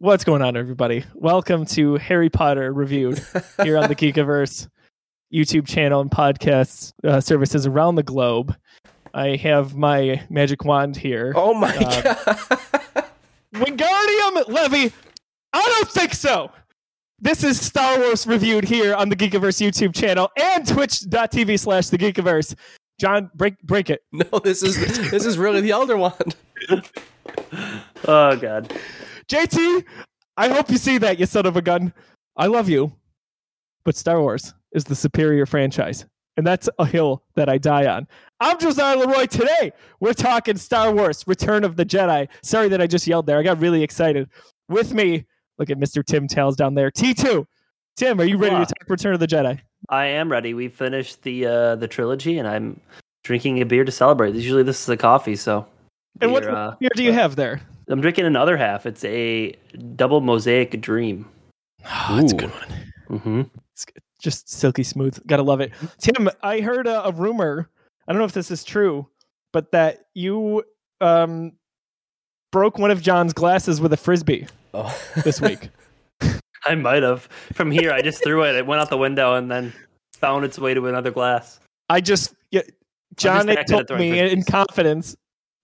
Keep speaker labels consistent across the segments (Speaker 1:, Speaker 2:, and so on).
Speaker 1: What's going on, everybody? Welcome to Harry Potter Reviewed here on the Geekiverse YouTube channel and podcast uh, services around the globe. I have my magic wand here.
Speaker 2: Oh my
Speaker 1: Uh,
Speaker 2: god.
Speaker 1: Wingardium Levy. I don't think so. This is Star Wars reviewed here on the Geekiverse YouTube channel and twitch.tv slash the Geekiverse. John, break break it.
Speaker 2: No, this is this is really the Elder Wand.
Speaker 3: Oh god.
Speaker 1: JT, I hope you see that, you son of a gun. I love you, but Star Wars is the superior franchise, and that's a hill that I die on. I'm Josiah Leroy. Today, we're talking Star Wars Return of the Jedi. Sorry that I just yelled there. I got really excited. With me, look at Mr. Tim Tales down there. T2. Tim, are you ready
Speaker 3: Hola.
Speaker 1: to talk Return of the Jedi?
Speaker 3: I am ready. We finished the uh the trilogy and I'm drinking a beer to celebrate. Usually this is a coffee, so
Speaker 1: And what
Speaker 3: uh,
Speaker 1: beer do you have there?
Speaker 3: I'm drinking another half. It's a double mosaic dream.
Speaker 1: Oh, that's a good one.
Speaker 3: Mm-hmm.
Speaker 1: just silky smooth. Gotta love it. Tim, I heard a, a rumor. I don't know if this is true, but that you um broke one of John's glasses with a frisbee
Speaker 2: Oh.
Speaker 1: this week.
Speaker 3: I might have. From here I just threw it. It went out the window and then found its way to another glass.
Speaker 1: I just yeah, John
Speaker 3: just
Speaker 1: had
Speaker 3: not good at
Speaker 1: told me
Speaker 3: frisbees.
Speaker 1: in confidence,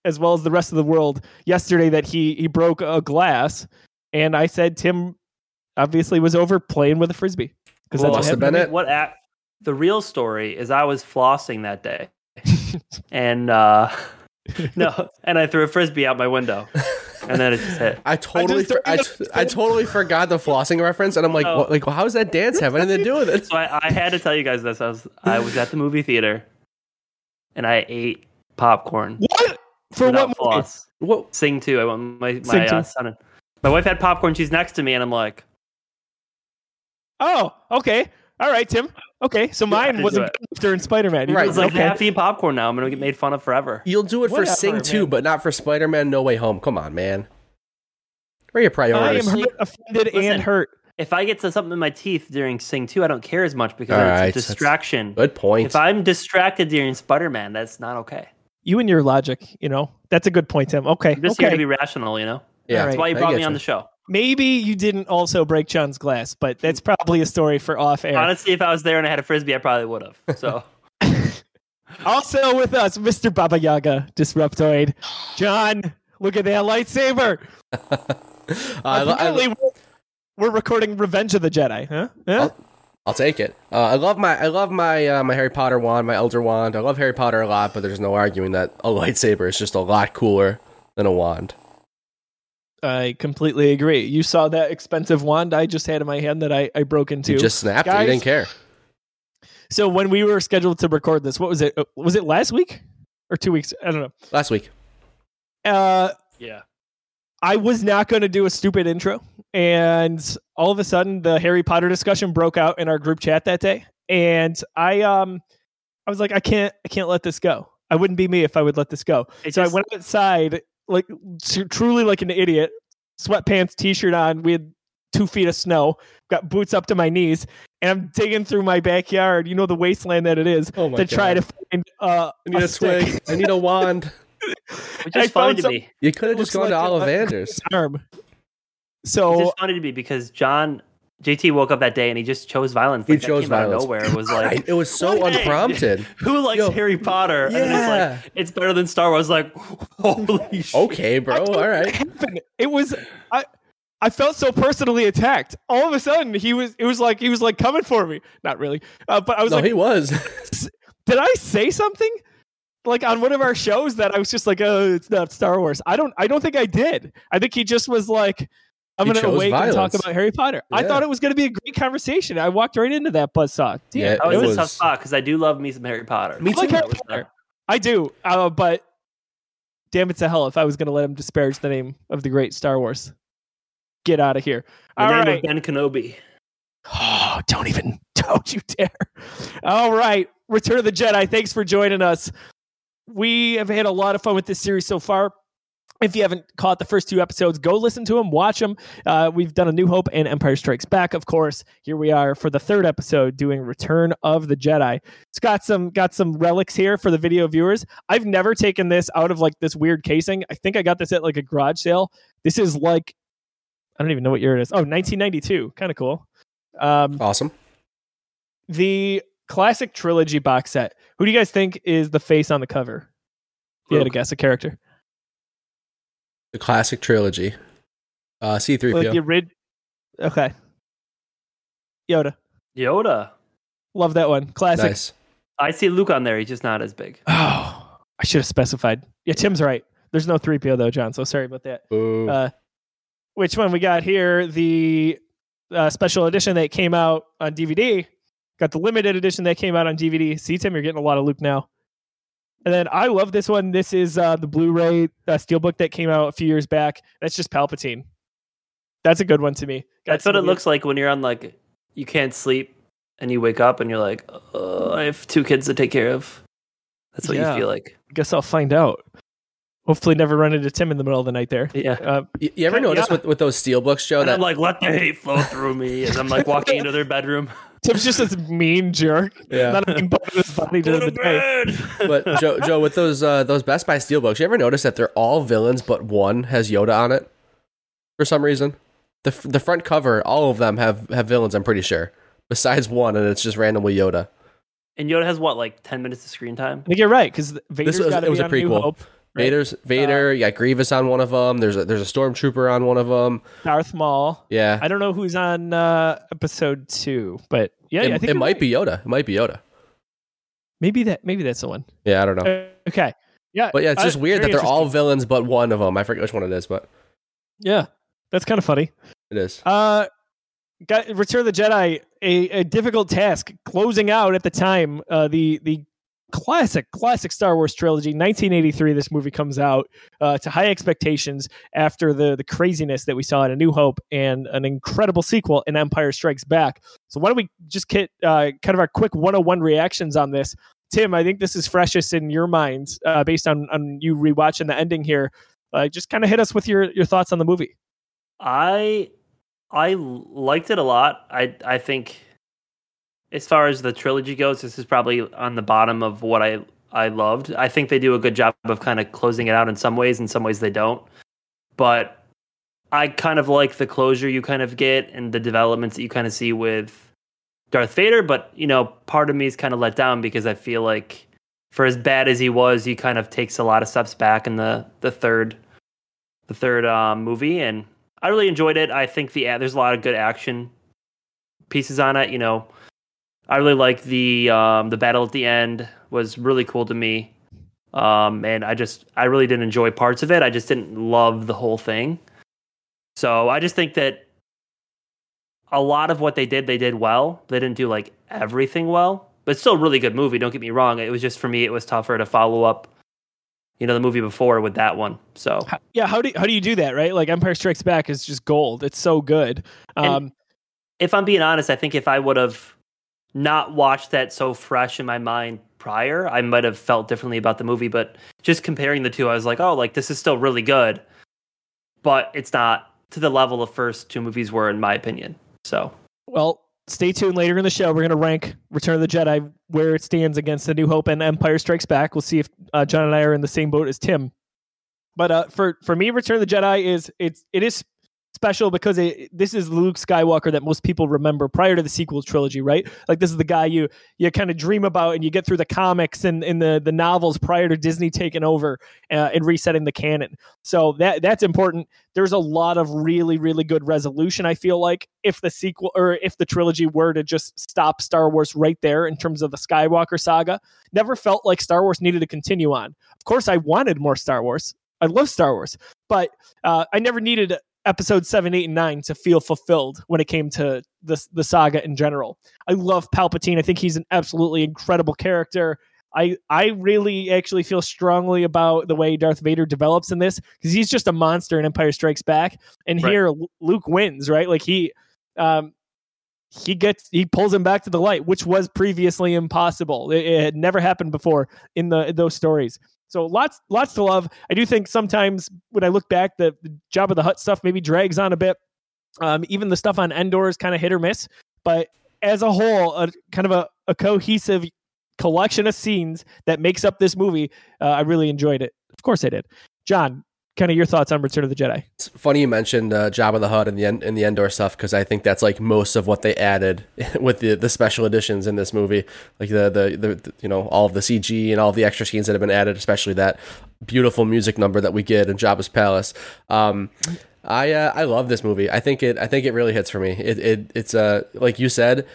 Speaker 1: as well as the rest of the world, yesterday that he he broke a glass, and I said Tim obviously was over playing with a frisbee because
Speaker 3: Well,
Speaker 1: that's what
Speaker 2: have been
Speaker 1: happened.
Speaker 2: it.
Speaker 3: What at, the real story is I was flossing that day. and uh no, and I threw a frisbee out my window. And then it just hit.
Speaker 2: I totally,
Speaker 1: just
Speaker 2: for, I,
Speaker 1: don't
Speaker 2: t- I totally forgot the flossing reference, and I'm like,
Speaker 3: Oh.
Speaker 2: what, like, how does that dance have anything to do with it?
Speaker 3: So I, I had to tell you guys this. I was I was at the movie theater, and I ate popcorn
Speaker 1: What for?
Speaker 3: without
Speaker 1: What movie?
Speaker 2: What?
Speaker 3: Sing two. I want my my uh, son. and- My wife had popcorn. She's next to me, and I'm like,
Speaker 1: Oh, okay. All right, Tim. Okay, so mine wasn't
Speaker 3: do it.
Speaker 1: good during Spider Man.
Speaker 2: Right,
Speaker 3: "It's like
Speaker 1: okay.
Speaker 3: half eat popcorn now. I'm gonna get made fun of forever."
Speaker 2: You'll do it for Sing 2,
Speaker 1: man.
Speaker 2: but not for Spider Man No Way Home. Come on, man. Where are your priorities?
Speaker 1: I am
Speaker 2: priorities?
Speaker 3: Honestly,
Speaker 1: hurt, offended,
Speaker 3: listen.
Speaker 1: and hurt.
Speaker 3: If I get to something in my teeth during Sing two, I don't care as much because
Speaker 2: All
Speaker 3: it's
Speaker 2: right,
Speaker 3: a distraction.
Speaker 2: Good point.
Speaker 3: If I'm distracted during Spider Man, that's not okay.
Speaker 1: You and your logic, you know, that's a good point, Tim. Okay,
Speaker 3: I'm just
Speaker 1: okay.
Speaker 3: here to be rational, you know.
Speaker 2: yeah,
Speaker 1: All
Speaker 3: That's
Speaker 1: right,
Speaker 3: why you brought
Speaker 2: get
Speaker 3: me on
Speaker 2: you.
Speaker 3: the show.
Speaker 1: Maybe you didn't also break John's glass, but that's probably a story for off air.
Speaker 3: Honestly, if I was there and I had a frisbee, I probably would have. So
Speaker 1: Also with us, Mr. Baba Yaga, Disruptoid. John, look at that lightsaber.
Speaker 2: Uh, I, I,
Speaker 1: Apparently, we're- we're recording Revenge of the Jedi, huh? Huh?
Speaker 2: I'll take it. Uh, I love my I love my uh, my Harry Potter wand, my Elder wand. I love Harry Potter a lot, but there's no arguing that a lightsaber is just a lot cooler than a wand.
Speaker 1: I completely agree. You saw that expensive wand I just had in my hand that I, I broke into.
Speaker 2: You just snapped it.
Speaker 1: Guys-
Speaker 2: You didn't care.
Speaker 1: so when we were scheduled to record this, what was it? Uh, Was it last week or two weeks? I don't know.
Speaker 2: Last week.
Speaker 1: Uh,
Speaker 3: yeah,
Speaker 1: I was not going to do a stupid intro, and all of a sudden, the Harry Potter discussion broke out in our group chat that day, and I um, I was like, I can't, I can't let this go. I wouldn't be me if I would let this go.
Speaker 3: It
Speaker 1: so I went outside, like tr- truly like an idiot, sweatpants, t-shirt on. We had two feet of snow, got boots up to my knees, and I'm digging through my backyard. You know the wasteland that it is
Speaker 2: Oh
Speaker 1: to try to find uh,
Speaker 2: I need a,
Speaker 1: stick.
Speaker 2: twig. I need a wand.
Speaker 3: which
Speaker 1: I
Speaker 3: is funny to
Speaker 1: some-
Speaker 3: me.
Speaker 2: You could have just gone to
Speaker 1: like a-
Speaker 2: Ollivanders.
Speaker 1: arm.
Speaker 3: It's
Speaker 1: So
Speaker 3: just funny to me because John JT woke up that day and he just chose violence.
Speaker 2: He
Speaker 3: Like, that
Speaker 2: chose
Speaker 3: came out of
Speaker 2: violence.
Speaker 3: nowhere. It was like,
Speaker 2: Right, it was so
Speaker 3: What?
Speaker 2: unprompted.
Speaker 3: who likes
Speaker 2: Yo.
Speaker 3: Harry Potter? And it's
Speaker 2: Yeah.
Speaker 3: like, it's better than Star Wars. Like, holy shit.
Speaker 2: Okay, bro.
Speaker 1: don't know
Speaker 2: All
Speaker 1: what
Speaker 2: right.
Speaker 1: happened. It was I. I felt so personally attacked. All of a sudden, he was. It was like he was like coming for me. Not really, uh, but I was
Speaker 2: No,
Speaker 1: like,
Speaker 2: he was.
Speaker 1: did I say something? Like on one of our shows that I was just like, oh, it's not Star Wars. I don't. I don't think I did. I think he just was like, I'm
Speaker 2: He
Speaker 1: going to
Speaker 2: chose
Speaker 1: wait and talk about Harry Potter. I thought it was going to be a great conversation. I walked right into that buzzsaw. Damn,
Speaker 2: Yeah,
Speaker 3: I was
Speaker 2: it
Speaker 3: a
Speaker 2: was-
Speaker 3: tough spot because I do love me some Harry Potter.
Speaker 2: Me
Speaker 1: I like
Speaker 2: too.
Speaker 1: Harry Potter. I do, uh, but damn it to hell if I was going to let him disparage the name of the great Star Wars. Get out of here.
Speaker 3: The
Speaker 1: All
Speaker 3: name
Speaker 1: right.
Speaker 3: of Ben Kenobi.
Speaker 1: Oh, don't even, don't you dare. All right. Return of the Jedi. Thanks for joining us. We have had a lot of fun with this series so far. If you haven't caught the first two episodes, go listen to them, watch them. Uh, we've done A New Hope and Empire Strikes Back, of course. Here we are for the third episode, doing Return of the Jedi. It's got some got some relics here for the video viewers. I've never taken this out of like this weird casing. I think I got this at like a garage sale. This is like I don't even know what year it is. Oh, 1992. Kind of cool. Um,
Speaker 2: Awesome.
Speaker 1: the classic trilogy box set. Who do you guys think is the face on the cover? If you had to guess a character.
Speaker 2: The classic trilogy. Uh, C3PO.
Speaker 1: Like the rid- Okay. Yoda.
Speaker 3: Yoda.
Speaker 1: Love that one. Classic.
Speaker 2: nice.
Speaker 3: I see Luke on there. He's just not as big.
Speaker 1: Oh, I should have specified. Yeah, Tim's right. There's no 3PO though, John. So sorry about that.
Speaker 2: Ooh.
Speaker 1: Uh, which one we got here? The uh, special edition that came out on DVD. Got the limited edition that came out on DVD. See, Tim, you're getting a lot of Luke now. And then I love this one. This is uh, the Blu-ray uh, steelbook that came out a few years back. That's just Palpatine. That's a good one to me. Got
Speaker 3: That's what it looks like when you're on like you can't sleep and you wake up and you're like, oh, I have two kids to take care of. That's what
Speaker 1: Yeah.
Speaker 3: you feel like.
Speaker 1: I Guess I'll find out. Hopefully, never run into Tim in the middle of the night there.
Speaker 3: Yeah.
Speaker 1: Uh,
Speaker 2: you, you ever
Speaker 1: yeah.
Speaker 2: notice with, with those steel books, Joe,
Speaker 3: And
Speaker 2: that
Speaker 3: I'm like, let the hate flow through me as I'm like walking into their bedroom.
Speaker 1: Tim's just this mean jerk.
Speaker 2: Yeah.
Speaker 1: Not having part of his body
Speaker 3: to
Speaker 1: the day.
Speaker 2: but Joe, Joe, with those uh, those Best Buy steel books, you ever notice that they're all villains, but one has Yoda on it for some reason? The f- the front cover, all of them have have villains. I'm pretty sure, besides one, and it's just randomly Yoda.
Speaker 3: and Yoda has what, like 10 minutes of screen time?
Speaker 1: I think you're right because Vader's
Speaker 2: was-
Speaker 1: got to
Speaker 2: it was
Speaker 1: be
Speaker 2: a
Speaker 1: on New
Speaker 2: prequel.
Speaker 1: Hope.
Speaker 2: Vader's Vader, you got Grievous on one of them. There's a there's a stormtrooper on one of them.
Speaker 1: Darth Maul.
Speaker 2: Yeah,
Speaker 1: I don't know who's on uh, episode two, but yeah,
Speaker 2: it,
Speaker 1: I think
Speaker 2: it might
Speaker 1: right.
Speaker 2: be Yoda. It might be Yoda.
Speaker 1: Maybe that. Maybe that's the one.
Speaker 2: Yeah, I don't know.
Speaker 1: Okay. Yeah.
Speaker 2: But yeah, it's
Speaker 1: I-
Speaker 2: just weird that they're all villains, but one of them. I forget which one it is, but
Speaker 1: Yeah, that's kind of funny.
Speaker 2: it is.
Speaker 1: Uh, got Return of the Jedi, a, a difficult task, closing out at the time. Uh, the the classic classic Star Wars trilogy, 1983. This movie comes out uh, to high expectations after the the craziness that we saw in A New Hope and an incredible sequel in Empire Strikes Back. So why don't we just get uh, kind of our quick 101 reactions on this? Tim, I think this is freshest in your mind uh, based on on you rewatching the ending here. Uh, just kind of hit us with your your thoughts on the movie.
Speaker 3: I I liked it a lot. I I think as far as the trilogy goes, this is probably on the bottom of what I I loved. I think they do a good job of kind of closing it out in some ways, in some ways they don't. But I kind of like the closure you kind of get and the developments that you kind of see with Darth Vader, but you know, part of me is kind of let down because I feel like for as bad as he was, he kind of takes a lot of steps back in the the third the third um, movie and I really enjoyed it. I think the there's a lot of good action pieces on it. You know, I really like the um, the battle at the end was really cool to me, um, and I just I really didn't enjoy parts of it. I just didn't love the whole thing. So I just think that a lot of what they did, they did well. They didn't do like everything well, but it's still a really good movie. Don't get me wrong. It was just for me, it was tougher to follow up. You know, the movie before with that one. So
Speaker 1: yeah how do how do you do that right like empire strikes back is just gold it's so good um
Speaker 3: if I'm being honest, I think if I would have not watched that so fresh in my mind prior, I might have felt differently about the movie. But just comparing the two, I was like, oh, like this is still really good, but it's not to the level the first two movies were, in my opinion. So.
Speaker 1: Well stay tuned later in the show. We're going to rank return of the jedi where it stands against the new hope and empire strikes back. We'll see if uh, john and i are in the same boat as tim. But uh for for me return of the jedi is it's it is special because it, this is Luke Skywalker that most people remember prior to the sequel trilogy, right? Like this is the guy you you kind of dream about and you get through the comics and in the the novels prior to Disney taking over uh, and resetting the canon. So that that's important. There's a lot of really really good resolution. I feel like if the sequel or if the trilogy were to just stop Star Wars right there in terms of the Skywalker saga, never felt like Star Wars needed to continue on. Of course, I wanted more Star Wars. I love Star Wars, but uh, I never needed episode seven, eight, and nine to feel fulfilled when it came to the the saga in general. I love Palpatine. I think he's an absolutely incredible character. I I really actually feel strongly about the way Darth Vader develops in this because he's just a monster in Empire Strikes Back, and
Speaker 3: Right.
Speaker 1: here Luke wins, right? Like he. Um, he gets he pulls him back to the light, which was previously impossible. It, it had never happened before in the in those stories. So lots lots to love. I do think sometimes when I look back, the, the Jabba the Hutt stuff maybe drags on a bit. Um, even the stuff on Endor is kind of hit or miss. But as a whole, a kind of a, a cohesive collection of scenes that makes up this movie. Uh, I really enjoyed it. Of course, I did. John, kind of your thoughts on Return of the Jedi.
Speaker 2: It's funny you mentioned uh, Jabba the Hutt and the en- and the Endor stuff because I think that's like most of what they added with the the special editions in this movie, like the, the the, the you know all of the CG and all of the extra scenes that have been added, especially that beautiful music number that we get in Jabba's palace. Um, I uh, I love this movie. I think it I think it really hits for me. It, it it's uh like you said,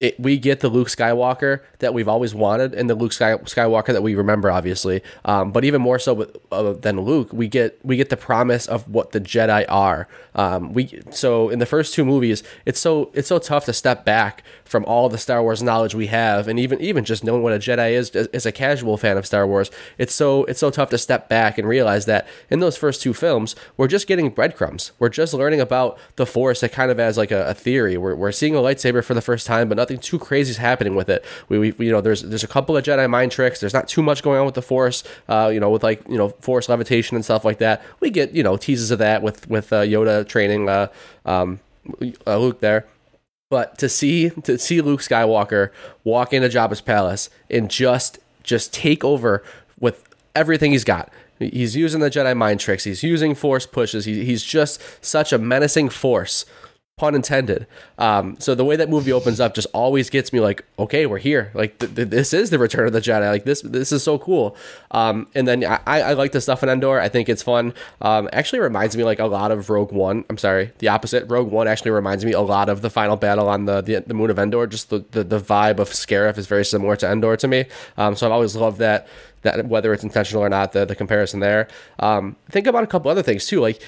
Speaker 2: it, we get the Luke Skywalker that we've always wanted, and the Luke Sky, Skywalker that we remember, obviously. Um, but even more so with, uh, than Luke, we get we get the promise of what the Jedi are. Um, we so in the first two movies, it's so it's so tough to step back from all the Star Wars knowledge we have, and even even just knowing what a Jedi is as a casual fan of Star Wars. It's so it's so tough to step back and realize that in those first two films, we're just getting breadcrumbs. We're just learning about the Force, that kind of as like a, a theory. We're, we're seeing a lightsaber for the first time, but nothing too crazy is happening with it. We, we you know there's there's a couple of Jedi mind tricks. There's not too much going on with the Force. Uh, you know with like you know Force levitation and stuff like that. We get you know teases of that with with uh, Yoda training uh, um, uh, Luke there. But to see to see Luke Skywalker walk into Jabba's palace and just just take over with everything he's got. He's using the Jedi mind tricks. He's using force pushes. He, he's just such a menacing force pun intended. Um, so the way that movie opens up just always gets me like, okay, we're here. Like th- th- this is the Return of the Jedi. Like this, this is so cool. Um, and then I, I like the stuff in Endor. I think it's fun. Um, actually reminds me like a lot of Rogue One. I'm sorry, the opposite. Rogue One actually reminds me a lot of the final battle on the the, the moon of Endor. Just the, the, the vibe of Scarif is very similar to Endor to me. Um, so I've always loved that that whether it's intentional or not, the the comparison there. Um, think about a couple other things too, like.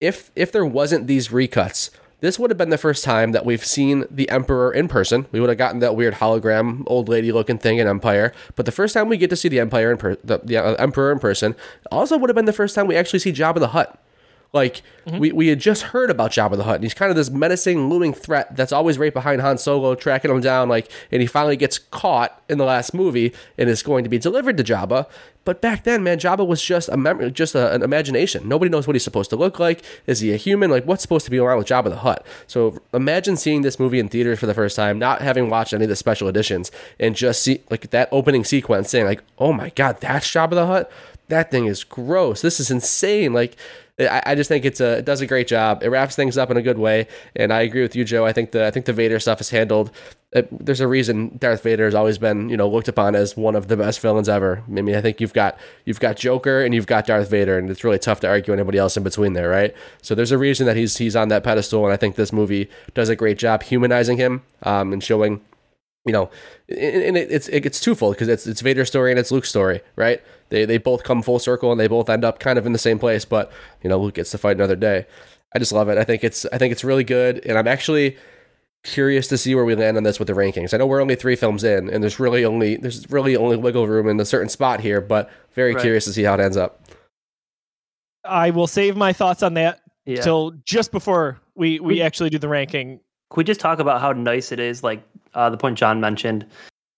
Speaker 2: If, if there wasn't these recuts, this would have been the first time that we've seen the Emperor in person. We would have gotten that weird hologram, old lady looking thing in Empire. But the first time we get to see the Empire in per- the, the uh, Emperor in person, also would have been the first time we actually see Jabba the Hutt. Like mm-hmm. we, we had just heard about Jabba the Hutt, and he's kind of this menacing, looming threat that's always right behind Han Solo, tracking him down. Like, and he finally gets caught in the last movie, and is going to be delivered to Jabba. But back then, man, Jabba was just a mem- just a, an imagination. Nobody knows what he's supposed to look like. Is he a human? Like, what's supposed to be around with Jabba the Hutt? So imagine seeing this movie in theaters for the first time, not having watched any of the special editions, and just see like that opening sequence, saying like, "Oh my God, that's Jabba the Hutt." That thing is gross. This is insane. Like, I, I just think it's a it does a great job. It wraps things up in a good way, and I agree with you, Joe. I think the I think the Vader stuff is handled. It, there's a reason Darth Vader has always been you know looked upon as one of the best villains ever. I mean, I think you've got you've got Joker and you've got Darth Vader, and it's really tough to argue anybody else in between there, right? So there's a reason that he's he's on that pedestal, and I think this movie does a great job humanizing him um, and showing you know, and it's it's twofold because it's it's Vader's story and it's Luke's story, right? They they both come full circle and they both end up kind of in the same place, but you know, Luke gets to fight another day. I just love it. I think it's I think it's really good, and I'm actually curious to see where we land on this with the rankings. I know we're only three films in, and there's really only there's really only wiggle room in a certain spot here, but very right. curious to see how it ends up.
Speaker 1: I will save my thoughts on that yeah. till just before we we, we actually do the ranking.
Speaker 3: Could we just talk about how nice it is? Like uh, the point John mentioned,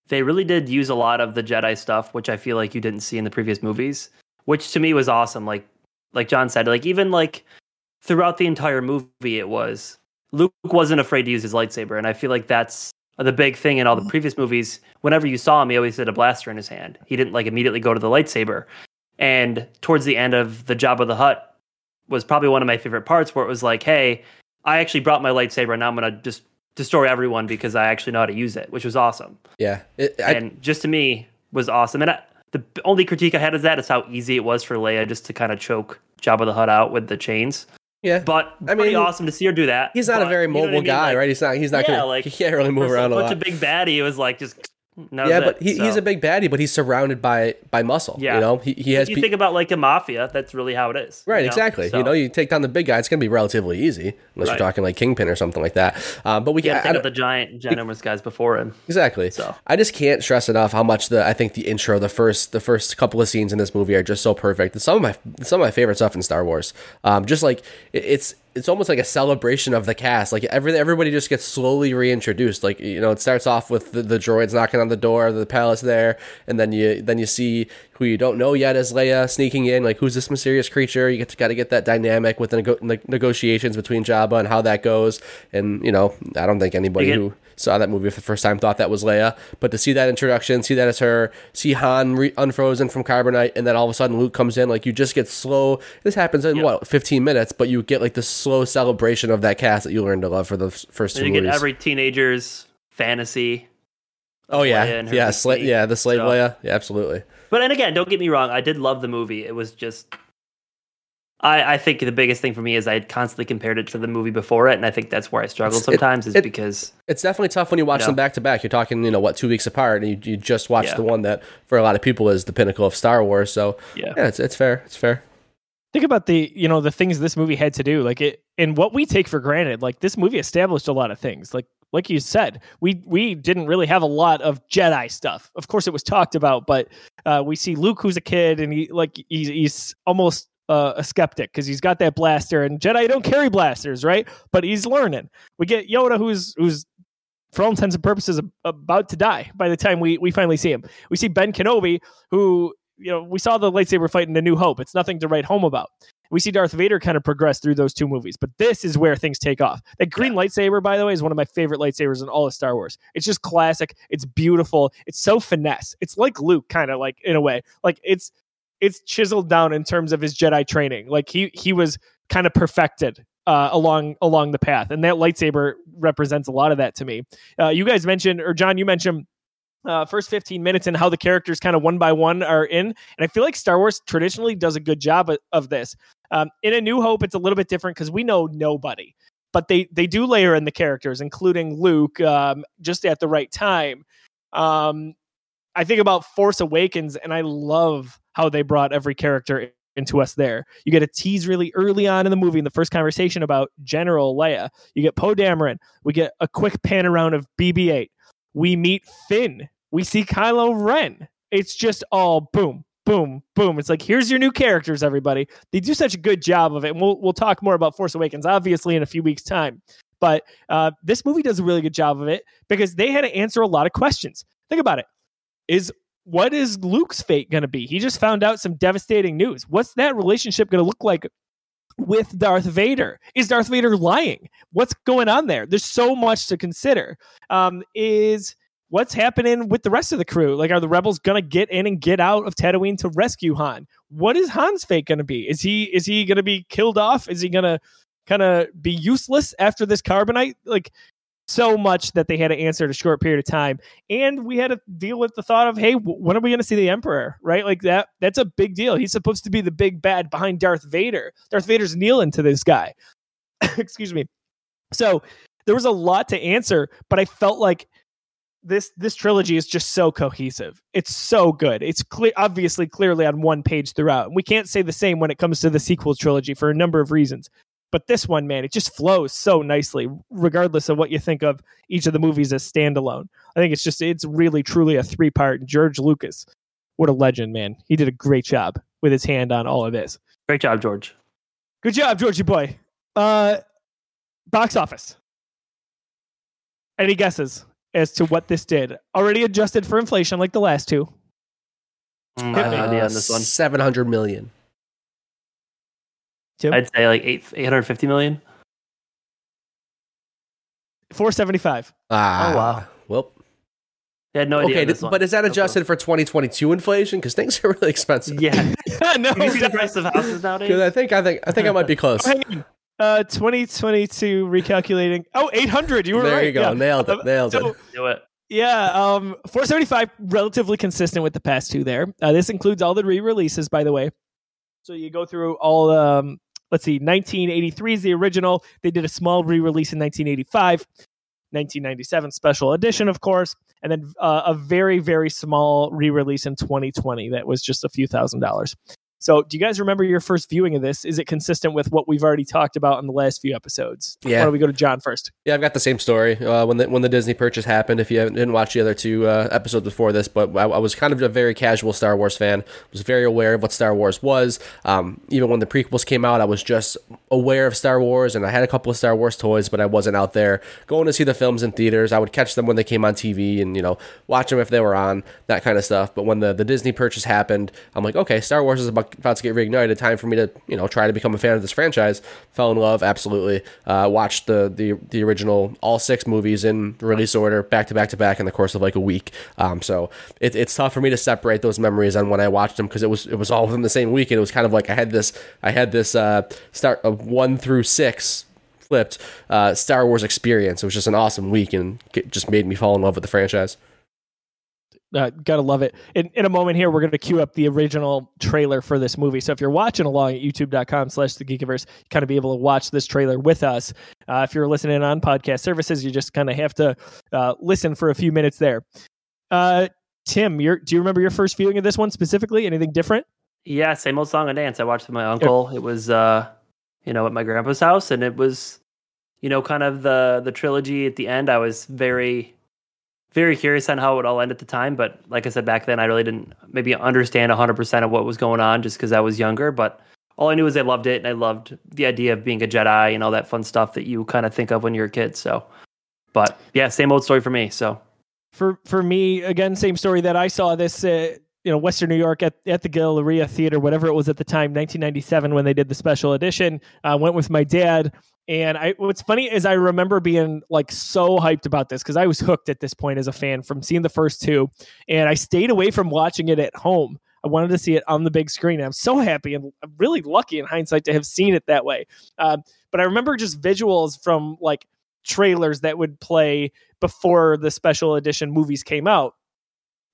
Speaker 3: they really did use a lot of the Jedi stuff, which I feel like you didn't see in the previous movies, which to me was awesome. Like like John said, like even like throughout the entire movie, it was Luke wasn't afraid to use his lightsaber, and I feel like that's the big thing in all the previous movies. Whenever you saw him, he always had a blaster in his hand. He didn't like immediately go to the lightsaber. And towards the end of the Jabba the Hutt was probably one of my favorite parts, where it was like, "Hey, I actually brought my lightsaber, and now I'm gonna just destroy everyone because I actually know how to use it," which was awesome.
Speaker 2: Yeah,
Speaker 3: it, I, and just to me was awesome. And I, the only critique I had is that is how easy it was for Leia just to kind of choke Jabba the Hutt out with the chains.
Speaker 2: Yeah,
Speaker 3: but I mean, pretty awesome to see her do that.
Speaker 2: He's not
Speaker 3: but,
Speaker 2: a very mobile you know I mean? guy, like, right? He's not. He's not. Yeah, gonna, like he can't really move around a lot.
Speaker 3: Such a big baddie. It was like just
Speaker 2: yeah, but he, so. he's a big baddie, but he's surrounded by by muscle. Yeah, you know, he, he has.
Speaker 3: If you pe- think about like a mafia, that's really how it is.
Speaker 2: Right,
Speaker 3: you know?
Speaker 2: exactly. So. You know, you take down the big guy, it's going to be relatively easy, unless right. you're talking like Kingpin or something like that. Um, but we
Speaker 3: can't think of the giant, ginormous guys before him.
Speaker 2: Exactly. So I just can't stress enough how much the I think the intro, the first the first couple of scenes in this movie are just so perfect. It's some of my some of my favorite stuff in Star Wars. Um, just like it, it's it's almost like a celebration of the cast. Like every everybody just gets slowly reintroduced. Like you know, it starts off with the, the droids knocking on the door of the palace there, and then you then you see who you don't know yet as Leia sneaking in. Like who's this mysterious creature? You get to got to get that dynamic with the nego- negotiations between Jabba and how that goes. And you know, I don't think anybody who saw that movie for the first time, thought that was Leia. But to see that introduction, see that as her, see Han re- unfrozen from carbonite, and then all of a sudden Luke comes in, like you just get slow. This happens in what 15 minutes, but you get like the slow celebration of that cast that you learned to love for the f- first two
Speaker 3: And you get every teenager's fantasy.
Speaker 2: oh yeah,
Speaker 3: Leia and her
Speaker 2: yeah, sla- yeah, the slave
Speaker 3: So-
Speaker 2: Leia, yeah, absolutely.
Speaker 3: But and again, don't get me wrong, I did love the movie. It was just I, I think the biggest thing for me is I had constantly compared it to the movie before it, and I think that's where I struggle
Speaker 2: It's-
Speaker 3: sometimes is
Speaker 2: it-
Speaker 3: because
Speaker 2: It's definitely tough when you watch
Speaker 3: Yeah.
Speaker 2: them back to back. You're talking, you know, what two weeks apart, and you, you just watched
Speaker 3: Yeah.
Speaker 2: the one that for a lot of people is the pinnacle of Star Wars. So
Speaker 3: yeah.
Speaker 2: yeah, it's it's fair. It's fair.
Speaker 1: think about the you know the things this movie had to do like it and what we take for granted like this movie established a lot of things like like you said we we didn't really have a lot of jedi stuff of course it was talked about but uh, we see luke who's a kid and he like he's, he's almost uh, a skeptic because he's got that blaster and jedi don't carry blasters right but he's learning we get yoda who's who's for all intents and purposes about to die by the time we we finally see him we see ben kenobi who you know, we saw the lightsaber fight in A New Hope. It's nothing to write home about. We see Darth Vader kind of progress through those two movies, but this is where things take off. That green lightsaber, by the way, is one of my favorite lightsabers in all of Star Wars. It's just classic. It's beautiful. It's so finesse. It's like Luke, kind of like in a way. Like it's it's chiseled down in terms of his Jedi training. Like he he was kind of perfected uh, along along the path, and that lightsaber represents a lot of that to me. Uh, you guys mentioned, or John, you mentioned uh, first 15 minutes and how the characters kind of one by one are in. And I feel like Star Wars traditionally does a good job of, of this. Um, in A New Hope, it's a little bit different because we know nobody, but they they do layer in the characters, including Luke, um, just at the right time. Um, I think about Force Awakens, and I love how they brought every character into us there. You get a tease really early on in the movie in the first conversation about General Leia. You get Poe Dameron. We get a quick pan around of BB-8. We meet Finn. We see Kylo Ren. It's just all boom, boom, boom. It's like here's your new characters, everybody. They do such a good job of it, and we'll we'll talk more about Force Awakens obviously in a few weeks' time. But uh, this movie does a really good job of it because they had to answer a lot of questions. Think about it. Is what is Luke's fate going to be? He just found out some devastating news. What's that relationship going to look like with Darth Vader? Is Darth Vader lying? What's going on there? There's so much to consider. Um, is what's happening with the rest of the crew? Like, are the rebels to get in and get out of Tatooine to rescue Han? What is Han's fate to be? Is he is he to be killed off? Is he to kind of be useless after this carbonite? Like, so much that they had to answer in a short period of time and we had to deal with the thought of hey when are we to see the emperor right like that that's a big deal he's supposed to be the big bad behind darth vader darth vader's kneeling to this guy excuse me so there was a lot to answer but i felt like this this trilogy is just so cohesive it's so good it's clear obviously clearly on one page throughout and we can't say the same when it comes to the sequel trilogy for a number of reasons but this one, man, it just flows so nicely, regardless of what you think of each of the movies as standalone. I think it's just, it's really, truly a three part. George Lucas, what a legend, man. He did a great job with his hand on all of this.
Speaker 3: Great job, George.
Speaker 1: Good job, Georgie boy. Uh, box office. Any guesses as to what this did? Already adjusted for inflation like the last two.
Speaker 3: Mm, I have
Speaker 1: me.
Speaker 3: no idea on this one.
Speaker 2: Seven hundred million.
Speaker 1: Tim?
Speaker 3: I'd say like eight eight hundred fifty million.
Speaker 1: 475.
Speaker 2: Ah,
Speaker 3: Oh, wow.
Speaker 2: Well,
Speaker 3: I had no idea.
Speaker 2: okay,
Speaker 3: on this
Speaker 2: th-
Speaker 3: one.
Speaker 2: but is that
Speaker 3: No clue.
Speaker 2: adjusted for 2022 inflation? Because things are really expensive.
Speaker 3: Yeah.
Speaker 1: no,
Speaker 3: Have you seen the price of houses nowadays?
Speaker 2: Because I think I think I think I might be close.
Speaker 1: Hang on. Uh, 2022 recalculating. Oh, 800. You were
Speaker 2: there
Speaker 1: right.
Speaker 2: you go.
Speaker 1: Yeah.
Speaker 2: Nailed it. Nailed
Speaker 1: So,
Speaker 2: it.
Speaker 3: Do it.
Speaker 1: yeah, um, 475, relatively consistent with the past two there. Uh, this includes all the re releases, by the way. So you go through all, um, let's see, 1983 is the original. They did a small re release in 1985, 1997 special edition, of course, and then uh, a very, very small re release in 2020 that was just a few thousand dollars. So, do you guys remember your first viewing of this? Is it consistent with what we've already talked about in the last few episodes?
Speaker 2: Yeah.
Speaker 1: Why don't we go to John first?
Speaker 2: Yeah, I've got the same story. Uh, when the when the Disney purchase happened, if you haven't, didn't watch the other two uh, episodes before this, but I, I was kind of a very casual Star Wars fan. Was very aware of what Star Wars was. Um, even when the prequels came out, I was just aware of Star Wars, and I had a couple of Star Wars toys, but I wasn't out there going to see the films in theaters. I would catch them when they came on TV, and you know watch them if they were on that kind of stuff. But when the the Disney purchase happened, I'm like, okay, Star Wars is about about to get reignited. Time for me to you know try to become a fan of this franchise. Fell in love, absolutely. Uh, watched the the the original all six movies in release order, back to back to back in the course of like a week. Um, so it, it's tough for me to separate those memories on when I watched them because it was it was all within the same week, and it was kind of like I had this I had this uh, start of one through six flipped uh, Star Wars experience. It was just an awesome week and it just made me fall in love with the franchise.
Speaker 1: Uh, gotta love it. In, in a moment here, we're going to queue up the original trailer for this movie. So if you're watching along at youtube.com slash the Geekiverse, you kind of be able to watch this trailer with us. Uh, if you're listening on podcast services, you just kind of have to uh, listen for a few minutes there. Uh, Tim, do you remember your first viewing of this one specifically? Anything different?
Speaker 3: Yeah, same old song and dance. I watched with my uncle. It was, uh, you know, at my grandpa's house, and it was, you know, kind of the the trilogy at the end. I was very very curious on how it would all end at the time. But like I said back then, I really didn't maybe understand 100% of what was going on just because I was younger. But all I knew was I loved it and I loved the idea of being a Jedi and all that fun stuff that you kind of think of when you're a kid. So, but yeah, same old story for me. So,
Speaker 1: for for me, again, same story that I saw this. Uh, you know, Western New York at, at the Galleria Theater, whatever it was at the time, 1997, when they did the special edition. I uh, went with my dad and I what's funny is I remember being like so hyped about this because I was hooked at this point as a fan from seeing the first two. And I stayed away from watching it at home. I wanted to see it on the big screen. I'm so happy and really lucky in hindsight to have seen it that way. Uh, but I remember just visuals from like trailers that would play before the special edition movies came out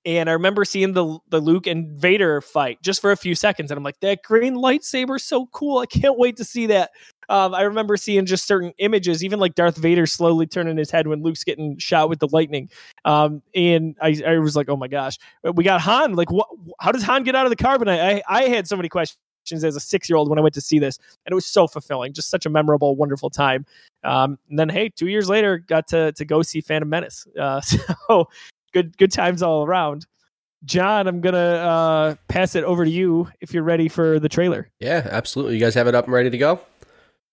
Speaker 1: and I remember seeing the the Luke and Vader fight just for a few seconds, and I'm like, that green lightsaber so cool! I can't wait to see that. Um, I remember seeing just certain images, even like Darth Vader slowly turning his head when Luke's getting shot with the lightning, um, and I, I was like, oh my gosh, we got Han. Like, what? How does Han get out of the carbonite? I I had so many questions as a six year old when I went to see this, and it was so fulfilling, just such a memorable, wonderful time. Um, and then, hey, two years later, got to to go see Phantom Menace. Uh, so good good times all around. John, I'm gonna uh, pass it over to you if you're ready for the trailer.
Speaker 2: Yeah, absolutely. You guys have it up and ready to go?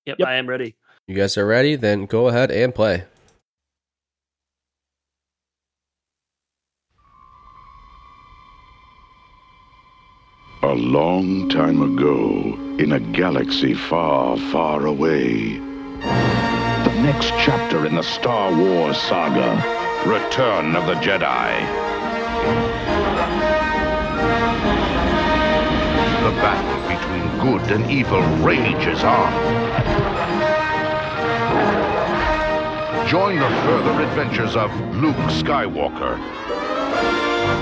Speaker 3: Yep, yep. I am ready.
Speaker 2: You guys are ready? Then go ahead and play.
Speaker 4: A long time ago, in a galaxy far, far away. The next chapter in the Star Wars saga Return of the Jedi. The battle between good and evil rages on. Join the further adventures of Luke Skywalker,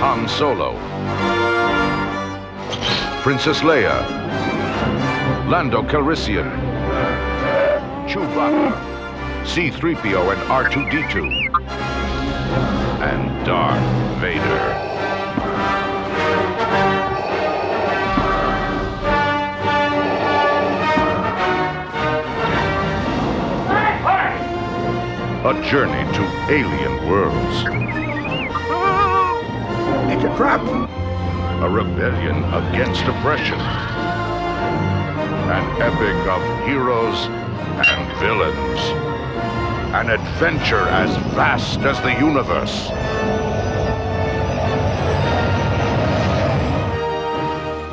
Speaker 4: Han Solo, Princess Leia, Lando Calrissian, Chewbacca, C-3PO and R2-D2, and Darth Vader. A journey to alien worlds.
Speaker 5: It's a trap.
Speaker 4: A rebellion against oppression. An epic of heroes and villains an adventure as vast as the universe.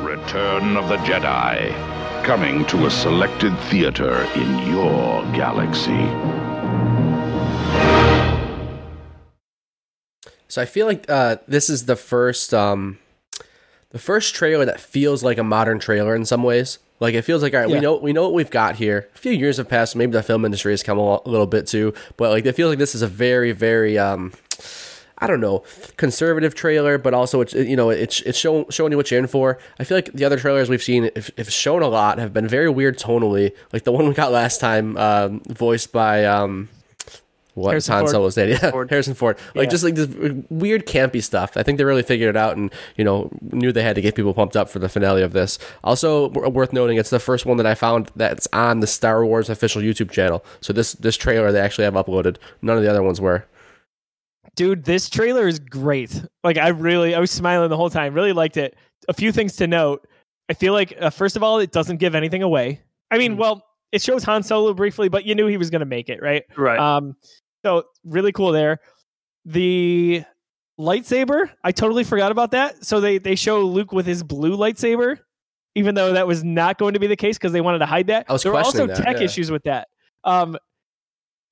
Speaker 4: Return of the Jedi, coming to a selected theater in your galaxy.
Speaker 2: So I feel like uh, this is the first, um, the first trailer that feels like a modern trailer in some ways. Like it feels like all right, yeah. we know we know what we've got here. A few years have passed. Maybe the film industry has come a little bit too, but like it feels like this is a very very um, I don't know, conservative trailer, but also it's you know it's it's showing showing you what you're in for. I feel like the other trailers we've seen, if, if shown a lot, have been very weird tonally. Like the one we got last time, um, voiced by um, what Harrison Han Solo's dad, yeah, Ford. Harrison Ford, like yeah. just like this weird campy stuff. I think they really figured it out, and you know knew they had to get people pumped up for the finale of this. Also worth noting, it's the first one that I found that's on the Star Wars official YouTube channel. So this this trailer they actually have uploaded. None of the other ones were.
Speaker 1: Dude, this trailer is great. Like I really, I was smiling the whole time. Really liked it. A few things to note. I feel like uh, first of all, it doesn't give anything away. I mean, mm. well, it shows Han Solo briefly, but you knew he was going to make it, right?
Speaker 3: Right.
Speaker 1: Um, so really cool there. The lightsaber, I totally forgot about that. So they they show Luke with his blue lightsaber, even though that was not going to be the case because they wanted to hide that. There were also
Speaker 2: that,
Speaker 1: tech
Speaker 2: yeah.
Speaker 1: issues with that. Um,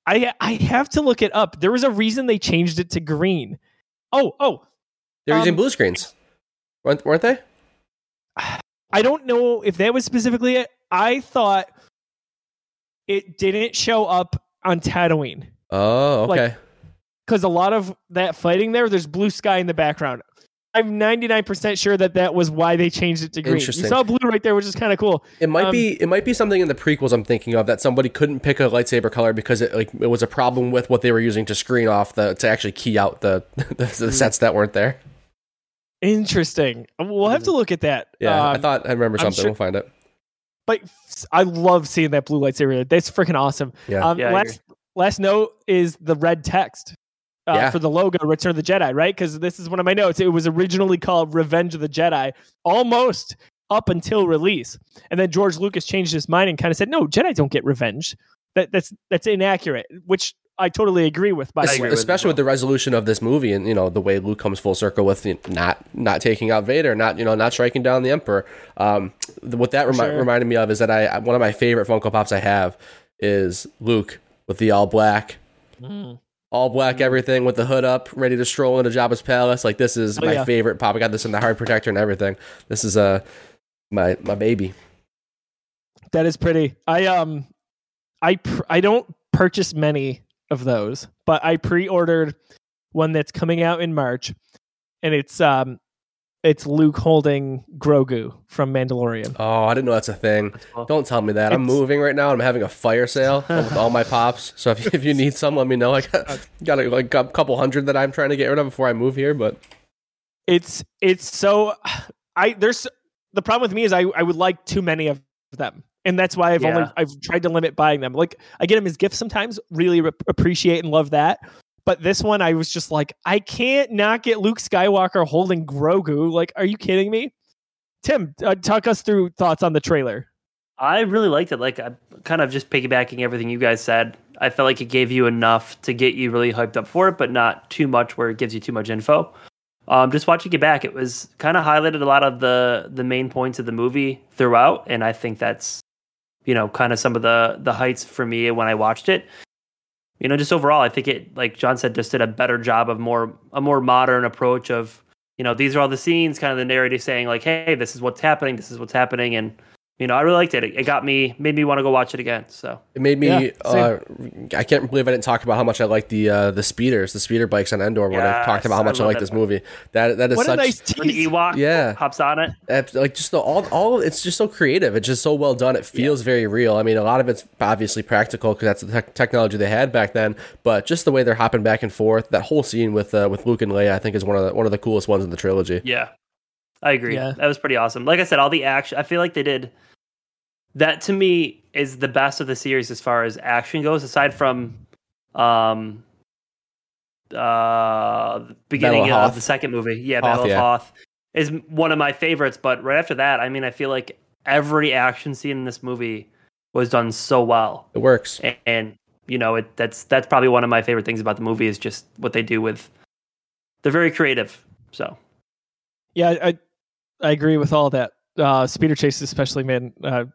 Speaker 1: I I have to look it up. There was a reason they changed it to green. Oh oh,
Speaker 2: They're using
Speaker 1: Um,
Speaker 2: blue screens, weren't, weren't they?
Speaker 1: I don't know if that was specifically it. I thought it didn't show up on Tatooine
Speaker 2: Oh, okay.
Speaker 1: because a lot of that fighting there, there's blue sky in the background. I'm 99% sure that that was why they changed it to green. You
Speaker 2: Interesting.
Speaker 1: saw blue right there, which is kind of cool.
Speaker 2: It might
Speaker 1: um,
Speaker 2: be it might be something in the prequels I'm thinking of that somebody couldn't pick a lightsaber color because it like it was a problem with what they were using to screen off the to actually key out the the, the sets that weren't there.
Speaker 1: Interesting. We'll have to look at that.
Speaker 2: Yeah, I
Speaker 1: Um,
Speaker 2: thought I remember something.
Speaker 1: sure-
Speaker 2: We'll find it.
Speaker 1: but I love seeing that blue lightsaber. That's freaking awesome.
Speaker 2: Yeah.
Speaker 1: Um,
Speaker 3: Yeah,
Speaker 1: last last note is the red text uh,
Speaker 2: Yeah.
Speaker 1: for the logo, Return of the Jedi, right? Because this is one of my notes. It was originally called Revenge of the Jedi, almost up until release, and then George Lucas changed his mind and kind of said, "No, Jedi don't get revenge. That that's that's inaccurate." Which I totally agree with. By the
Speaker 3: agree
Speaker 1: way,
Speaker 3: with
Speaker 2: especially with the resolution of this movie and you know the way Luke comes full circle with you know, not not taking out Vader, not you know not striking down the Emperor. Um, what that remi-
Speaker 1: Sure.
Speaker 2: reminded me of is that I I- one of my favorite Funko Pops I have is Luke with the all black.
Speaker 1: Mm.
Speaker 2: All black everything with the hood up, ready to stroll into Jabba's palace. Like this is
Speaker 1: Oh,
Speaker 2: my
Speaker 1: yeah.
Speaker 2: favorite pop. I got this in the hard protector and everything. This is uh my my baby.
Speaker 1: That is pretty. I um, I pr- I don't purchase many of those, but I pre-ordered one that's coming out in March, and it's um, it's Luke holding Grogu from Mandalorian.
Speaker 2: Oh, I didn't know that's a thing.
Speaker 3: cool.
Speaker 2: Don't tell me that. I'm
Speaker 1: It's-
Speaker 2: moving right now. I'm having a fire sale with all my pops. So if, if you need some, let me know. I got, got a, like a couple hundred that I'm trying to get rid of before I move here. But
Speaker 1: It's it's so I there's the problem with me is I I would like too many of them. And that's why I've only I've tried to limit buying them. Like I get them as gifts sometimes, really re- appreciate and love that. But this one, I was just like, I can't not get Luke Skywalker holding Grogu. Like, are you kidding me? Tim, uh, talk us through thoughts on the trailer.
Speaker 3: I really liked it. Like, I'm kind of just piggybacking everything you guys said. I felt like it gave you enough to get you really hyped up for it, but not too much where it gives you too much info. Um, just watching it back, it was kind of highlighted a lot of the the main points of the movie throughout, and I think that's you know kind of some of the the heights for me when I watched it. You know, just overall, I think it, like John said, just did a better job of more a more modern approach of you know these are all the scenes, kind of the narrative saying like, hey, this is what's happening, this is what's happening, and you know, I really liked it. It, it got me, made me want to go watch it again. So
Speaker 2: it made me.
Speaker 1: Yeah,
Speaker 2: uh, I can't believe I didn't talk about how much I like the uh, the speeders, the speeder bikes on Endor. When I talked about how much I,
Speaker 3: love
Speaker 2: like this movie. That that is
Speaker 1: What
Speaker 2: such.
Speaker 1: a nice
Speaker 3: when the
Speaker 1: tease.
Speaker 3: Ewok
Speaker 2: Yeah.
Speaker 3: hops on it,
Speaker 2: Abs- like just the all all it's just so creative it's just so well done it feels very real i mean a lot of it's obviously practical because that's the tech technology they had back then but just the way they're hopping back and forth that whole scene with uh, with luke and leia i think is one of the one of the coolest ones in the trilogy
Speaker 3: yeah, I agree.
Speaker 1: Yeah.
Speaker 3: That was pretty awesome. Like I said, all the action. I feel like they did that. To me, is the best of the series as far as action goes. Aside from, um, uh, the beginning
Speaker 2: Battle of
Speaker 3: of, the second movie. Yeah,
Speaker 2: Hoth,
Speaker 3: Battle
Speaker 2: yeah.
Speaker 3: of Hoth is one of my favorites. But right after that, I mean, I feel like every action scene in this movie was done so well.
Speaker 2: it works
Speaker 3: and, and you know it that's that's probably one of my favorite things about the movie is just what they do with they're very creative so
Speaker 1: Yeah, I I agree with all that. Uh, speeder chase, especially, man. Uh, so,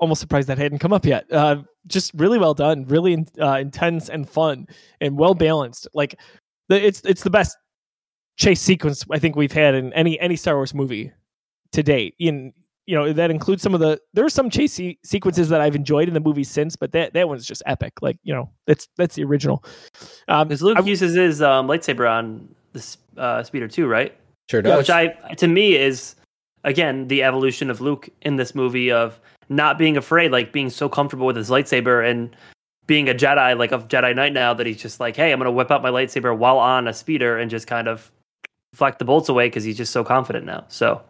Speaker 1: almost surprised that hadn't come up yet. Uh, just really well done, really uh, intense and fun, and well balanced. Like the, it's it's the best chase sequence I think we've had in any any Star Wars movie to date. In you know that includes some of the there are some chase se- sequences that I've enjoyed in the movie since, but that that one's just epic. Like you know that's that's the original. Um,
Speaker 3: because luke
Speaker 1: I-
Speaker 3: uses his um, lightsaber on the uh, speeder too right
Speaker 2: sure
Speaker 1: Yeah,
Speaker 2: does
Speaker 3: which i to me is again the evolution of luke in this movie of not being afraid like being so comfortable with his lightsaber and being a jedi like a jedi knight now that he's just like hey i'm gonna whip out my lightsaber while on a speeder and just kind of deflect the bolts away because he's just so confident now so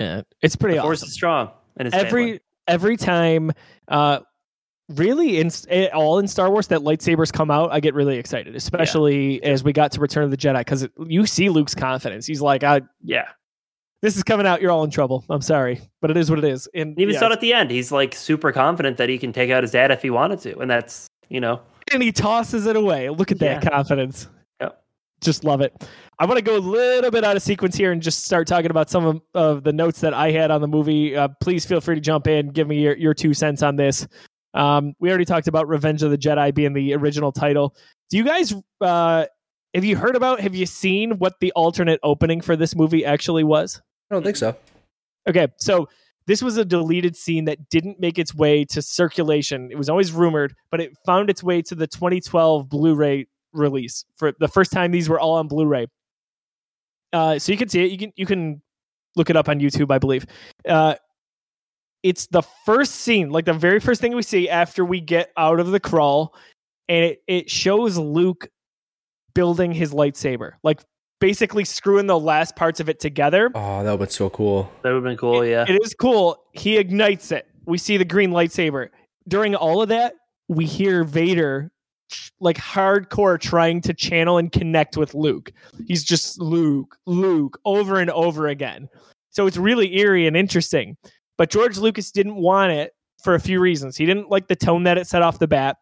Speaker 1: yeah, it's pretty
Speaker 3: the
Speaker 1: awesome.
Speaker 3: force is strong his
Speaker 1: every
Speaker 3: family.
Speaker 1: every time uh really in eh, all in star wars that lightsabers come out i get really excited especially as we got to return of the jedi because you see luke's confidence he's like I,
Speaker 3: yeah
Speaker 1: this is coming out you're all in trouble i'm sorry but it is what it is and
Speaker 3: even
Speaker 1: yeah,
Speaker 3: saw it at the end. He's like super confident that he can take out his dad if he wanted to, and that's you know
Speaker 1: and he tosses it away look at that confidence
Speaker 3: Yep.
Speaker 1: just love it. I want to go a little bit out of sequence here and just start talking about some of, of the notes that I had on the movie. Uh, please feel free to jump in, give me your, your two cents on this. Um, we already talked about Revenge of the Jedi being the original title. Do you guys uh, have you heard about? Have you seen what the alternate opening for this movie actually was?
Speaker 2: I don't think so.
Speaker 1: Okay, so this was a deleted scene that didn't make its way to circulation. It was always rumored, but it found its way to the 2012 Blu-ray release for the first time. These were all on Blu-ray, uh, so you can see it. You can you can look it up on YouTube, I believe. Uh, it's the first scene, like the very first thing we see after we get out of the crawl, and it, it shows Luke building his lightsaber, like basically screwing the last parts of it together.
Speaker 2: Oh, that would be so cool.
Speaker 3: That would have been cool.
Speaker 1: It-
Speaker 3: yeah.
Speaker 1: It is cool. He ignites it. We see the green lightsaber. During all of that, we hear Vader like hardcore trying to channel and connect with Luke. He's just Luke, Luke over and over again. So it's really eerie and interesting. But George Lucas didn't want it for a few reasons. He didn't like the tone that it set off the bat.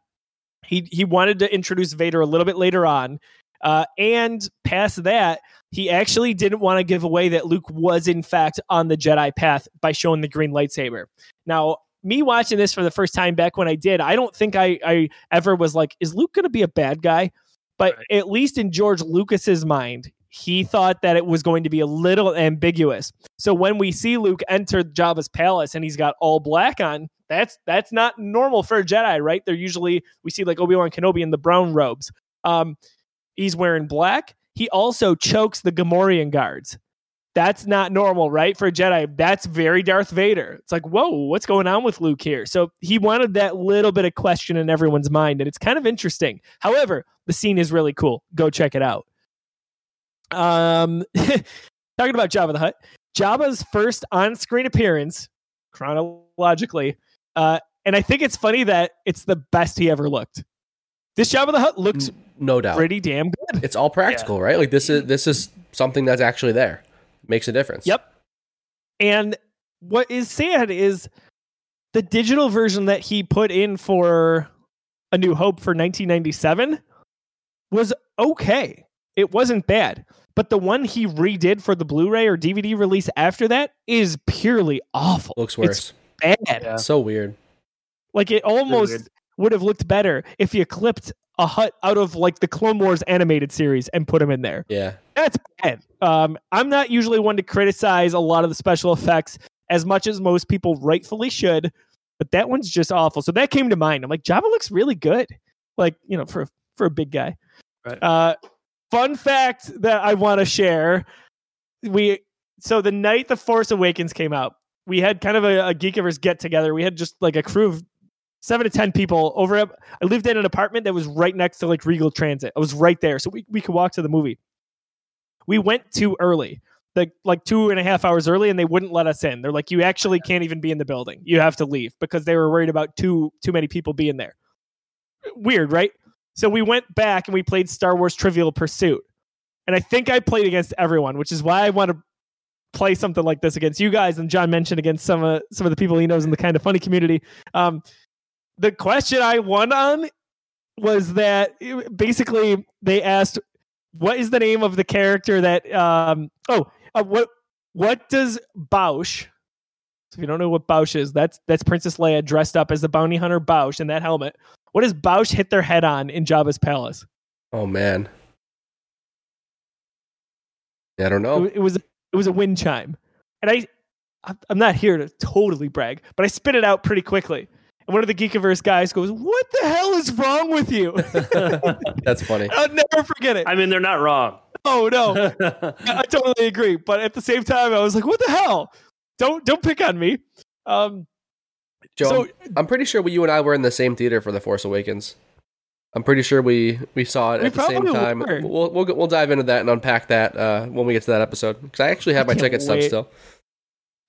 Speaker 1: He he wanted to introduce Vader a little bit later on. Uh, and past that, he actually didn't want to give away that Luke was in fact on the Jedi path by showing the green lightsaber. Now, me watching this for the first time back when I did, I don't think I, I ever was like, is Luke going to be a bad guy? But
Speaker 3: Right.
Speaker 1: at least in George Lucas's mind, he thought that it was going to be a little ambiguous. So when we see Luke enter Jabba's palace and he's got all black on, that's that's not normal for a Jedi, right? They're usually we see like Obi Wan Kenobi in the brown robes. Um, he's wearing black. He also chokes the Gamorrean guards. That's not normal, right? For a Jedi, that's very Darth Vader. It's like, whoa, what's going on with Luke here? So he wanted that little bit of question in everyone's mind, and it's kind of interesting. However, the scene is really cool. Go check it out. Um, talking about Jabba the Hutt, Jabba's first on-screen appearance, chronologically, uh, and I think it's funny that it's the best he ever looked. This Jabba the Hutt looks
Speaker 2: No doubt.
Speaker 1: pretty damn good.
Speaker 2: It's all practical, right? Like this is this is something that's actually there. Makes a difference.
Speaker 1: Yep. And what is sad is the digital version that he put in for A New Hope for 1997 was okay. It wasn't bad. But the one he redid for the Blu ray or DVD release after that is purely awful.
Speaker 2: Looks
Speaker 1: It's
Speaker 2: worse.
Speaker 1: bad.
Speaker 3: Yeah.
Speaker 2: So weird.
Speaker 1: Like it almost
Speaker 3: weird.
Speaker 1: Would have looked better if you clipped a Hutt out of like the Clone Wars animated series and put him in there.
Speaker 2: Yeah.
Speaker 1: That's bad. Um, I'm not usually one to criticize a lot of the special effects as much as most people rightfully should, but that one's just awful. So that came to mind. I'm like, Jabba looks really good, like you know, for for a big guy.
Speaker 3: Right.
Speaker 1: Uh, fun fact that I want to share: we so the night the Force Awakens came out, we had kind of a, a Geekiverse get together. We had just like a crew of seven to ten people over. I lived in an apartment that was right next to like Regal Transit. I was right there, so we we could walk to the movie. We went too early like like two and a half hours early and they wouldn't let us in. They're like you actually can't even be in the building. You have to leave because they were worried about too too many people being there. Weird right? So we went back and we played star wars trivial pursuit. And i think i played against everyone which is why i want to play something like this against you guys and john mentioned against some of some of the people he knows in the kind of funny community. Um the question i won on was that basically they asked what is the name of the character that um oh uh, what what does Boushh so if you don't know what Boushh is that's that's Princess Leia dressed up as the bounty hunter Boushh in that helmet what does Boushh hit their head on in Jabba's palace
Speaker 2: Oh man. I don't know.
Speaker 1: wa- it was it was a wind chime and I I'm not here to totally brag but I spit it out pretty quickly and one of the Geekiverse guys goes what the hell is wrong with you
Speaker 2: That's funny.
Speaker 1: I'll never forget it
Speaker 3: I mean, they're not wrong.
Speaker 1: oh no I totally agree. But at the same time, I was like, "What the hell? Don't don't pick on me." Um,
Speaker 2: Joe,
Speaker 1: So-
Speaker 2: I'm- I'm pretty sure we, you and I were in the same theater for The Force Awakens. I'm pretty sure we we saw it
Speaker 1: We
Speaker 2: at the same time.
Speaker 1: were.
Speaker 2: We'll, we'll we'll dive into that and unpack that uh, when we get to that episode because I actually have
Speaker 1: I
Speaker 2: my
Speaker 1: can't
Speaker 2: ticket stubs
Speaker 1: wait.
Speaker 2: still.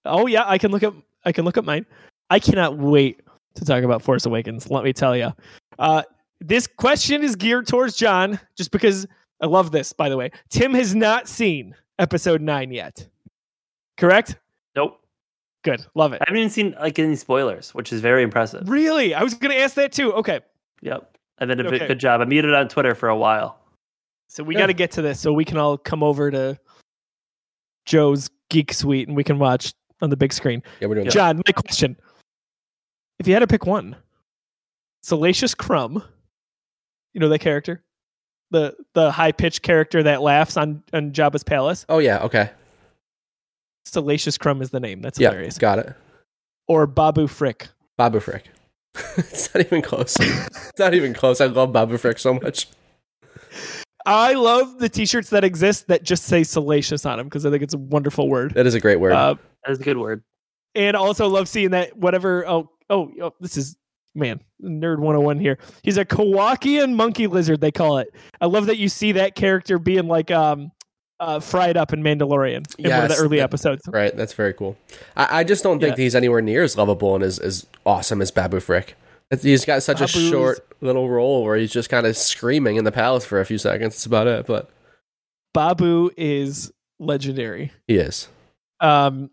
Speaker 1: oh yeah, I can look up. I can look up mine. I cannot wait to talk about Force Awakens. Let me tell you. Uh, this question is geared towards John, just because I love this. By the way, Tim has not seen Episode Nine yet. Correct?
Speaker 3: Nope.
Speaker 1: Good. Love it.
Speaker 3: I haven't even seen like any spoilers, which is very impressive.
Speaker 1: Really? I was going to ask that too. Okay.
Speaker 3: Yep. I did a
Speaker 1: Okay.
Speaker 3: good job. I muted on Twitter for a while.
Speaker 1: So we
Speaker 2: Yeah.
Speaker 1: got to get to this so we can all come over to Joe's Geek Suite and we can watch on the big screen.
Speaker 2: Yeah, we're doing that.
Speaker 1: John, my question: If you had to pick one, Salacious Crumb, you know that character, the the high pitched character that laughs on on Jabba's palace.
Speaker 2: Oh yeah, okay.
Speaker 1: Salacious Crumb is the name. That's
Speaker 2: Yeah,
Speaker 1: hilarious.
Speaker 2: got it.
Speaker 1: Or Babu Frick.
Speaker 2: Babu Frick. it's not even close. it's not even close. I love Babu Frick so much.
Speaker 1: I love the T-shirts that exist that just say salacious on them because I think it's a wonderful word.
Speaker 2: That is a great word.
Speaker 1: Uh,
Speaker 3: That is a good word.
Speaker 1: and also love seeing that whatever. Oh, oh, oh this is man nerd 101 here. He's a Kowakian monkey lizard. They call it. I love that you see that character being like um uh, fried up in Mandalorian in one of the early
Speaker 2: that-
Speaker 1: episodes.
Speaker 2: right, that's very cool. I, I just don't think
Speaker 1: Yeah.
Speaker 2: he's anywhere near as lovable and as, as awesome as Babu Frick. He's got such
Speaker 1: Babu's-
Speaker 2: a short little role where he's just kind of screaming in the palace for a few seconds. That's about it, but
Speaker 1: Babu is legendary.
Speaker 2: he is.
Speaker 1: Um,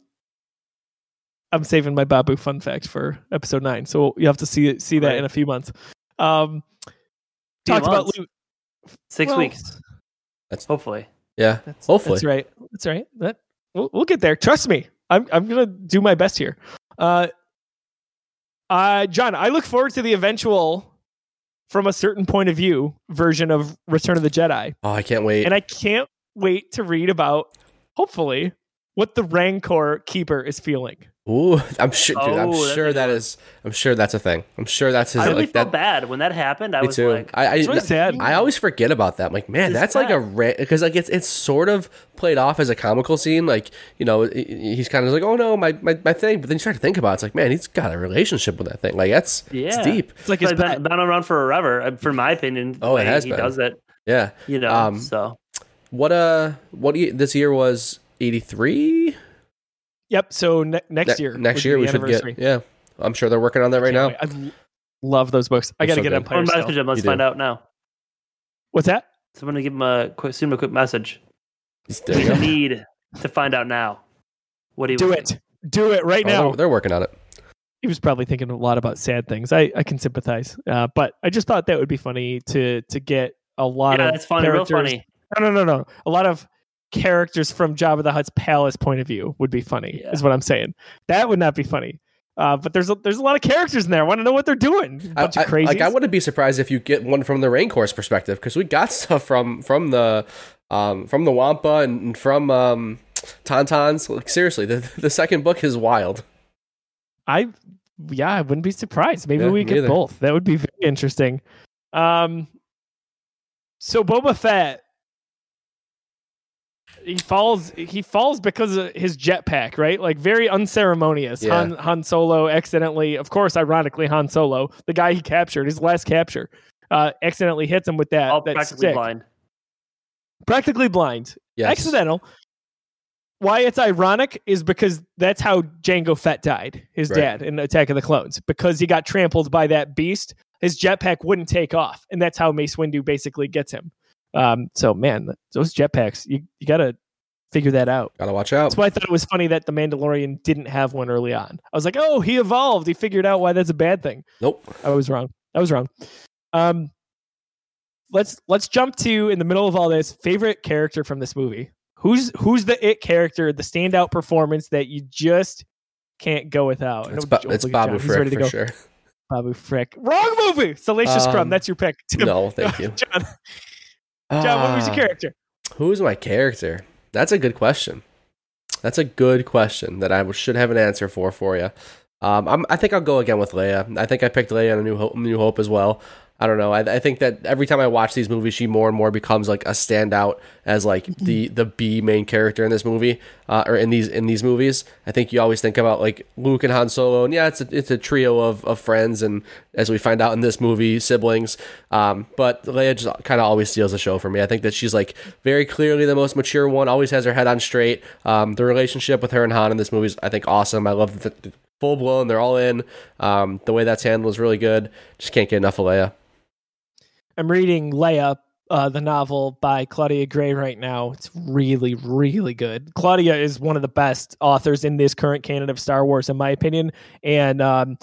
Speaker 1: I'm saving my Babu fun fact for episode nine, so you have to see see that
Speaker 3: Right.
Speaker 1: in a few months. Um,
Speaker 3: Few
Speaker 1: talked about
Speaker 3: months.
Speaker 1: Luke.
Speaker 3: Six
Speaker 1: Well,
Speaker 3: weeks.
Speaker 2: That's-
Speaker 3: hopefully.
Speaker 2: Yeah,
Speaker 1: That's,
Speaker 2: hopefully.
Speaker 1: that's right. That's right. That we'll, we'll get there. Trust me. I'm I'm gonna do my best here. Uh, uh, John, I look forward to the eventual, from a certain point of view, version of Return of the Jedi,
Speaker 2: Oh, I can't wait.
Speaker 1: and I can't wait to read about, hopefully, what the Rancor keeper is feeling.
Speaker 2: Ooh, I'm sure, dude. I'm
Speaker 3: Oh, that's
Speaker 2: sure
Speaker 3: a
Speaker 2: that
Speaker 3: good
Speaker 2: is. I'm sure that's a thing. I'm sure that's his
Speaker 3: I really
Speaker 2: like
Speaker 3: felt
Speaker 2: that.
Speaker 3: bad when that happened. I
Speaker 2: Me
Speaker 3: was
Speaker 2: too.
Speaker 3: like,
Speaker 2: I, I,
Speaker 1: It's really sad.
Speaker 2: I always forget about that. I'm like, man,
Speaker 3: It's
Speaker 2: that's like a
Speaker 3: sad.
Speaker 2: rant because like it's it's sort of played off as a comical scene. Like you know, he's kind of like, oh no, my, my my thing. But then you start to think about it, it's like, man, he's got a relationship with that thing. Like that's
Speaker 3: yeah,
Speaker 2: it's deep.
Speaker 1: It's like his
Speaker 3: It's been,
Speaker 1: pet.
Speaker 3: been around forever, uh, for my opinion.
Speaker 2: Oh, it has
Speaker 3: he
Speaker 2: been.
Speaker 3: does it,
Speaker 2: Yeah.
Speaker 3: you know.
Speaker 2: Um,
Speaker 3: so
Speaker 2: What uh, what ye- this year was 83.
Speaker 1: Yep. So ne- next
Speaker 2: Ne-
Speaker 1: year,
Speaker 2: next year we should get. Yeah, I'm sure they're working on that right now.
Speaker 1: Can't wait. I l- love those books. I
Speaker 2: They're
Speaker 1: got to
Speaker 2: so
Speaker 1: get
Speaker 2: good.
Speaker 1: Empire.
Speaker 3: One
Speaker 1: still.
Speaker 3: message him. Let's
Speaker 2: You do.
Speaker 3: find out now.
Speaker 1: What's that?
Speaker 3: Someone to give him a quick, send him a quick message.
Speaker 2: There you
Speaker 3: We need to find out now. What do you
Speaker 1: Do
Speaker 3: want?
Speaker 1: it. Do it right
Speaker 2: Oh,
Speaker 1: now.
Speaker 2: they're, they're working on it.
Speaker 1: he was probably thinking a lot about sad things. I, I can sympathize, uh, but I just thought that would be funny to to get a lot
Speaker 3: Yeah,
Speaker 1: of
Speaker 3: that's funny. Real
Speaker 1: characters-
Speaker 3: funny.
Speaker 1: No, no, no, no. A lot of characters from Jabba the Hutt's palace point of view would be funny.
Speaker 3: Yeah.
Speaker 1: Is what I'm saying. That would not be funny. Uh, but there's a, there's a lot of characters in there. I want to know what they're doing.
Speaker 2: I,
Speaker 1: Bunch
Speaker 2: I-
Speaker 1: of crazy.
Speaker 2: like I wouldn't be surprised if you get one from the Rancor's perspective because we got stuff from from the um, from the Wampa and, and from um, Tauntauns. Like seriously, the the second book is wild.
Speaker 1: I yeah, I wouldn't be surprised. Maybe
Speaker 2: Yeah,
Speaker 1: we get
Speaker 2: either.
Speaker 1: both. That would be very interesting. Um, so Boba Fett, he falls. He falls because of his jetpack, right? Like very unceremonious.
Speaker 2: Yeah.
Speaker 1: Han, Han Solo accidentally, of course, ironically, Han Solo, the guy he captured, his last capture, uh, accidentally hits him with that
Speaker 3: All
Speaker 1: that
Speaker 3: practically
Speaker 1: stick.
Speaker 3: blind.
Speaker 1: Practically blind.
Speaker 2: Yes.
Speaker 1: Accidental. Why it's ironic is because that's how Jango Fett died, his
Speaker 2: Right.
Speaker 1: dad in Attack of the Clones. Because he got trampled by that beast, his jetpack wouldn't take off, and that's how Mace Windu basically gets him. Um, so man, those jetpacks, you you gotta figure that out.
Speaker 2: Gotta watch out.
Speaker 1: That's why I thought it was funny that the Mandalorian didn't have one early on. I was like, oh, he evolved. He figured out why that's a bad thing.
Speaker 2: Nope.
Speaker 1: I was wrong. I was wrong. Um, let's let's jump to in the middle of all this favorite character from this movie. Who's who's the it character, the standout performance that you just can't go without?
Speaker 2: It's, ba- it's Babu Frick
Speaker 1: to
Speaker 2: for
Speaker 1: go.
Speaker 2: sure.
Speaker 1: Babu Frick. Wrong movie. Salacious
Speaker 2: Um,
Speaker 1: Crumb. That's your pick. Tim.
Speaker 2: No, thank you.
Speaker 1: John. John, what was your
Speaker 2: Ah,
Speaker 1: character?
Speaker 2: Who's my character? That's a good question. That's a good question that I should have an answer for for you. Um, I'm, I think I'll go again with Leia. I think I picked Leia in A New Hope, New Hope as well. I don't know. I, I think that every time I watch these movies, she more and more becomes like a standout as like the the B main character in this movie, uh, or in these in these movies. I think you always think about like Luke and Han Solo, and yeah, it's a, it's a trio of, of friends, and as we find out in this movie, siblings. Um, but Leia just kind of always steals the show for me. I think that she's like very clearly the most mature one. Always has her head on straight. Um, the relationship with her and Han in this movie is I think awesome. I love the full blown. They're all in. Um, the way that's handled is really good. Just can't get enough of Leia.
Speaker 1: I'm reading Leia, uh, the novel by Claudia Gray right now. It's really, really good. Claudia is one of the best authors in this current canon of Star Wars, in my opinion. And um,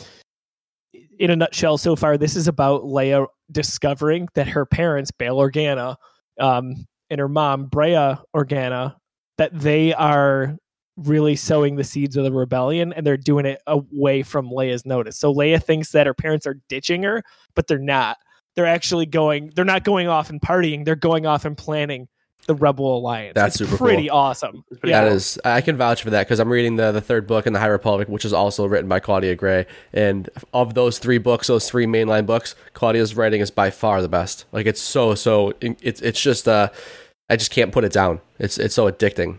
Speaker 1: in a nutshell, so far, this is about Leia discovering that her parents, Bail Organa, um, and her mom, Breha Organa, that they are really sowing the seeds of the rebellion and they're doing it away from Leia's notice. So Leia thinks that her parents are ditching her, but they're not. They're actually going, they're not going off and partying, they're going off and planning the Rebel Alliance.
Speaker 2: That's
Speaker 1: It's
Speaker 2: super
Speaker 1: pretty
Speaker 2: cool.
Speaker 1: awesome.
Speaker 3: pretty
Speaker 1: Yeah.
Speaker 2: That is, I can vouch for that because I'm reading the the third book in the High Republic, which is also written by Claudia Gray. And of those three books, those three mainline books, Claudia's writing is by far the best. Like it's so so, it's it's just uh, I just can't put it down. It's it's so addicting.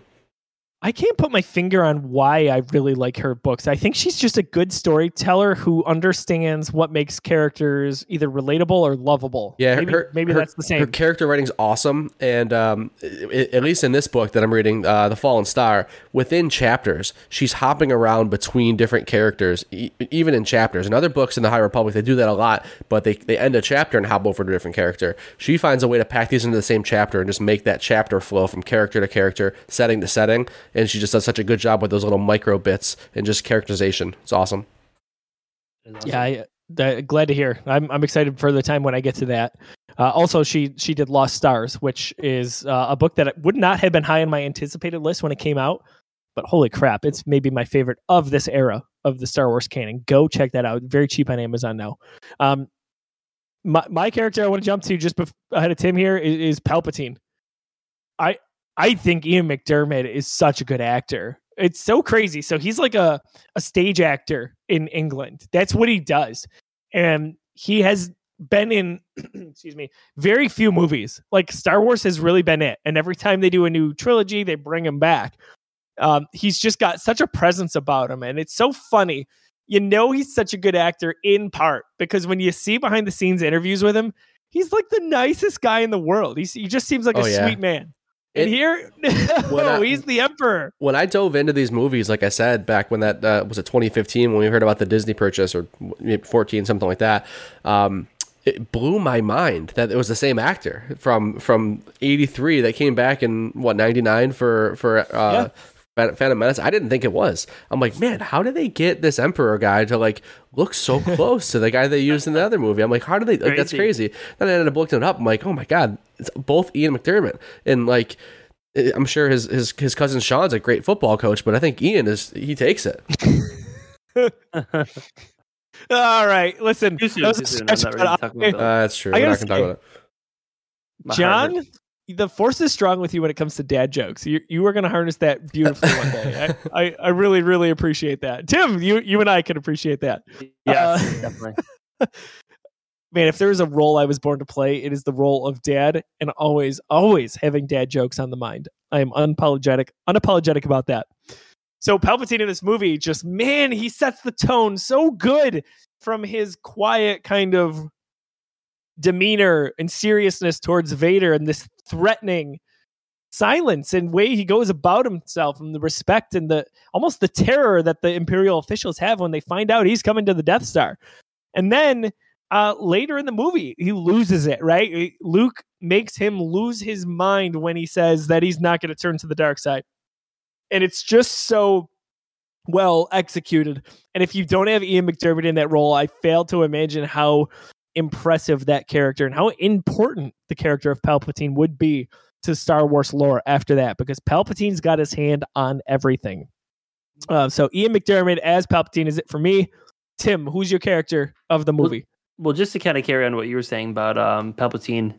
Speaker 1: I can't put my finger on why I really like her books. I think she's just a good storyteller who understands what makes characters either relatable or lovable.
Speaker 2: Yeah,
Speaker 1: maybe,
Speaker 2: her,
Speaker 1: maybe
Speaker 2: her-
Speaker 1: that's the same.
Speaker 2: Her character writing's awesome, and um, i- at least in this book that I'm reading, uh, The Fallen Star, within chapters, she's hopping around between different characters, e- even in chapters. In other books in the High Republic, they do that a lot, but they, they end a chapter and hop over to a different character. She finds a way to pack these into the same chapter and just make that chapter flow from character to character, setting to setting, and she just does such a good job with those little micro bits and just characterization. It's awesome.
Speaker 1: Yeah, I, that, glad to hear. I'm I'm excited for the time when I get to that. Uh, also, she she did Lost Stars, which is uh, a book that would not have been high on my anticipated list when it came out, but holy crap, it's maybe my favorite of this era of the Star Wars canon. Go check that out. Very cheap on Amazon now. Um, my my character I want to jump to just bef- ahead of Tim here is, is Palpatine. I I think Ian McDiarmid is such a good actor. It's so crazy. So he's like a a stage actor in England. That's what he does. And he has been in excuse me, very few movies. Like Star Wars has really been it. And every time they do a new trilogy, they bring him back. Um, he's just got such a presence about him and it's so funny. You know he's such a good actor in part because when you see behind the scenes interviews with him, he's like the nicest guy in the world. He's, he just seems like
Speaker 2: Oh,
Speaker 1: a
Speaker 2: yeah.
Speaker 1: sweet man. And here,
Speaker 2: When
Speaker 1: oh,
Speaker 2: I-
Speaker 1: he's the emperor.
Speaker 2: when I dove into these movies, like I said back when that uh, was it 2015 when we heard about the Disney purchase or 14 something like that, um, it blew my mind that it was the same actor from from 83 that came back in what 99 for for uh, Phan- Phantom Menace. I didn't think it was. I'm like, man, how did they get this Emperor guy to like look so close to the guy they used in the other movie? I'm like, how did they? Like, that's
Speaker 3: Crazy.
Speaker 2: crazy. Then I ended up looking it up. I'm like, oh my god, it's both Ian McDiarmid and like. I'm sure his, his his cousin Sean's a great football coach, but I think Ian is he takes it.
Speaker 1: All right, listen.
Speaker 3: Too soon, too soon. I'm not ready to talk
Speaker 1: I-
Speaker 3: about
Speaker 2: Uh, that's true.
Speaker 1: I
Speaker 2: We're not gonna talk about it.
Speaker 3: My
Speaker 1: John,
Speaker 3: hurts.
Speaker 1: The force is strong with you when it comes to dad jokes. You you are going to harness that beautifully one day. I, I, I really really appreciate that. Tim, you you and I can appreciate that.
Speaker 3: Yes,
Speaker 1: Uh,
Speaker 3: definitely.
Speaker 1: Man, if there is a role I was born to play, it is the role of dad, and always always having dad jokes on the mind. I am unapologetic unapologetic about that. So Palpatine in this movie, just man, he sets the tone so good from his quiet kind of demeanor and seriousness towards Vader and this threatening silence and way he goes about himself and the respect and the almost the terror that the imperial officials have when they find out he's coming to the Death Star. And then uh, later in the movie, he loses it, right? Luke makes him lose his mind when he says that he's not going to turn to the dark side. And it's just so well executed. And if you don't have Ian McDiarmid in that role, I fail to imagine how impressive that character and how important the character of Palpatine would be to Star Wars lore after that, because Palpatine's got his hand on everything. Uh, so Ian McDiarmid as Palpatine is it for me. Tim, who's your character of the movie?
Speaker 3: Well, just to kind of carry on what you were saying about um, Palpatine,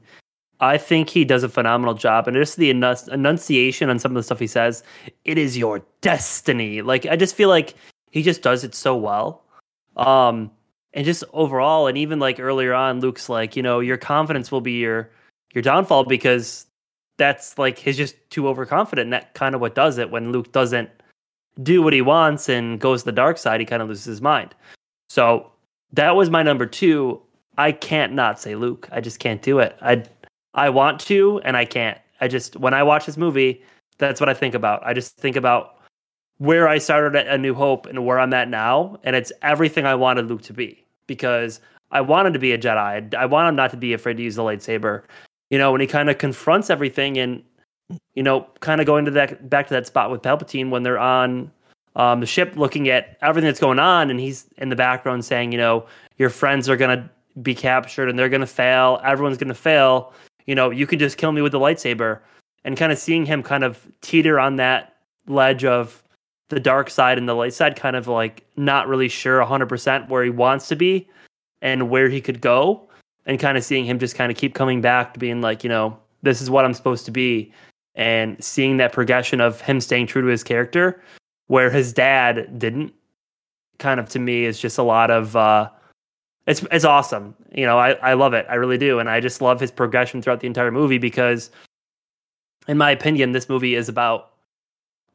Speaker 3: I think he does a phenomenal job, and just the enunci- enunciation on some of the stuff he says, "It is your destiny." Like I just feel like he just does it so well, um, and just overall, and even like earlier on, Luke's like, you know, your confidence will be your your downfall because that's like he's just too overconfident. And that kind of what does it when Luke doesn't do what he wants and goes to the dark side. He kind of loses his mind. So that was my number two. I can't not say Luke. I just can't do it. I I want to and I can't. I just when I watch this movie, that's what I think about. I just think about where I started at A New Hope and where I'm at now, and it's everything I wanted Luke to be because I wanted to be a Jedi. I want him not to be afraid to use the lightsaber. You know, when he kind of confronts everything and you know, kind of going to that back to that spot with Palpatine when they're on um, the ship looking at everything that's going on, and he's in the background saying, you know, your friends are gonna be captured and they're gonna fail. Everyone's gonna fail. you know, you can just kill me with the lightsaber, and kind of seeing him kind of teeter on that ledge of the dark side and the light side, kind of like not really sure 100% where he wants to be and where he could go, and kind of seeing him just kind of keep coming back to being like, you know, this is what I'm supposed to be, and seeing that progression of him staying true to his character, where his dad didn't, kind of to me is just a lot of. uh it's it's awesome. You know, I, I love it. I really do. And I just love his progression throughout the entire movie because in my opinion, this movie is about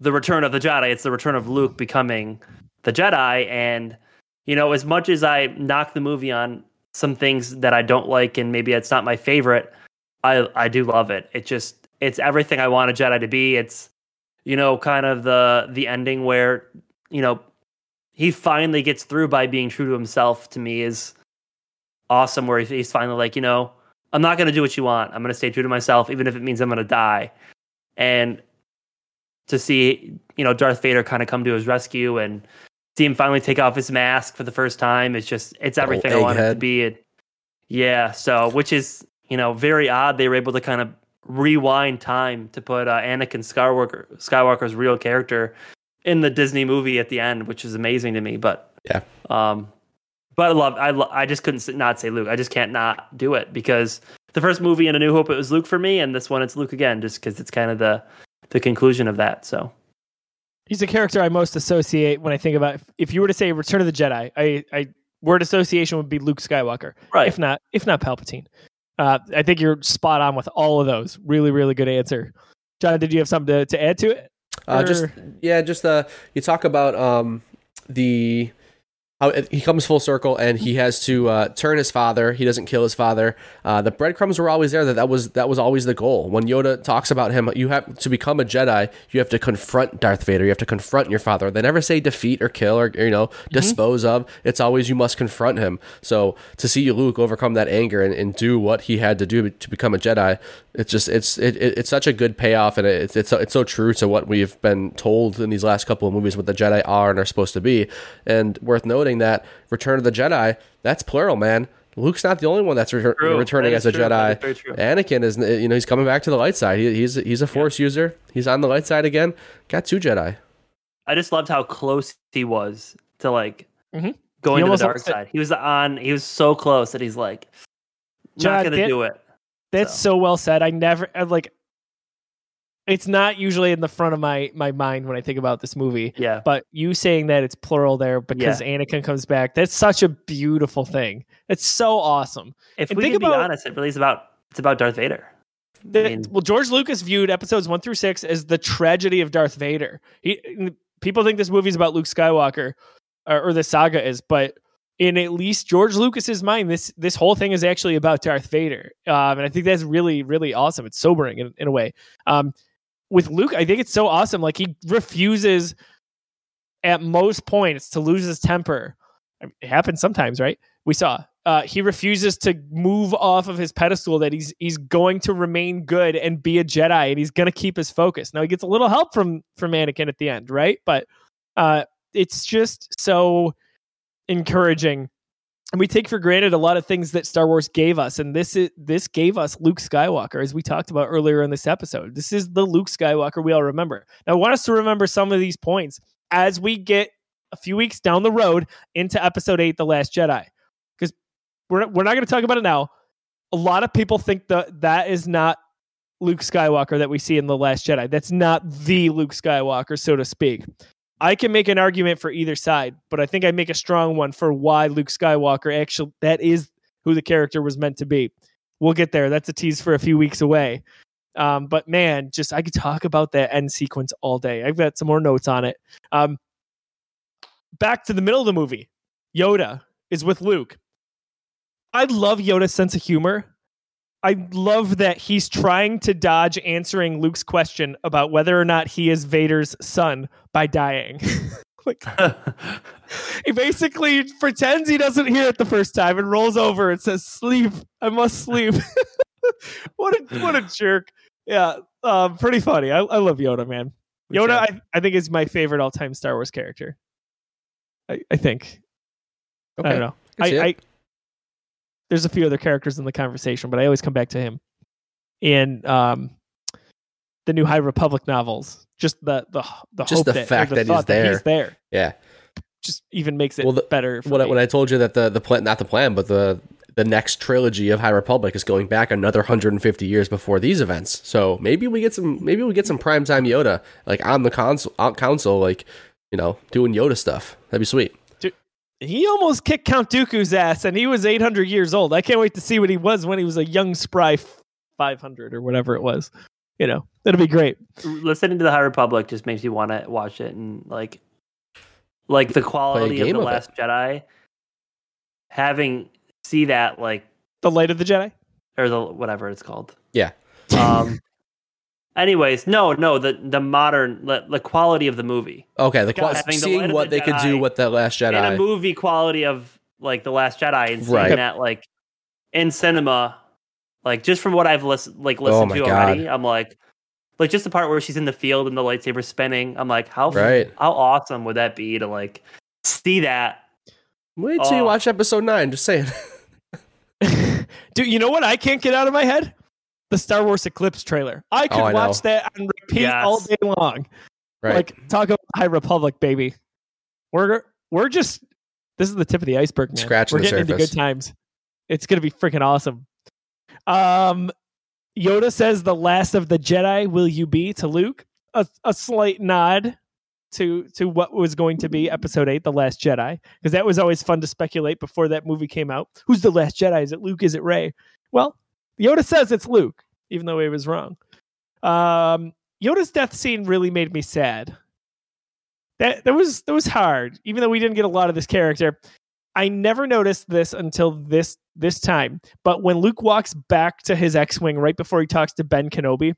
Speaker 3: the return of the Jedi. It's the return of Luke becoming the Jedi. And, you know, as much as I knock the movie on some things that I don't like and maybe it's not my favorite, I I do love it. It just it's everything I want a Jedi to be. It's you know, kind of the the ending where, you know, he finally gets through by being true to himself to me is awesome where he's finally like, you know, I'm not going to do what you want. I'm going to stay true to myself, even if it means I'm going to die. And to see, you know, Darth Vader kind of come to his rescue and see him finally take off his mask for the first time. It's just, it's everything I wanted it to be. It, yeah. So, which is, you know, very odd. They were able to kind of rewind time to put uh, Anakin Skywalker, Skywalker's real character in the Disney movie at the end, which is amazing to me. But
Speaker 2: yeah,
Speaker 3: um, but I love I lo- I just couldn't not say Luke. I just can't not do it because the first movie in A New Hope it was Luke for me, and this one it's Luke again, just because it's kind of the the conclusion of that. So
Speaker 1: he's a character I most associate when I think about if you were to say Return of the Jedi, I I word association would be Luke Skywalker,
Speaker 3: right?
Speaker 1: If not if not Palpatine. Uh, I think you're spot on with all of those. Really, really good answer. John, did you have something to, to add to it?
Speaker 2: Uh, just yeah, just uh, you talk about um the how he comes full circle and he has to uh, turn his father. He doesn't kill his father. Uh, the breadcrumbs were always there. That that was that was always the goal. When Yoda talks about him, you have to become a Jedi. You have to confront Darth Vader. You have to confront your father. They never say defeat or kill or, you know dispose mm-hmm. of. It's always you must confront him. So to see Luke overcome that anger and, and do what he had to do to become a Jedi, it's just it's it, it's such a good payoff and it's it's it's so true to what we've been told in these last couple of movies what the Jedi are and are supposed to be. And worth noting that Return of the Jedi, that's plural, man. Luke's not the only one that's re- returning as a true. Jedi. Anakin is, you know, he's coming back to the light side. He, he's he's a Force yeah. user. He's on the light side again. Got two Jedi.
Speaker 3: I just loved how close he was to like mm-hmm. going to the dark side. He was on. He was so close that he's like, not gonna do it.
Speaker 1: That's so. so well said. I never like it's not usually in the front of my my mind when I think about this movie.
Speaker 3: Yeah.
Speaker 1: But you saying that it's plural there because yeah. Anakin comes back, that's such a beautiful thing. It's so awesome.
Speaker 3: If and we can about, be honest, it really is about it's about Darth Vader.
Speaker 1: The, I mean, well, George Lucas viewed episodes one through six as the tragedy of Darth Vader. He people think this movie is about Luke Skywalker, or, or the saga is, but in at least George Lucas's mind, this this whole thing is actually about Darth Vader, um, and I think that's really really awesome. It's sobering in, in a way. Um, with Luke, I think it's so awesome. Like he refuses at most points to lose his temper. It happens sometimes, right? We saw. Uh, he refuses to move off of his pedestal that he's he's going to remain good and be a Jedi and he's going to keep his focus. Now he gets a little help from from Anakin at the end, right? But uh, it's just so encouraging and we take for granted a lot of things that Star Wars gave us, and this is this gave us Luke Skywalker, as we talked about earlier in this episode. This is the Luke Skywalker we all remember. Now, I want us to remember some of these points as we get a few weeks down the road into Episode Eight, The Last Jedi, because we're we're not going to talk about it now. A lot of people think that that is not Luke Skywalker that we see in The Last Jedi. That's not the Luke Skywalker, so to speak. I can make an argument for either side, but I think I make a strong one for why Luke Skywalker actually that is who the character was meant to be. We'll get there. That's a tease for a few weeks away. Um, but man, just I could talk about that end sequence all day. I've got some more notes on it. Um, back to the middle of the movie. Yoda is with Luke. I love Yoda's sense of humor. I love that he's trying to dodge answering Luke's question about whether or not he is Vader's son by dying. like he basically pretends he doesn't hear it the first time and rolls over and says, "Sleep. I must sleep." what a what a jerk. Yeah, um, pretty funny. I, I love Yoda, man. Yoda, I, I think is my favorite all time Star Wars character. I, I think. Okay. I don't know. I, I there's a few other characters in the conversation, but I always come back to him. in um, the new High Republic novels. Just the the the
Speaker 2: Just
Speaker 1: hope
Speaker 2: the
Speaker 1: that,
Speaker 2: fact
Speaker 1: the
Speaker 2: that he's
Speaker 1: thought that he's
Speaker 2: there.
Speaker 1: there
Speaker 2: Yeah.
Speaker 1: just even makes it
Speaker 2: Well, the-
Speaker 1: better. For
Speaker 2: When I,
Speaker 1: me.
Speaker 2: when I told you that the the plan, not the plan, but the the next trilogy of High Republic is going back another 150 years before these events. So maybe we get some maybe we get some primetime Yoda like on the console on council like you know doing Yoda stuff. That'd be sweet.
Speaker 1: He almost kicked Count Dooku's ass, and he was 800 years old. I can't wait to see what he was when he was a young spry 500 or whatever it was. You know, that'll be great.
Speaker 3: Listening to the High Republic just makes me want to watch it and like, like the quality of
Speaker 2: game
Speaker 3: the
Speaker 2: of it.
Speaker 3: Last Jedi. Having see that like
Speaker 1: The Light of the Jedi.
Speaker 3: or the whatever it's called.
Speaker 2: Yeah.
Speaker 3: Um. anyways, no, no, the the modern the, the quality of the movie
Speaker 2: Okay, the
Speaker 1: God,
Speaker 2: qual-
Speaker 3: having the
Speaker 2: seeing what
Speaker 3: the
Speaker 2: they could do with the Last Jedi
Speaker 3: in a
Speaker 2: Jedi.
Speaker 3: movie quality of like the Last Jedi and seeing
Speaker 2: Right.
Speaker 3: that like in cinema, like just from what I've oh listened like listened
Speaker 2: Oh my
Speaker 3: to
Speaker 2: God.
Speaker 3: already, I'm like, like just the part where she's in the field and the lightsaber spinning. I'm like, how
Speaker 2: Right.
Speaker 3: how awesome would that be to like see that?
Speaker 2: Wait till you
Speaker 3: Oh.
Speaker 2: watch episode nine. Just saying.
Speaker 1: Dude, you know what I can't get out of my head? The Star Wars Eclipse trailer. I could
Speaker 2: Oh, I know.
Speaker 1: watch that and repeat
Speaker 3: Yes.
Speaker 1: all day long.
Speaker 2: right.
Speaker 1: Like talk about High Republic, baby. We're we're just this is the tip of the iceberg, man.
Speaker 2: Scratching
Speaker 1: we're
Speaker 2: the
Speaker 1: getting into good times. It's gonna be freaking awesome. Um, Yoda says, "The last of the Jedi will you be?" to Luke. A, a slight nod to to what was going to be Episode Eight, The Last Jedi, because that was always fun to speculate before that movie came out. Who's the Last Jedi? Is it Luke? Is it Rey? Well, Yoda says it's Luke, even though he was wrong. Um, Yoda's death scene really made me sad. That that was that was hard, even though we didn't get a lot of this character. I never noticed this until this this time. But when Luke walks back to his X-wing right before he talks to Ben Kenobi,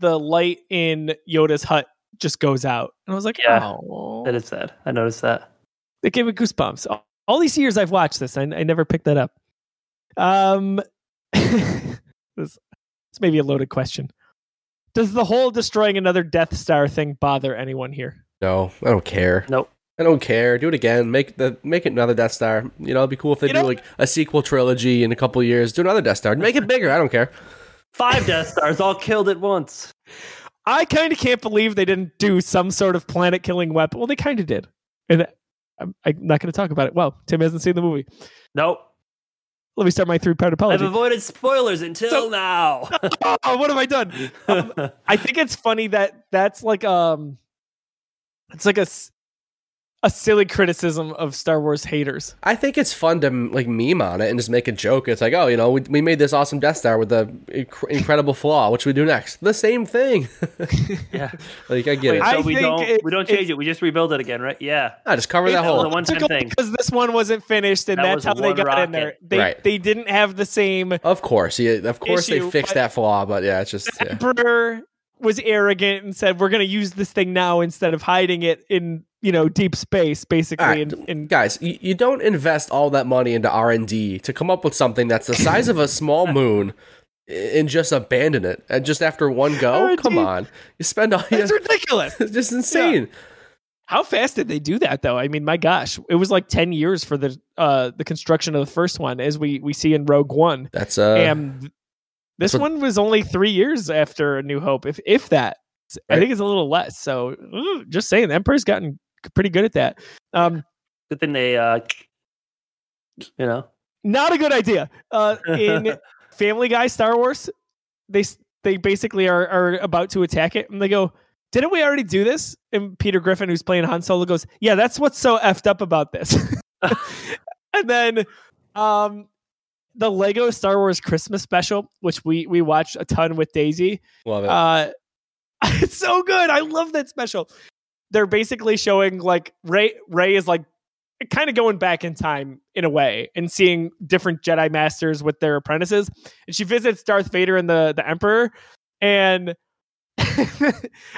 Speaker 1: the light in Yoda's hut just goes out, and I was like,
Speaker 3: Yeah.
Speaker 1: "Oh,
Speaker 3: That is sad. I noticed that.
Speaker 1: it gave me goosebumps. All, all these years I've watched this, I, I never picked that up. Um, this, this may be a loaded question. Does the whole destroying another Death Star thing bother anyone here?
Speaker 2: no, I don't care.
Speaker 3: Nope.
Speaker 2: I don't care. Do it again. Make the make it another Death Star. You know, it'd be cool if they
Speaker 1: You
Speaker 2: do
Speaker 1: know-
Speaker 2: like a sequel trilogy in a couple years. Do another Death Star. Make it bigger. I don't care.
Speaker 3: Five Death Stars all killed at once.
Speaker 1: I kind of can't believe they didn't do some sort of planet-killing weapon. Well, they kind of did, and I'm, I'm not going to talk about it. Well, Tim hasn't seen the movie.
Speaker 3: Nope.
Speaker 1: Let me start my three-part apology.
Speaker 3: I've avoided spoilers until
Speaker 1: So-
Speaker 3: now.
Speaker 1: oh, what have I done? I think it's funny that that's like um, it's like a a silly criticism of Star Wars haters.
Speaker 2: I think it's fun to like meme on it and just make a joke. It's like, oh, you know, we, we made this awesome Death Star with the inc- incredible flaw. What should we do next? The same thing.
Speaker 3: yeah.
Speaker 2: like I get
Speaker 3: Wait,
Speaker 2: it.
Speaker 1: I
Speaker 3: so we
Speaker 1: think
Speaker 3: don't
Speaker 1: it's-
Speaker 3: we don't change
Speaker 1: it's-
Speaker 3: it. We just rebuild it again, right? Yeah.
Speaker 2: I just cover that
Speaker 1: It's
Speaker 2: hole.
Speaker 3: a one-time thing.
Speaker 1: because this one wasn't finished, and
Speaker 3: That
Speaker 1: that's how they
Speaker 3: one
Speaker 1: got in there. They
Speaker 2: Right.
Speaker 1: they didn't have the same
Speaker 2: Of course, yeah, of course
Speaker 1: Issue,
Speaker 2: they fixed that flaw, but yeah, it's just yeah.
Speaker 1: emperor was arrogant and said we're going to use this thing now instead of hiding it in you know deep space basically
Speaker 2: All right.
Speaker 1: and, and
Speaker 2: guys. You, you don't invest all that money into R and D to come up with something that's the size of a small moon and just abandon it and just after one go.
Speaker 1: R&D.
Speaker 2: Come on, you spend all.
Speaker 1: it's ridiculous
Speaker 2: it's just insane.
Speaker 1: how fast did they do that though i mean my gosh it was like 10 years for the uh the construction of the first one as we we see in rogue one
Speaker 2: That's uh.
Speaker 1: and this
Speaker 2: what-
Speaker 1: one was only three years after a new hope if if that i think it's a little less so ooh, just saying the emperor's gotten pretty good at that um
Speaker 3: Good thing they uh you know.
Speaker 1: not a good idea. Uh, in Family Guy Star Wars, they they basically are are about to attack it, and they go, "Didn't we already do this?" And Peter Griffin, who's playing Han Solo, goes, "Yeah, that's what's so effed up about this." and then, um, the Lego Star Wars Christmas special, which we we watched a ton with Daisy,
Speaker 2: love it.
Speaker 1: uh, it's so good. I love that special. They're basically showing like Rey. Rey is like kind of going back in time in a way and seeing different Jedi masters with their apprentices. And she visits Darth Vader and the the Emperor, and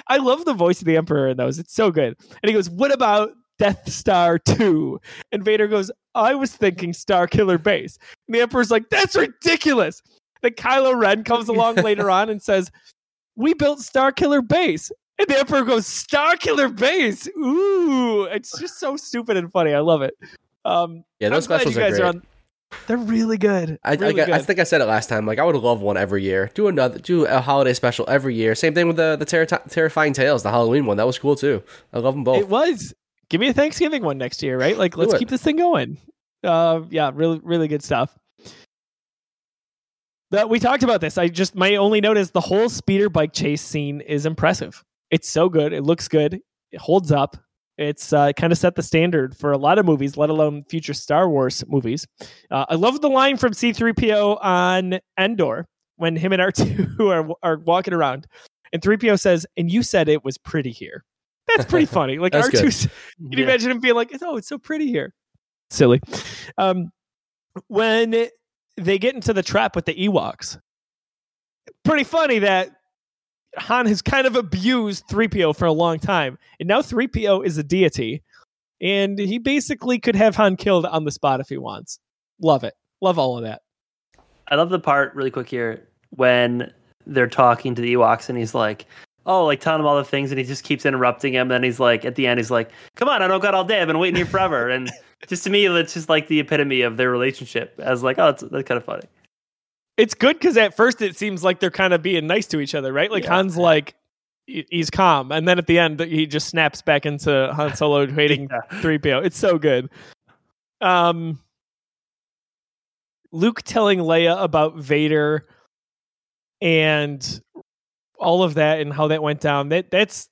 Speaker 1: I love the voice of the Emperor in those. It's so good. And he goes, "What about Death Star 2?" And Vader goes, "I was thinking Star Killer Base." And the Emperor's like, "That's ridiculous." Then Kylo Ren comes along later on and says, "We built Star Killer Base." And the Emperor goes, Star Killer Base. Ooh, it's just so stupid and funny. I love it. Um,
Speaker 2: yeah, those
Speaker 1: I'm
Speaker 2: specials are great.
Speaker 1: are on. They're really good.
Speaker 2: I,
Speaker 1: really
Speaker 2: I, I
Speaker 1: good.
Speaker 2: think I said it last time. Like I would love one every year. Do another, do a holiday special every year. Same thing with the the terri- terrifying tales, the Halloween one. That was cool too. I love them both.
Speaker 1: It was. Give me a Thanksgiving one next year, right? Like, let's keep this thing going. Uh, yeah, really, really good stuff. That we talked about this. I just my only note is the whole speeder bike chase scene is impressive. It's so good. It looks good. It holds up. It's uh, kind of set the standard for a lot of movies, let alone future Star Wars movies. Uh, I love the line from C-3PO on Endor when him and R2 are are walking around, and 3PO says, "And you said it was pretty here." That's pretty funny. Like R2
Speaker 2: good.
Speaker 1: 's can you
Speaker 3: Yeah.
Speaker 1: imagine him being like, "Oh, it's so pretty here"? Silly. Um, when they get into the trap with the Ewoks, pretty funny that Han has kind of abused 3PO for a long time, and now 3PO is a deity, and he basically could have Han killed on the spot if he wants. Love it. Love all of that.
Speaker 3: I love the part really quick here when they're talking to the Ewoks and he's like, "Oh, like telling him all the things," and he just keeps interrupting him. And he's like, at the end, he's like, "Come on, I don't got all day. I've been waiting here forever." and just to me, that's just like the epitome of their relationship. As like, oh, that's, that's kind of funny.
Speaker 1: It's good because at first it seems like they're kind of being nice to each other, right? Like
Speaker 3: Yeah.
Speaker 1: Han's like, he's calm, and then at the end he just snaps back into Han Solo hating
Speaker 3: Yeah.
Speaker 1: 3PO. It's so good. Um Luke telling Leia about Vader and all of that and how that went down. That that's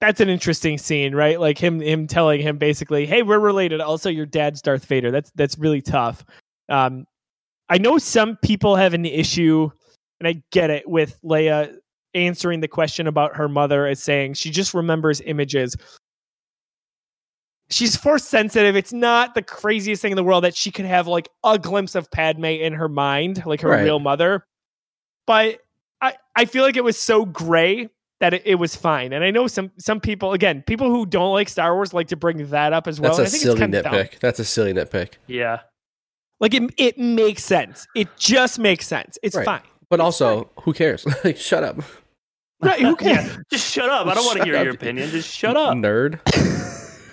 Speaker 1: that's an interesting scene, right? Like him him telling him basically, "Hey, we're related. Also, your dad's Darth Vader." That's that's really tough. Um I know some people have an issue and I get it with Leia answering the question about her mother as saying she just remembers images she's force sensitive. It's not the craziest thing in the world that she could have like a glimpse of Padme in her mind, like her
Speaker 2: Right.
Speaker 1: real mother. But I, I feel like it was so gray that it, it was fine. And I know some some people again, people who don't like Star Wars like to bring that up as well.
Speaker 2: That's
Speaker 1: and
Speaker 2: a
Speaker 1: I think
Speaker 2: silly
Speaker 1: it's kinda dumb.
Speaker 2: nitpick. That's a silly nitpick.
Speaker 3: Yeah,
Speaker 1: Like it it makes sense. It just makes sense. It's
Speaker 2: Right.
Speaker 1: fine.
Speaker 2: But also, who cares? like, shut up,
Speaker 1: Right, who cares?
Speaker 3: yeah. Just shut up. I don't want to
Speaker 2: Shut
Speaker 3: hear your opinion. Just shut up.
Speaker 2: nerd.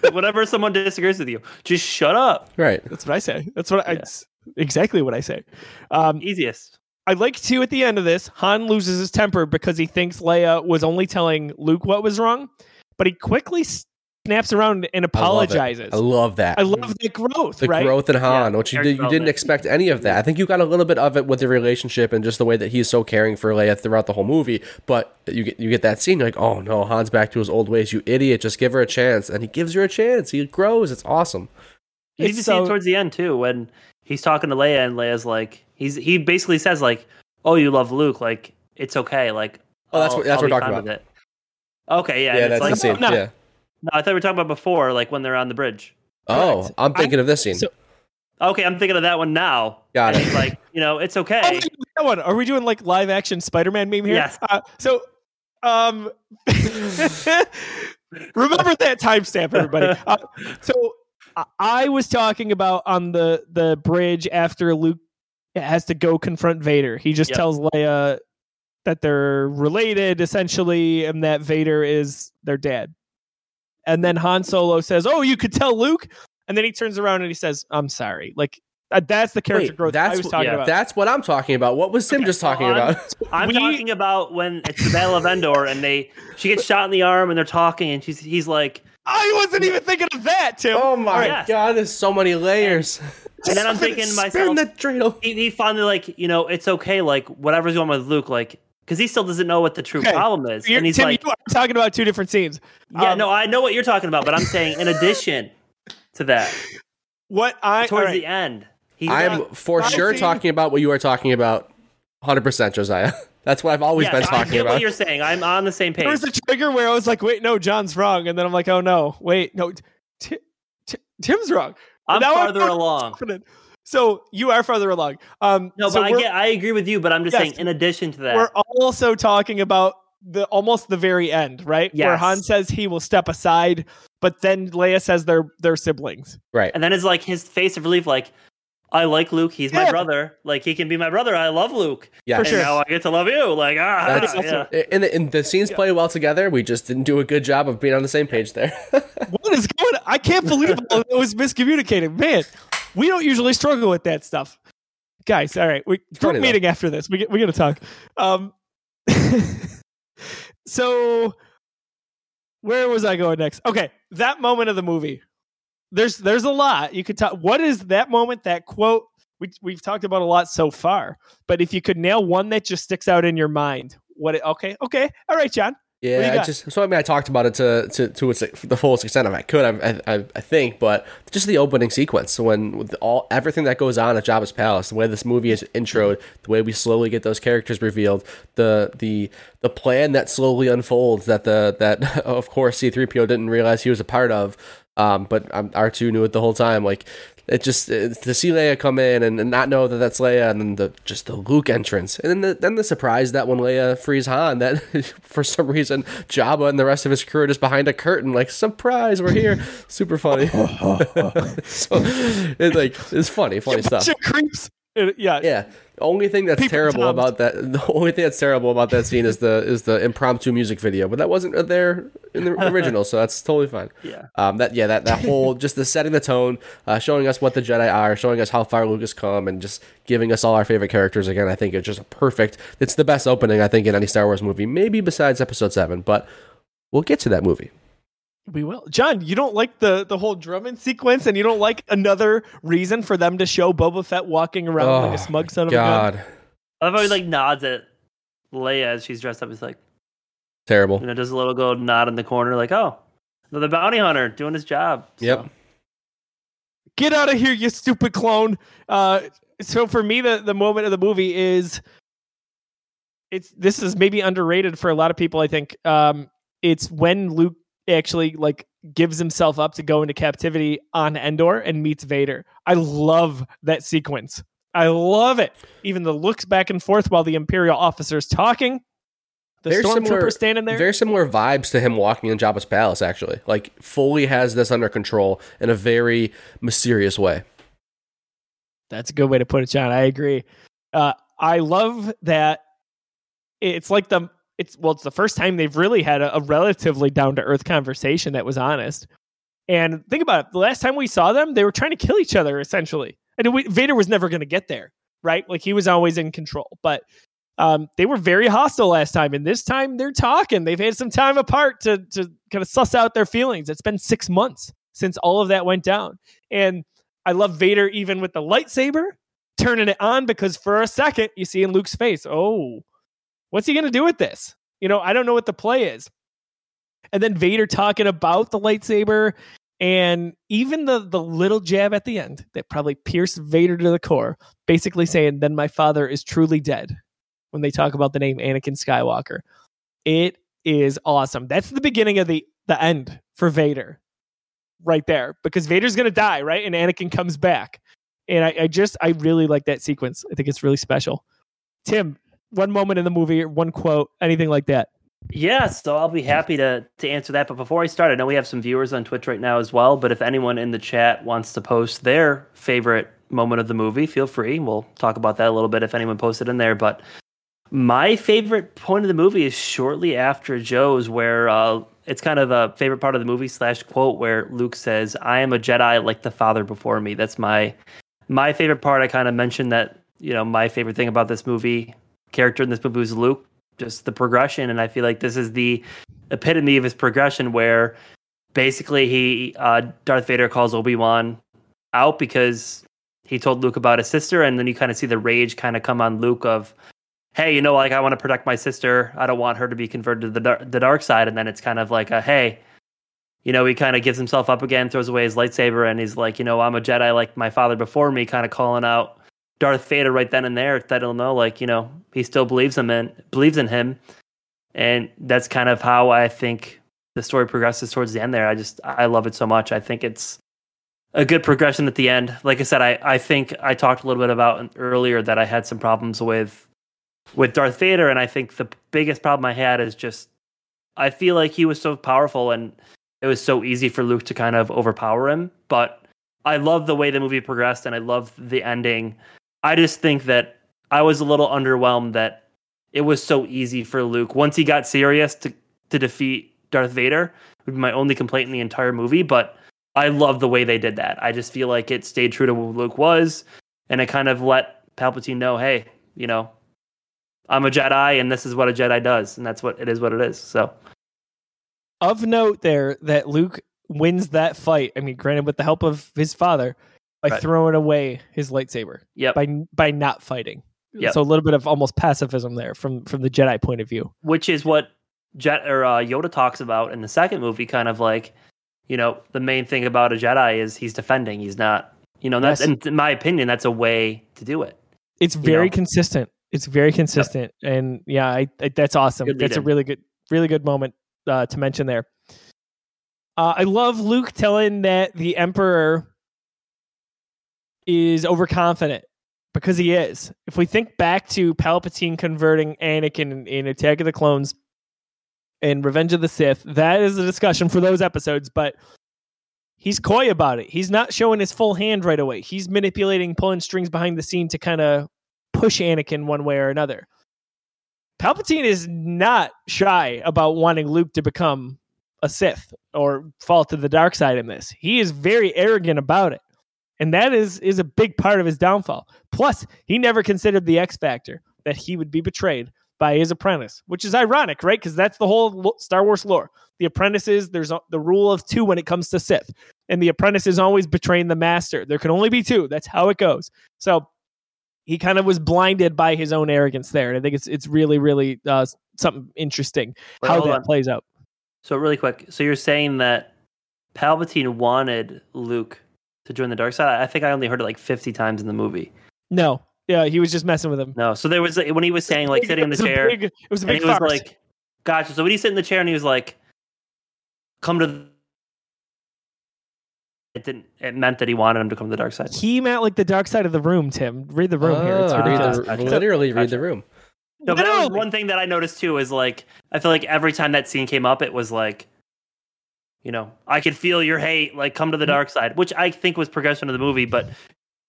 Speaker 3: Whenever someone disagrees with you, just shut up.
Speaker 2: right.
Speaker 1: That's what I say. That's what I
Speaker 3: Yeah.
Speaker 1: it's exactly what I say. Um,
Speaker 3: Easiest.
Speaker 1: I like to at the end of this, Han loses his temper because he thinks Leia was only telling Luke what was wrong, but he quickly snaps around and
Speaker 2: I love
Speaker 1: apologizes.
Speaker 2: I love that.
Speaker 1: I love the growth,
Speaker 2: the
Speaker 1: right?
Speaker 2: growth in Han,
Speaker 3: Yeah,
Speaker 2: which you did, you didn't expect any of that. I think you got a little bit of it with the relationship and just the way that he's so caring for Leia throughout the whole movie. But you get you get that scene, you're like, oh no, Han's back to his old ways. You idiot! Just give her a chance, and he gives her a chance. He grows. It's awesome.
Speaker 3: You
Speaker 1: It's
Speaker 3: even see it towards the end too, when he's talking to Leia, and Leia's like, he's he basically says like, "Oh, you love Luke, like it's okay, like."
Speaker 2: Oh, that's what- that's
Speaker 3: I'll
Speaker 2: what
Speaker 3: be
Speaker 2: we're talking about.
Speaker 3: it. Okay, yeah,
Speaker 2: Yeah, that's
Speaker 3: like,
Speaker 2: the scene.
Speaker 1: no.
Speaker 2: Yeah.
Speaker 3: No, I thought we were talking about before, like when they're on the bridge.
Speaker 2: Oh,
Speaker 1: Correct.
Speaker 2: I'm thinking of this scene.
Speaker 1: so-
Speaker 3: Okay, I'm thinking of that one now.
Speaker 2: Got
Speaker 3: and
Speaker 2: it.
Speaker 3: He's like, you know, it's
Speaker 1: Oh,
Speaker 3: okay.
Speaker 1: that one. Are we doing like live action Spider Man meme here?
Speaker 3: Yes.
Speaker 1: Uh, so, um, remember that timestamp, everybody. Uh, so, I- I was talking about on the the bridge after Luke has to go confront Vader. He just
Speaker 3: Yep.
Speaker 1: tells Leia that they're related, essentially, and that Vader is their dad. And then Han Solo says, "Oh, you could tell Luke." And then he turns around and he says, "I'm sorry." Like that's the character
Speaker 2: Wait,
Speaker 1: growth I
Speaker 2: that's
Speaker 1: was
Speaker 2: what-
Speaker 1: talking
Speaker 3: yeah,
Speaker 1: about.
Speaker 2: That's what I'm talking about. What was Sim
Speaker 3: Okay,
Speaker 2: just talking
Speaker 3: hold on.
Speaker 2: about?
Speaker 3: I'm
Speaker 1: we-
Speaker 3: talking about when it's the Battle of Endor, and they she gets shot in the arm, and they're talking, and she's he's like,
Speaker 1: I wasn't even thinking of that, Tim.
Speaker 2: Oh my
Speaker 3: Yes.
Speaker 2: god, there's so many layers.
Speaker 3: and then I'm thinking to
Speaker 2: Spin
Speaker 3: myself,
Speaker 2: the dreidel.
Speaker 3: he, he finally like you know it's okay like whatever's going on with Luke like because he still doesn't know what the true
Speaker 1: Okay.
Speaker 3: problem is
Speaker 1: You're-
Speaker 3: and he's
Speaker 1: Tim,
Speaker 3: like
Speaker 1: you are talking about two different scenes.
Speaker 3: yeah
Speaker 1: um,
Speaker 3: no I know what you're talking about but I'm saying in addition to that
Speaker 1: What I
Speaker 3: towards
Speaker 1: all right.
Speaker 3: the end he's
Speaker 2: I'm
Speaker 3: like,
Speaker 2: for
Speaker 1: I
Speaker 2: sure
Speaker 1: see-
Speaker 2: talking about what you are talking about. 100% Josiah. That's what I've always
Speaker 3: yes,
Speaker 2: been
Speaker 3: I
Speaker 2: talking
Speaker 3: get
Speaker 2: about.
Speaker 3: what you're saying I'm on the same page.
Speaker 1: there
Speaker 3: page
Speaker 1: was a trigger where I was like, "Wait, no, John's wrong," and then I'm like, "Oh no, wait, no, Ti- Ti- Tim's wrong."
Speaker 3: I'm
Speaker 1: Now
Speaker 3: farther
Speaker 1: more
Speaker 3: along
Speaker 1: confident. So you are further along. Um,
Speaker 3: no
Speaker 1: so
Speaker 3: but I get I agree with you but I'm just
Speaker 1: Yes.
Speaker 3: saying in addition to that
Speaker 1: we're also talking about the almost the very end, right? Where Han says he will step aside, but then Leia says they're they're siblings.
Speaker 2: right.
Speaker 3: and then it's like his face of relief like I like Luke he's my brother like he can be my brother I love Luke
Speaker 2: Yeah.
Speaker 1: For
Speaker 3: and
Speaker 1: sure.
Speaker 3: now I get to love you like ah
Speaker 2: That's
Speaker 3: yeah.
Speaker 2: And the, and the scenes play well together. We just didn't do a good job of being on the same page there.
Speaker 1: What is going? on? I can't believe it was miscommunicated, man. We don't usually struggle with that stuff, guys. All right, we group meeting after this. We get, we got to talk. Um, so where was I going next? Okay, that moment of the movie. There's there's a lot you could talk. What is that moment? That quote we we've talked about a lot so far, but if you could nail one that just sticks out in your mind, what? It, okay, okay, all right, John.
Speaker 2: Yeah, I just so I mean I talked about it to to to its the fullest extent if I could I I, I think, but just the opening sequence when with all everything that goes on at Jabba's palace, the way this movie is introed, the way we slowly get those characters revealed, the the the plan that slowly unfolds that the that of course C three PO didn't realize he was a part of, um, but um, R two knew it the whole time. Like it just it, to see Leia come in and, and not know that that's Leia, and then the just the Luke entrance, and then the, then the surprise that when Leia frees Han, that for some reason Jabba and the rest of his crew are just behind a curtain, like surprise, we're here, super funny. so it's like it's funny, funny stuff.
Speaker 1: Creeps. Uh, yeah,
Speaker 2: Yeah. The only thing that's
Speaker 1: People
Speaker 2: terrible about that the only thing that's terrible about that scene is the is the impromptu music video, but that wasn't there in the original, so that's totally fine.
Speaker 3: Yeah.
Speaker 2: Um that yeah, that that whole just the setting the tone, uh, showing us what the Jedi are, showing us how far Lucas come and just giving us all our favorite characters again. I think it's just a perfect it's the best opening I think in any Star Wars movie, maybe besides episode 7, but we'll get to that movie.
Speaker 1: We will. John, you don't like the the whole Drummond sequence, and you don't like another reason for them to show Boba Fett walking around like a smug son of a gun.
Speaker 2: God.
Speaker 3: I love how he like nods at Leia as she's dressed up. He's like,
Speaker 2: Terrible.
Speaker 3: you know, does a little go nod in the corner, like, oh, another bounty hunter doing his job. So,
Speaker 2: Yep.
Speaker 1: Get out of here, you stupid clone. Uh, so for me, the the moment of the movie is it's this is maybe underrated for a lot of people. I think um, it's when Luke actually like gives himself up to go into captivity on Endor and meets Vader. I love that sequence. I love it. Even the looks back and forth while the Imperial officer's talking. The
Speaker 2: Very similar-
Speaker 1: stormtrooper standing there.
Speaker 2: Very similar vibes to him walking in Jabba's palace, actually. Like, fully has this under control in a very mysterious way.
Speaker 1: That's a good way to put it, John. I agree. Uh, I love that it's like the it's well, it's the first time they've really had a, a relatively down to earth conversation that was honest. And think about it: the last time we saw them, they were trying to kill each other essentially, and we, Vader was never going to get there, right? Like he was always in control, but. Um, they were very hostile last time, and this time they're talking. They've had some time apart to to kind of suss out their feelings. It's been six months since all of that went down, and I love Vader even with the lightsaber turning it on because for a second you see in Luke's face, oh, what's he going to do with this? You know, I don't know what the play is. And then Vader talking about the lightsaber and even the the little jab at the end that probably pierced Vader to the core, basically saying, "Then my father is truly dead." When they talk about the name Anakin Skywalker, it is awesome. That's the beginning of the the end for Vader, right there, because Vader's gonna die, right, and Anakin comes back. And I, I just I really like that sequence. I think it's really special. Tim, one moment in the movie, one quote, anything like that.
Speaker 3: Yeah, so I'll be happy to to answer that. But before I start, I know we have some viewers on Twitch right now as well. But if anyone in the chat wants to post their favorite moment of the movie, feel free. We'll talk about that a little bit if anyone posted in there. But my favorite point of the movie is shortly after Joe's, where uh, it's kind of a favorite part of the movie slash quote where Luke says, "I am a Jedi like the Father before me." That's my my favorite part. I kind of mentioned that you know my favorite thing about this movie character in this movie was Luke, just the progression, and I feel like this is the epitome of his progression where basically he uh, Darth Vader calls Obi Wan out because he told Luke about his sister, and then you kind of see the rage kind of come on Luke of, hey, you know, like I want to protect my sister. I don't want her to be converted to the the dark side, and then it's kind of like a hey. You know, he kind of gives himself up again, throws away his lightsaber, and he's like, you know, I'm a Jedi like my father before me, kind of calling out Darth Vader right then and there. That he'll know, like, you know, he still believes him and believes in him, and that's kind of how I think the story progresses towards the end. There, I just I love it so much. I think it's a good progression at the end. Like I said, I I think I talked a little bit about earlier that I had some problems with with Darth Vader, and I think the biggest problem I had is just I feel like he was so powerful and it was so easy for Luke to kind of overpower him. But I love the way the movie progressed and I love the ending. I just think that I was a little underwhelmed that it was so easy for Luke once he got serious to to defeat Darth Vader. Would be my only complaint in the entire movie, but I love the way they did that. I just feel like it stayed true to who Luke was, and it kind of let Palpatine know, hey, you know, I'm a Jedi, and this is what a Jedi does, and that's what it is. What it is. So
Speaker 1: Of note, there that Luke wins that fight. I mean, granted, with the help of his father, by
Speaker 3: Right.
Speaker 1: throwing away his lightsaber,
Speaker 3: yep.
Speaker 1: by by not fighting.
Speaker 3: Yep.
Speaker 1: So a little bit of almost pacifism there from from the Jedi point of view.
Speaker 3: which is what Jet or uh, Yoda talks about in the second movie. Kind of like, you know, the main thing about a Jedi is he's defending. He's not, you know, that's
Speaker 1: Yes.
Speaker 3: in my opinion, that's a way to do it.
Speaker 1: It's very
Speaker 3: know?
Speaker 1: consistent. It's very consistent, and yeah, I, I, that's awesome. That's a really good, really good moment uh, to mention there. Uh, I love Luke telling that the Emperor is overconfident because he is. If we think back to Palpatine converting Anakin in, Attack of the Clones and Revenge of the Sith, that is a discussion for those episodes, but he's coy about it. He's not showing his full hand right away. He's manipulating, pulling strings behind the scene to kind of push Anakin one way or another. Palpatine is not shy about wanting Luke to become a Sith or fall to the dark side in this. He is very arrogant about it. And that is is a big part of his downfall. Plus, he never considered the X factor that he would be betrayed by his apprentice, which is ironic, right? Because that's the whole Star Wars lore. The apprentices, there's a, the rule of two when it comes to Sith, and the apprentice is always betraying the master. There can only be two. That's how it goes. So he kind of was blinded by his own arrogance there, and I think it's it's really really uh, something interesting
Speaker 3: Wait,
Speaker 1: how that
Speaker 3: on.
Speaker 1: plays out.
Speaker 3: So really quick, so you're saying that Palpatine wanted Luke to join the dark side? I think I only heard it like 50 times in the movie.
Speaker 1: No, yeah, he was just messing with him.
Speaker 3: No, so there was when he was saying like sitting in the
Speaker 1: It was a
Speaker 3: chair,
Speaker 1: big- it was a
Speaker 3: and
Speaker 1: big
Speaker 3: he was like, "Gotcha." So when he sit in the chair and he was like, "Come to," the... it didn't. It meant that he wanted him to come to the dark side.
Speaker 1: he meant like the dark side of the room. Tim, read the room here. It's
Speaker 2: oh, read
Speaker 1: ridiculous.
Speaker 2: the,
Speaker 3: Gotcha.
Speaker 2: literally read the room.
Speaker 3: No, but that was one thing that I noticed too is like I feel like every time that scene came up, it was like, you know, I could feel your hate, like come to the dark side, which I think was progression of the movie, but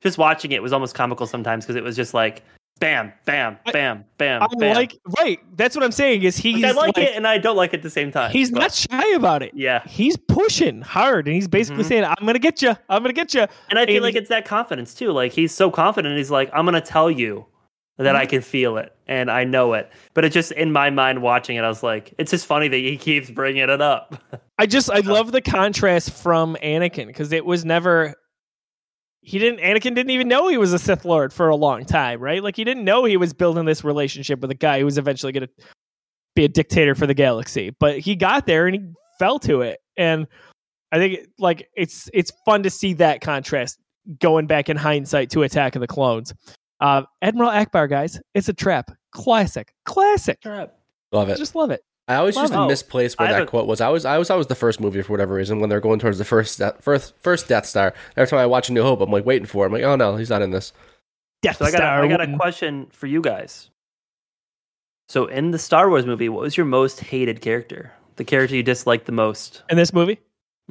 Speaker 3: just watching it was almost comical sometimes because it was just like, bam, bam,
Speaker 1: I-
Speaker 3: bam, bam,
Speaker 1: I'm
Speaker 3: bam.
Speaker 1: like, right. That's what I'm saying. Is he's
Speaker 3: Like, I like,
Speaker 1: like-
Speaker 3: it and I don't like it at the same time.
Speaker 1: He's
Speaker 3: but-
Speaker 1: not shy about it.
Speaker 3: Yeah,
Speaker 1: He's pushing hard, and he's basically
Speaker 3: Mhm.
Speaker 1: saying, "I'm gonna get you. I'm gonna get you."
Speaker 3: and I feel
Speaker 1: and-
Speaker 3: like it's that confidence too. Like he's so confident, he's like, I'm gonna tell you that I can feel it and I know it. But it just in my mind watching it, I was like, it's just funny that he keeps bringing it up.
Speaker 1: I just I love the contrast from Anakin because it was never he didn't Anakin didn't even know he was a Sith Lord for a long time, right? Like he didn't know he was building this relationship with a guy who was eventually going to be a dictator for the galaxy. But he got there and he fell to it. And I think like it's it's fun to see that contrast going back in hindsight to Attack of the Clones. Uh, Admiral Ackbar, guys, it's a trap. Classic, classic. Trap.
Speaker 2: Love it.
Speaker 1: I
Speaker 2: it.
Speaker 1: just love it.
Speaker 2: I always
Speaker 1: Love
Speaker 2: used to
Speaker 3: it.
Speaker 2: misplace where
Speaker 3: I have
Speaker 2: that
Speaker 3: a-
Speaker 2: quote was. I was I was I was the first movie for whatever reason when they're going towards the first Death, first first Death Star. Every time I watch A New Hope, I'm like waiting for. Him. I'm like, oh no, he's not in this.
Speaker 1: Death
Speaker 3: So I got,
Speaker 1: Star.
Speaker 3: a, I got a question for you guys. So in the Star Wars movie, what was your most hated character? The character you disliked the most?
Speaker 1: in this movie.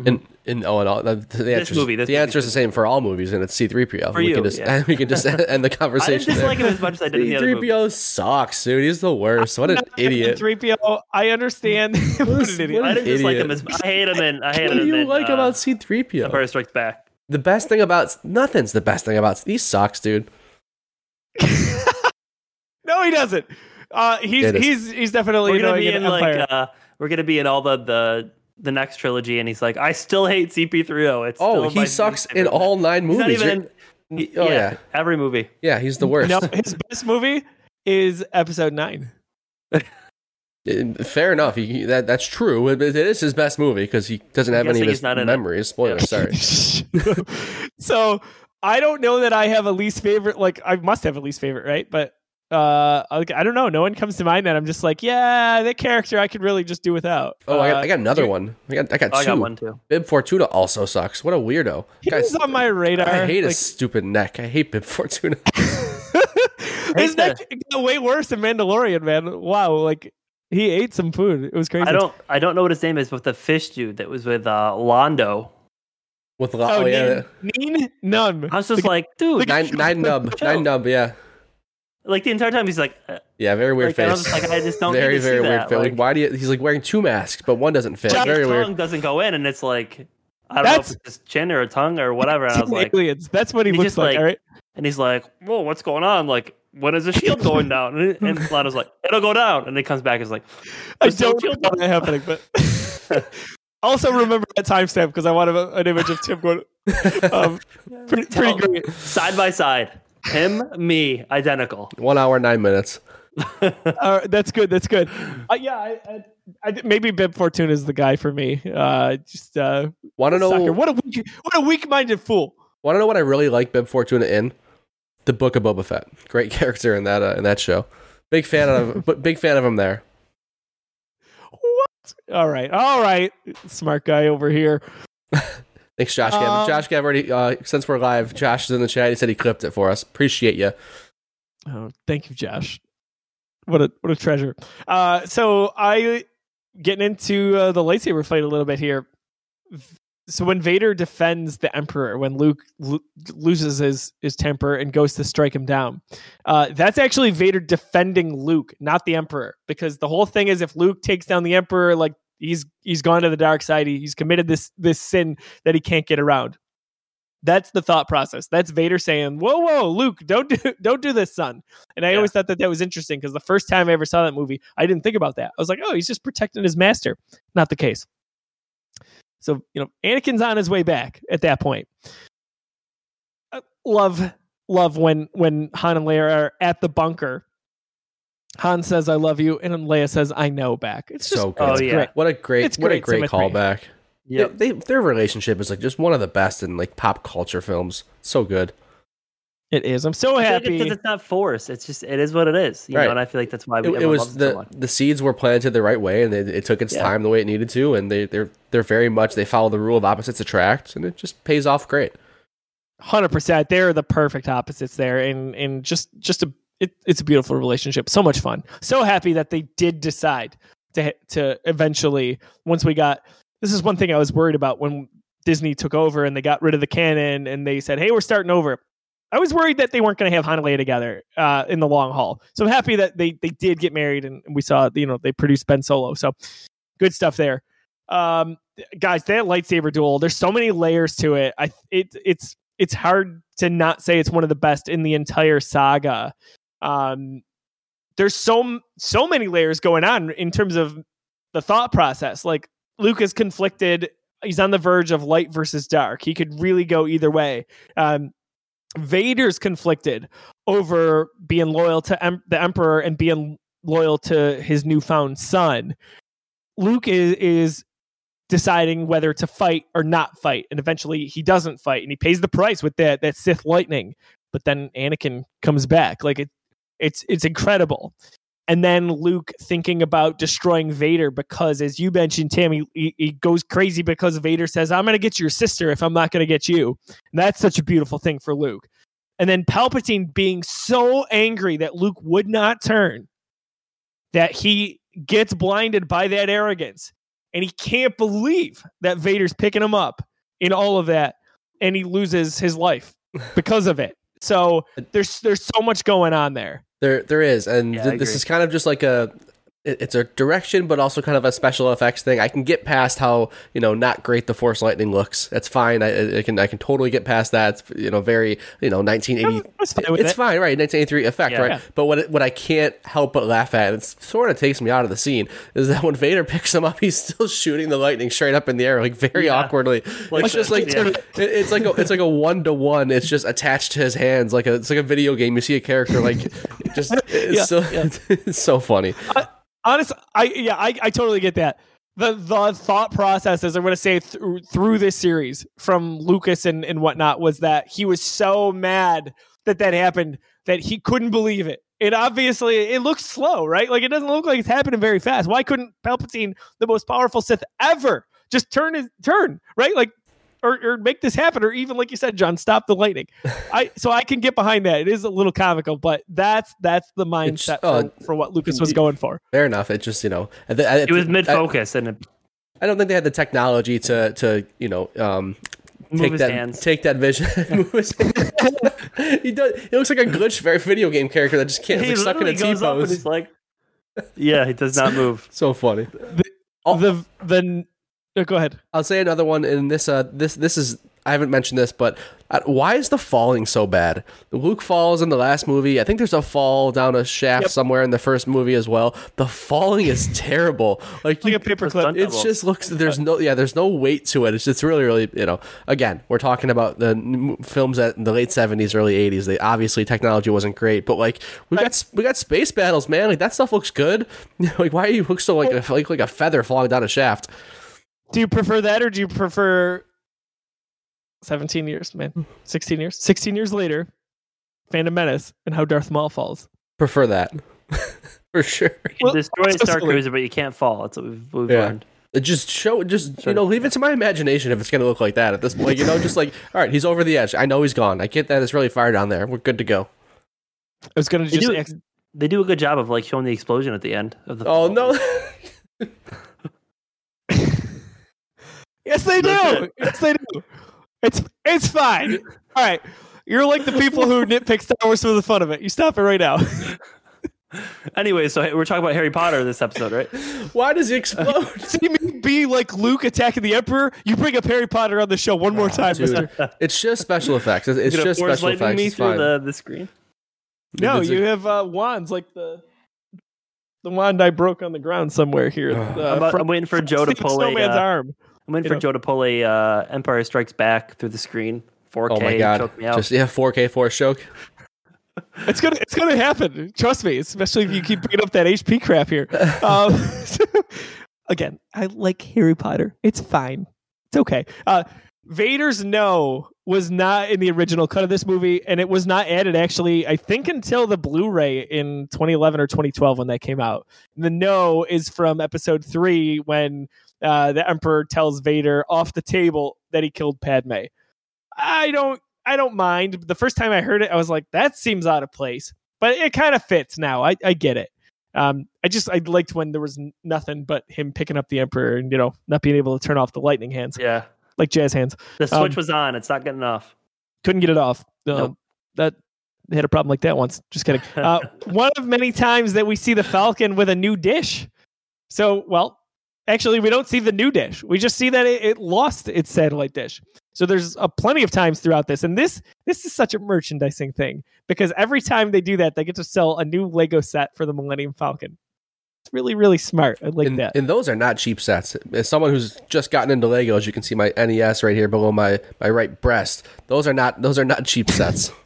Speaker 2: In in oh and all the, the answer
Speaker 3: movie, this
Speaker 2: the
Speaker 3: movie
Speaker 2: answer is the same for all movies, and it's C-3PO.
Speaker 3: For
Speaker 2: we
Speaker 3: you,
Speaker 2: can just
Speaker 3: yeah.
Speaker 2: we can just end the conversation.
Speaker 3: I didn't dislike him as much as I did other movies.
Speaker 2: C-3PO sucks, dude. He's the worst. What an idiot.
Speaker 1: Three PO. I understand. what
Speaker 2: What
Speaker 1: an idiot.
Speaker 3: I didn't dislike
Speaker 2: idiot.
Speaker 3: him as much. I hate him in I hate
Speaker 2: What
Speaker 3: him
Speaker 2: do you like
Speaker 3: uh,
Speaker 2: about C-3PO?
Speaker 3: Empire Strikes Back.
Speaker 2: The best thing about nothing's the best thing about he sucks, dude.
Speaker 1: no, he doesn't. Uh, he's he's he's definitely
Speaker 3: We're gonna be
Speaker 1: in
Speaker 3: in like uh, we're gonna be in all the the the next trilogy, and he's like, I still hate CP3O. It's
Speaker 2: Oh,
Speaker 3: still
Speaker 2: he sucks in all nine
Speaker 3: He's not
Speaker 2: movies.
Speaker 3: even
Speaker 2: He- oh yeah.
Speaker 3: every movie.
Speaker 2: yeah, he's the worst.
Speaker 1: no, his best movie is Episode Nine.
Speaker 2: Uh, Fair enough. He, he- that that's true. It, it is his best movie because he doesn't have any of
Speaker 3: he's
Speaker 2: his
Speaker 3: not in it.
Speaker 2: memories. Spoiler. Sorry.
Speaker 1: so I don't know that I have a least favorite. Like I must have a least favorite, right? But uh, I I don't know. No one comes to mind that I'm just like, yeah, that character I could really just do without.
Speaker 2: Oh, I got,
Speaker 1: Uh,
Speaker 2: I got another
Speaker 1: you-
Speaker 2: one. I got I got
Speaker 3: Oh, I
Speaker 2: two.
Speaker 3: got one too.
Speaker 2: Bib Fortuna also sucks. What a weirdo.
Speaker 1: He
Speaker 2: Guys,
Speaker 1: was on my radar.
Speaker 2: I hate
Speaker 1: like,
Speaker 2: his stupid neck. I hate Bib Fortuna.
Speaker 1: his
Speaker 3: hate
Speaker 1: neck got way worse than Mandalorian, man. Wow, like he ate some food. It was crazy.
Speaker 3: I don't I don't know what his name is, but the fish dude that was with uh, Lando.
Speaker 2: With
Speaker 1: Oh,
Speaker 2: oh, yeah,
Speaker 1: Neen, Nien Nunb.
Speaker 3: I was just like, dude,
Speaker 2: nine nine nub nine nub. Yeah,
Speaker 3: like the entire time he's like, uh,
Speaker 2: yeah. Very weird
Speaker 3: like, and I
Speaker 2: face.
Speaker 3: just like, I just don't
Speaker 2: very
Speaker 3: need to
Speaker 2: very weird. Face.
Speaker 3: Like,
Speaker 2: Like, why do you? He's like wearing two masks, but one doesn't fit.
Speaker 3: his
Speaker 2: very
Speaker 3: tongue
Speaker 2: weird.
Speaker 3: doesn't go in, and it's like, I don't
Speaker 1: That's-
Speaker 3: know if it's his chin or a tongue or whatever. And I was like,
Speaker 1: aliens. That's what he,
Speaker 3: he
Speaker 1: looks
Speaker 3: just,
Speaker 1: like.
Speaker 3: like-
Speaker 1: all right.
Speaker 3: and he's like, "Whoa, what's going on? Like, when is the shield going down?" And, and Lana's like, "It'll go down." And he comes back, and is like,
Speaker 1: I
Speaker 3: There's
Speaker 1: don't
Speaker 3: shield
Speaker 1: know that happening, but also remember that timestamp because I want an image of Tim going. Um, pretty, pretty great.
Speaker 3: side by side, him, me, identical.
Speaker 2: One hour nine minutes.
Speaker 1: Uh, that's good. That's good. Uh, yeah, I, I, I, maybe Bib Fortuna is the guy for me. Uh, just uh,
Speaker 2: Want to know?
Speaker 1: sucker. What a weak, what a weak-minded fool.
Speaker 2: Want to know what I really like Bib Fortuna in? The Book of Boba Fett. Great character in that uh, in that show. Big fan of but big fan of him there.
Speaker 1: What? All right, all right. Smart guy over here.
Speaker 2: Thanks, Josh. Gav.
Speaker 1: Um,
Speaker 2: Josh Gav already uh, since we're live. Josh is in the chat. He said he clipped it for us. Appreciate you.
Speaker 1: Oh, thank you, Josh. What a what a treasure. Uh, so I getting into uh, the lightsaber fight a little bit here. So when Vader defends the Emperor, when Luke lo- loses his his temper and goes to strike him down, uh, that's actually Vader defending Luke, not the Emperor, because the whole thing is if Luke takes down the Emperor, like he's he's gone to the dark side, he, he's committed this this sin that he can't get around. That's the thought process. That's Vader saying, "Whoa, whoa, Luke, don't do don't do this, son." And I
Speaker 3: Yeah.
Speaker 1: always thought that that was interesting because the first time I ever saw that movie, I didn't think about that. I was like, "Oh, he's just protecting his master." Not the case. So you know, Anakin's on his way back at that point. Uh, love, love when when Han and Leia are at the bunker. Han says, "I love you," and Leia says, "I know." Back. It's just
Speaker 2: So good.
Speaker 3: Oh yeah,
Speaker 1: great.
Speaker 2: What a great
Speaker 1: It's
Speaker 2: what a
Speaker 1: great
Speaker 2: great
Speaker 1: symmetry.
Speaker 2: callback.
Speaker 3: Yeah,
Speaker 2: They, they, their relationship is like just one of the best in like pop culture films. So good.
Speaker 1: It is. I'm so happy.
Speaker 3: because it's not forced. It's just it is what it is. You
Speaker 2: Right.
Speaker 3: know, and I feel like that's why we,
Speaker 2: It, it was
Speaker 3: loves it
Speaker 2: the
Speaker 3: so much.
Speaker 2: the seeds were planted the right way, and it, it took its
Speaker 3: Yeah.
Speaker 2: time the way it needed to, and they they're they're very much they follow the rule of opposites attract, and it just pays off great.
Speaker 1: hundred percent. They're the perfect opposites there, and and just just a it, it's a beautiful relationship. So much fun. So happy that they did decide to to eventually once we got. This is one thing I was worried about when Disney took over and they got rid of the canon and they said, "Hey, we're starting over." I was worried that they weren't going to have Han and Leia together uh, in the long haul. So I'm happy that they they did get married and we saw you know they produced Ben Solo. So good stuff there. Um, guys, that lightsaber duel. There's so many layers to it. I it it's it's hard to not say it's one of the best in the entire saga. Um, there's so so many layers going on in terms of the thought process. Like Luke is conflicted. He's on the verge of light versus dark. He could really go either way. Um, Vader's conflicted over being loyal to em- the Emperor and being loyal to his newfound son. Luke is, is deciding whether to fight or not fight, and eventually he doesn't fight, and he pays the price with that that Sith lightning. But then Anakin comes back, like it, it's it's incredible. And then Luke thinking about destroying Vader because, as you mentioned, Tim, he, he, he goes crazy because Vader says, "I'm going to get your sister if I'm not going to get you." And that's such a beautiful thing for Luke. And then Palpatine being so angry that Luke would not turn, that he gets blinded by that arrogance and he can't believe that Vader's picking him up in all of that and he loses his life because of it. So there's there's so much going on there.
Speaker 2: There, there is, and
Speaker 3: Yeah,
Speaker 2: th- this is kind of just like a. it- It's a direction, but also kind of a special effects thing. I can get past how you know not great the Force Lightning looks. That's fine. I, I can I can totally get past that. It's, you know, very you know 1980.
Speaker 1: That's fine with
Speaker 2: It's
Speaker 1: it.
Speaker 2: fine, right? 1983 effect,
Speaker 3: Yeah.
Speaker 2: right?
Speaker 1: Yeah.
Speaker 2: But what it, what I can't help but laugh at, and it sort of takes me out of the scene, is that when Vader picks him up, he's still shooting the lightning straight up in the air, like very
Speaker 3: Yeah.
Speaker 2: awkwardly.
Speaker 3: Like
Speaker 2: it's just like it- it's like a, it's like a one to one. It's just attached to his hands, like a it's like a video game. You see a character like just it's so it's so funny.
Speaker 1: Honest i yeah i, I totally get that. The the thought processes i'm going to say through through this series from lucas and and whatnot was that he was so mad that that happened that he couldn't believe it. It obviously it looks slow right? Like it doesn't look like it's happening very fast. Why couldn't palpatine the most powerful sith ever just turn his turn right? Like or, or make this happen or even like you said john stop the lightning i so i can get behind that it is a little comical but that's that's the mindset
Speaker 2: uh,
Speaker 1: for, for what lucas was going for
Speaker 2: Fair enough. It just you know, I,
Speaker 3: It was mid focus and it
Speaker 2: I, don't think they had the technology to to you know um,
Speaker 3: move
Speaker 2: take
Speaker 3: his
Speaker 2: that
Speaker 3: hands.
Speaker 2: take that vision. Move his hands. he does. He looks like a glitch, very video game character that just can't
Speaker 3: he
Speaker 2: like, stuck in a
Speaker 3: literally
Speaker 2: T
Speaker 3: goes up and
Speaker 2: pose.
Speaker 3: he's like, yeah, he does not move.
Speaker 2: So funny.
Speaker 1: the the No, go ahead.
Speaker 2: I'll say another one. And this, uh, this, this is I haven't mentioned this, but uh, why is the falling so bad? Luke falls in the last movie. I think there's a fall down a shaft
Speaker 1: Yep.
Speaker 2: somewhere in the first movie as well. The falling is terrible. Like
Speaker 1: Like
Speaker 2: you,
Speaker 1: a paperclip.
Speaker 2: it just looks there's no yeah there's no weight to it. It's just really really you know again we're talking about the films at in the late seventies early eighties. They obviously technology wasn't great, but like we got we got space battles, man. Like that stuff looks good. like why are you look so like a, like like a feather falling down a shaft?
Speaker 1: Do you prefer that or do you prefer 17 years, man? 16 years? 16 years later, Phantom Menace and how Darth Maul falls.
Speaker 2: Prefer that for sure.
Speaker 3: You can
Speaker 1: Well,
Speaker 3: destroy a Star. Cruiser, but you can't fall. That's what we've, we've
Speaker 2: Yeah.
Speaker 3: learned.
Speaker 2: Just show, just you know, leave it to my imagination if it's gonna look like that at this point. You know, just like, all right, he's over the edge. I know he's gone. I get that it's really far down there. We're good to go.
Speaker 1: I was going to
Speaker 3: They
Speaker 1: just
Speaker 3: do,
Speaker 1: ex-
Speaker 3: they do a good job of like showing the explosion at the end of the.
Speaker 2: Oh
Speaker 3: fall.
Speaker 2: no!
Speaker 1: Yes, they
Speaker 3: That's
Speaker 1: do.
Speaker 3: it.
Speaker 1: Yes, they do. It's it's fine. All right. You're like the people who nitpick Star Wars for the fun of it. You stop it right now.
Speaker 3: Anyway, so we're talking about Harry Potter this episode, right?
Speaker 2: Why does he explode?
Speaker 1: See me be like Luke attacking the Emperor. You bring up Harry Potter on the show one more time,
Speaker 2: Dude,
Speaker 1: Mister.
Speaker 2: it's just special effects. It's, it's
Speaker 3: You're
Speaker 2: just special
Speaker 3: lightning
Speaker 2: effects.
Speaker 3: me
Speaker 2: It's
Speaker 3: through
Speaker 2: fine.
Speaker 3: the, the screen.
Speaker 1: No,
Speaker 2: It's a-
Speaker 1: you have uh, wands like the the wand I broke on the ground somewhere here. Uh,
Speaker 3: I'm, about-
Speaker 1: from-
Speaker 3: I'm waiting for Joe to pull a.
Speaker 1: Snowman's
Speaker 3: Uh,
Speaker 1: arm.
Speaker 3: I'm waiting
Speaker 1: you
Speaker 3: for
Speaker 1: know.
Speaker 3: Joe to pull a uh, Empire Strikes Back through the screen. 4K.
Speaker 2: Oh my god!
Speaker 3: Choke me out.
Speaker 2: Just yeah, 4K force choke.
Speaker 1: It's gonna it's gonna happen. Trust me, especially if you keep bringing up that HP crap here. Um, again, I like Harry Potter. It's fine. It's okay. Uh, Vader's no was not in the original cut of this movie, and it was not added actually. I think until the Blu-ray in 2011 or 2012 when that came out. The no is from Episode three when uh, the Emperor tells Vader off the table that he killed Padme. I don't I don't mind. The first time I heard it, I was like, that seems out of place, but it kind of fits now. I, I get it. Um, I just I liked when there was nothing but him picking up the emperor and you know not being able to turn off the lightning hands
Speaker 3: yeah.
Speaker 1: like jazz hands.
Speaker 3: The switch
Speaker 1: Um,
Speaker 3: was on. It's not getting off.
Speaker 1: Couldn't get it off. Um,
Speaker 3: Nope.
Speaker 1: That they had a problem like that once. Just kidding. Uh, one of many times that we see the Falcon with a new dish. So well, actually, we don't see the new dish. We just see that it, it lost its satellite dish. So there's uh, plenty of times throughout this, and this this is such a merchandising thing because every time they do that, they get to sell a new Lego set for the Millennium Falcon. It's really really smart. I like
Speaker 2: and,
Speaker 1: that.
Speaker 2: and those are not cheap sets. As someone who's just gotten into Legos, you can see my NES right here below my, my right breast. Those are not those are not cheap sets.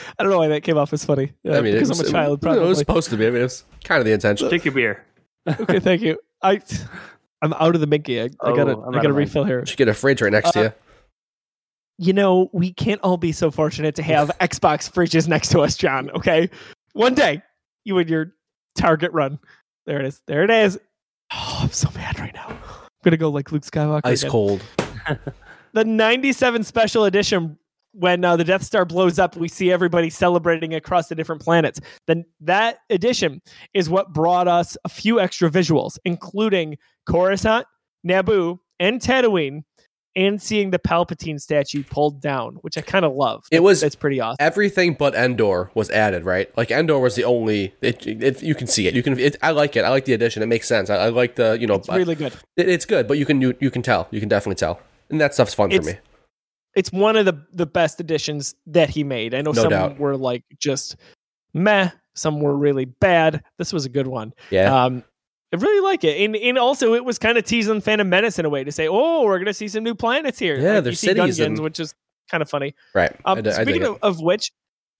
Speaker 1: I don't know why that came off as funny uh,
Speaker 2: I mean,
Speaker 1: because
Speaker 2: it was,
Speaker 1: I'm a child.
Speaker 2: Probably It, was supposed to be. I mean, it's kind of the intention.
Speaker 3: Take your beer.
Speaker 1: okay, thank you. I I'm out of the Mickey. I, I
Speaker 3: Oh,
Speaker 1: gotta
Speaker 3: I'm
Speaker 1: I
Speaker 3: out
Speaker 1: gotta refill here.
Speaker 2: You should get a fridge right next to
Speaker 1: Uh,
Speaker 2: you.
Speaker 1: you know, we can't all be so fortunate to have Xbox fridges next to us, John. Okay. One day, you and your Target run. There it is. There it is. Oh, I'm so mad right now. I'm going to go like Luke Skywalker.
Speaker 2: Ice
Speaker 1: again.
Speaker 2: cold.
Speaker 1: The 97 special edition, when uh, the Death Star blows up, we see everybody celebrating across the different planets. Then that edition is what brought us a few extra visuals, including Coruscant, Naboo, and Tatooine, and seeing the Palpatine statue pulled down, which I kind of love.
Speaker 2: It was-
Speaker 1: it's pretty awesome.
Speaker 2: Everything but Endor was added, right? Like Endor was the only. It, it, you can see it. You can. It, I like it. I like the addition. It makes sense. I, I like the. You know,
Speaker 1: It's really good.
Speaker 2: it- it's good, but you can you, you can tell. You can definitely tell, and that stuff's fun for me.
Speaker 1: It's one of the the best additions that he made. I know
Speaker 2: No
Speaker 1: some
Speaker 2: doubt.
Speaker 1: were like just meh, some were really bad. This was a good one.
Speaker 2: Yeah.
Speaker 1: Um, I really like it, and and also it was kind of teasing Phantom Menace in a way to say, oh, we're gonna see some new planets here.
Speaker 2: Yeah,
Speaker 1: Like,
Speaker 2: there's
Speaker 1: you see
Speaker 2: cities
Speaker 1: Gungans,
Speaker 2: and-
Speaker 1: which is kind of funny.
Speaker 2: right.
Speaker 1: Um,
Speaker 2: d- I dig
Speaker 1: speaking of, of which,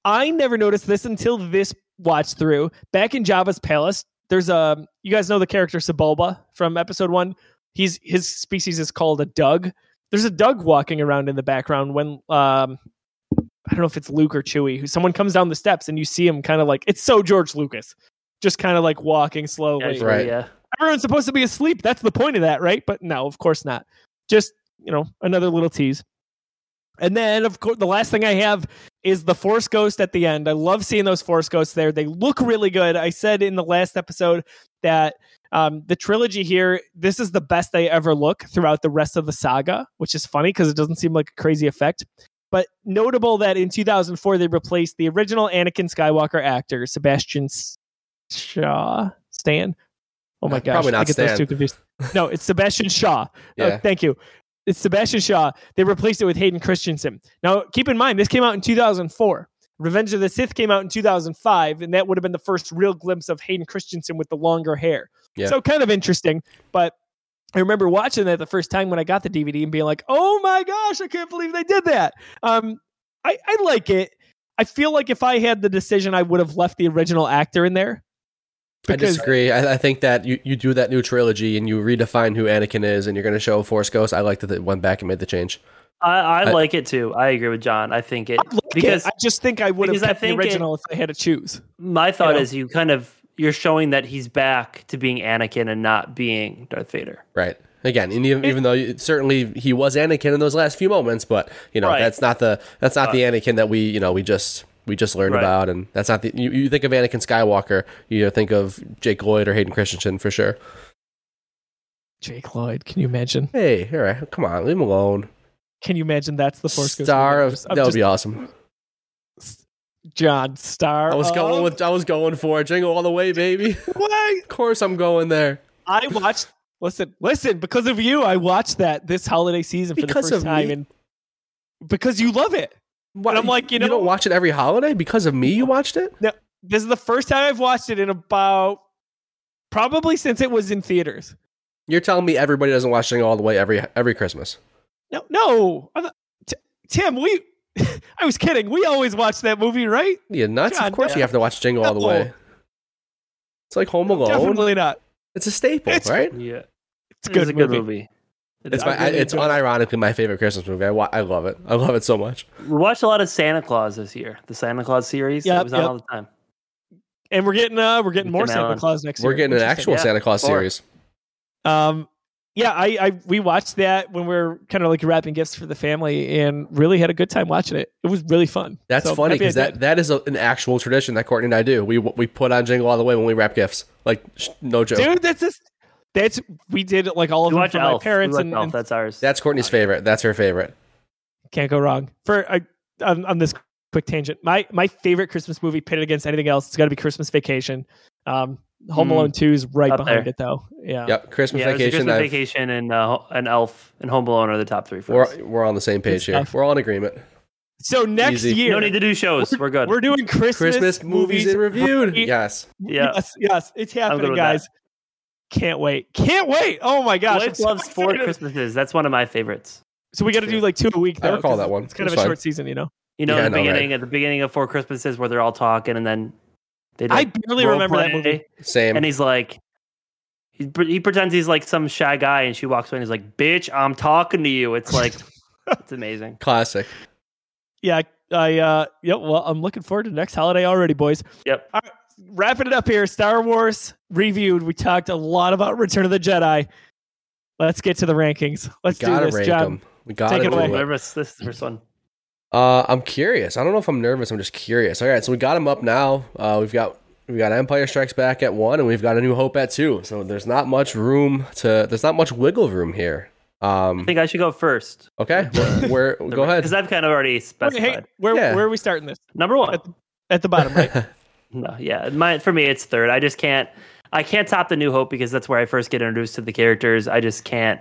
Speaker 1: I never noticed this until this watch through. Back in Jabba's palace, there's a you guys know the character Sebulba from episode one. He's his species is called a Dug. There's a Dug walking around in the background when um I don't know if it's Luke or Chewie. Who someone comes down the steps and you see him kind of like it's so George Lucas, just kind of like walking slowly.
Speaker 3: Yeah,
Speaker 2: Right.
Speaker 3: Yeah.
Speaker 1: Everyone's supposed to be asleep. That's the point of that, right? But no, of course not. Just, you know, another little tease. And then, of course, the last thing I have is the Force Ghost at the end. I love seeing those Force Ghosts there. They look really good. I said in the last episode that um, the trilogy here, this is the best they ever look throughout the rest of the saga, which is funny because it doesn't seem like a crazy effect. But notable that in 2004, they replaced the original Anakin Skywalker actor, Sebastian Shaw, Stan, Oh my
Speaker 2: Uh,
Speaker 1: gosh,
Speaker 2: probably
Speaker 1: I
Speaker 2: not
Speaker 1: get those
Speaker 2: Stan.
Speaker 1: two confused. No, it's Sebastian Shaw. Oh,
Speaker 2: Yeah.
Speaker 1: thank you. It's Sebastian Shaw. They replaced it with Hayden Christensen. Now, keep in mind, this came out in 2004. Revenge of the Sith came out in 2005, and that would have been the first real glimpse of Hayden Christensen with the longer hair.
Speaker 2: Yeah.
Speaker 1: So kind of interesting. But I remember watching that the first time when I got the DVD and being like, "Oh my gosh, I can't believe they did that." Um, I, I like it. I feel like if I had the decision, I would have left the original actor in there.
Speaker 2: I disagree. I, I think that you, you do that new trilogy and you redefine who Anakin is, and you're going to show Force Ghost. I like that it went back and made the change.
Speaker 3: I, I,
Speaker 2: I-
Speaker 3: like it too. I agree with John. I think it
Speaker 1: I like
Speaker 3: because
Speaker 1: it. I just think I would have
Speaker 3: because I
Speaker 1: kept the
Speaker 3: think it-
Speaker 1: original if I had to choose.
Speaker 3: my thought
Speaker 1: know?
Speaker 3: is you kind of you're showing that he's back to being Anakin and not being Darth Vader.
Speaker 2: Right. Again, and even, even though you- certainly he was Anakin in those last few moments, but you know
Speaker 3: Right.
Speaker 2: that's not the that's not the Anakin that we you know we just we just learned
Speaker 3: Right.
Speaker 2: about, and that's not the you, you think of Anakin Skywalker, you think of Jake Lloyd or Hayden Christensen for sure.
Speaker 1: Jake Lloyd, can you imagine?
Speaker 2: Hey, all right, come on, leave him alone.
Speaker 1: Can you imagine that's the Force Ghost
Speaker 2: Star
Speaker 1: movie?
Speaker 2: Of that would be awesome.
Speaker 1: John Star.
Speaker 2: I was going
Speaker 1: of-
Speaker 2: with I was going for it. Jingle all the way, baby.
Speaker 1: What?
Speaker 2: of course, I'm going there.
Speaker 1: I watched. Listen, listen. Because of you, I watched that this holiday season for
Speaker 2: Because
Speaker 1: the first
Speaker 2: of
Speaker 1: time,
Speaker 2: me?
Speaker 1: and because you love it.
Speaker 2: What,
Speaker 1: I'm like, you know- you
Speaker 2: don't watch it every holiday because of me. You watched it.
Speaker 1: No, this is the first time I've watched it in about probably since it was in theaters.
Speaker 2: You're telling me everybody doesn't watch Jingle all the way every every Christmas.
Speaker 1: No, no, I'm not- T- Tim. We. I was kidding. We always watch that movie, right?
Speaker 2: Yeah, nuts?
Speaker 1: God,
Speaker 2: of course,
Speaker 1: yeah.
Speaker 2: you have to watch Jingle all the way. It's like Home Alone.
Speaker 1: Definitely not.
Speaker 2: It's a staple,
Speaker 1: It's-
Speaker 2: right?
Speaker 3: Yeah,
Speaker 1: It's a good,
Speaker 3: a good
Speaker 1: movie.
Speaker 3: movie. It
Speaker 2: It's my,
Speaker 1: I really
Speaker 2: it's unironically my favorite Christmas movie. I, wa- I love it. I love it so much.
Speaker 3: we watched a lot of Santa Claus this year. The Santa Claus series.
Speaker 1: Yeah,
Speaker 3: it was on all the time.
Speaker 1: And we're getting uh we're getting more Santa Claus next year.
Speaker 2: We're getting an
Speaker 1: which is
Speaker 2: actual
Speaker 3: yeah.
Speaker 2: Santa Claus
Speaker 3: Four.
Speaker 2: series.
Speaker 1: Um, yeah, I, I we watched that when we are kind of like wrapping gifts for the family, and really had a good time watching it. It was really fun.
Speaker 2: That's
Speaker 1: So,
Speaker 2: funny
Speaker 1: happy
Speaker 2: because that, that is a, an actual tradition that Courtney and I do. We we put on Jingle all the way when we wrap gifts. Like sh- no joke.
Speaker 1: dude, that's just that's we did like all of
Speaker 3: We
Speaker 1: them for
Speaker 3: Elf.
Speaker 1: my parents,
Speaker 3: we
Speaker 1: and, and
Speaker 3: That's ours.
Speaker 2: That's Courtney's favorite. That's her favorite.
Speaker 1: can't go wrong. For I, on, on this quick tangent, my my favorite Christmas movie pitted against anything else, it's got to be Christmas Vacation. Um, Home
Speaker 3: Mm.
Speaker 1: Alone Two is right
Speaker 3: Up
Speaker 1: behind
Speaker 3: there.
Speaker 1: it though. Yeah,
Speaker 2: Yep. Christmas
Speaker 3: yeah, it
Speaker 2: vacation.
Speaker 3: Christmas
Speaker 2: I've-
Speaker 3: Vacation and uh, and Elf and Home Alone are the top three for us.
Speaker 2: we're we're on the same page here.
Speaker 1: stuff.
Speaker 2: We're all in agreement.
Speaker 1: So next
Speaker 2: Easy.
Speaker 1: year,
Speaker 3: No need to do shows. We're good.
Speaker 1: we're doing Christmas,
Speaker 2: Christmas movies in reviewed.
Speaker 1: review-
Speaker 2: Yes.
Speaker 3: Yeah.
Speaker 1: Yes, yes, it's happening,
Speaker 3: with
Speaker 1: guys. Can't wait. Can't wait. Oh my gosh. I'm
Speaker 3: Blake
Speaker 1: so
Speaker 3: loves four. Christmases. That's one of my favorites.
Speaker 1: So we got to do like two a week.
Speaker 2: I
Speaker 1: Though,
Speaker 2: recall
Speaker 1: 'cause
Speaker 2: that one.
Speaker 1: It's kind
Speaker 2: It's
Speaker 1: of a
Speaker 2: fine.
Speaker 1: short season, you know.
Speaker 3: You know,
Speaker 2: Yeah,
Speaker 3: in the
Speaker 2: I know, right?
Speaker 3: beginning, at the beginning of Four Christmases, where they're all talking, and then they
Speaker 1: I barely
Speaker 3: role
Speaker 1: remember that movie.
Speaker 2: Same.
Speaker 3: And he's like, he, he pretends he's like some shy guy, and she walks away and he's like, "Bitch, I'm talking to you." It's like, it's amazing.
Speaker 2: Classic.
Speaker 1: Yeah, I uh yeah, well, I'm looking forward to next holiday already, boys.
Speaker 3: Yep.
Speaker 1: All right, wrapping it up here. Star Wars reviewed. We talked a lot about Return of the Jedi. Let's get to the rankings. Let's do
Speaker 2: gotta
Speaker 1: this,
Speaker 2: rank
Speaker 1: John.
Speaker 2: them. We gotta
Speaker 1: Take it
Speaker 2: do
Speaker 1: away.
Speaker 3: I'm
Speaker 2: it.
Speaker 3: nervous. This is the first one.
Speaker 2: Uh, I'm curious. I don't know if I'm nervous. I'm just curious. All right, so we got them up now. Uh, we've got we got Empire Strikes Back at one, and we've got A New Hope at two. So there's not much room to. There's not much wiggle room here. Um, I
Speaker 3: think I should go first.
Speaker 2: Okay. Where? where go ahead.
Speaker 3: Because I've kind of already
Speaker 1: Wait,
Speaker 3: specified.
Speaker 1: hey, where
Speaker 2: Yeah.
Speaker 1: where are we starting this?
Speaker 3: Number one.
Speaker 1: At the bottom, right?
Speaker 3: No, yeah, my for me it's third. I just can't. I can't top the New Hope because that's where I first get introduced to the characters. I just can't.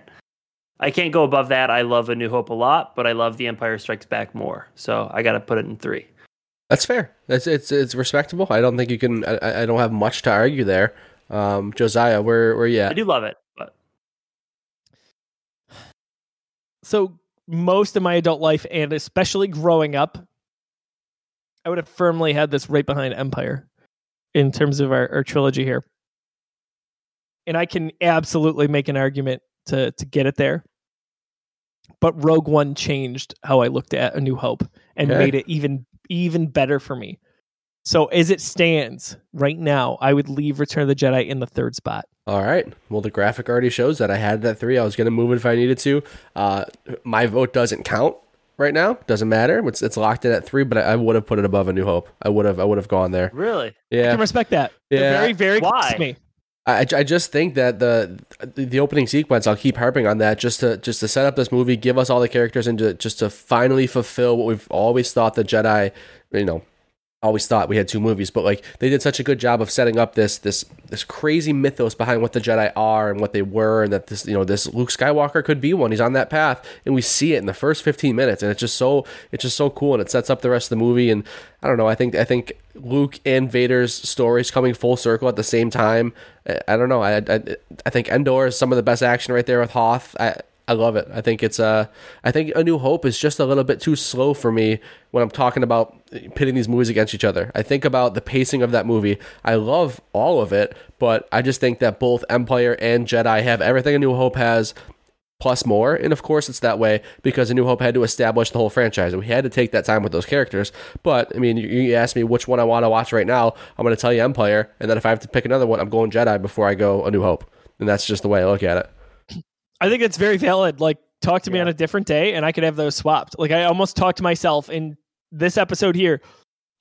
Speaker 3: I can't go above that. I love A New Hope a lot, but I love The Empire Strikes Back more. So I got to put it in three.
Speaker 2: That's fair. That's it's it's respectable. I don't think you can. I, I don't have much to argue there. Um, Josiah, where where you
Speaker 3: I do love it, but
Speaker 1: so most of my adult life and especially growing up i would have firmly had this right behind empire in terms of our, our trilogy here and i can absolutely make an argument to to get it there but rogue one changed how i looked at a new hope and
Speaker 2: Okay.
Speaker 1: made it even even better for me so as it stands right now i would leave return of the jedi in the third spot
Speaker 2: All right. Well, the graphic already shows that I had that three. I was going to move it if I needed to. Uh, my vote doesn't count right now. Doesn't matter. It's it's locked in at three. But I, I would have put it above A New Hope. I would have I would have gone there.
Speaker 3: really, Yeah.
Speaker 1: i
Speaker 2: Yeah.
Speaker 1: can respect that They're
Speaker 2: Yeah.
Speaker 1: very very close
Speaker 3: Why?
Speaker 1: to me
Speaker 2: I, I just think that the the opening sequence. I'll keep harping on that just to just to set up this movie, give us all the characters, and to, just to finally fulfill what we've always thought the Jedi, you know, always thought we had two movies, but like they did such a good job of setting up this this this crazy mythos behind what the Jedi are and what they were, and that this you know this Luke Skywalker could be one. He's on that path, and we see it in the first fifteen minutes, and it's just so it's just so cool, and it sets up the rest of the movie. And I don't know, I think I think Luke and Vader's stories coming full circle at the same time. I, I don't know, I, I I think Endor is some of the best action right there with Hoth. I, I love it. I think it's uh I think A New Hope is just a little bit too slow for me when I'm talking about pitting these movies against each other. I think about the pacing of that movie. I love all of it, but I just think that both Empire and Jedi have everything A New Hope has plus more. And of course, it's that way because A New Hope had to establish the whole franchise. We had to take that time with those characters. But I mean, you, you me which one I want to watch right now. I'm going to tell you Empire, and then if I have to pick another one, I'm going Jedi before I go A New Hope. And that's just the way I look at it.
Speaker 1: I think it's very valid. Like, talk to me on a different day, and I could have those swapped. Like, I almost talked to myself in this episode here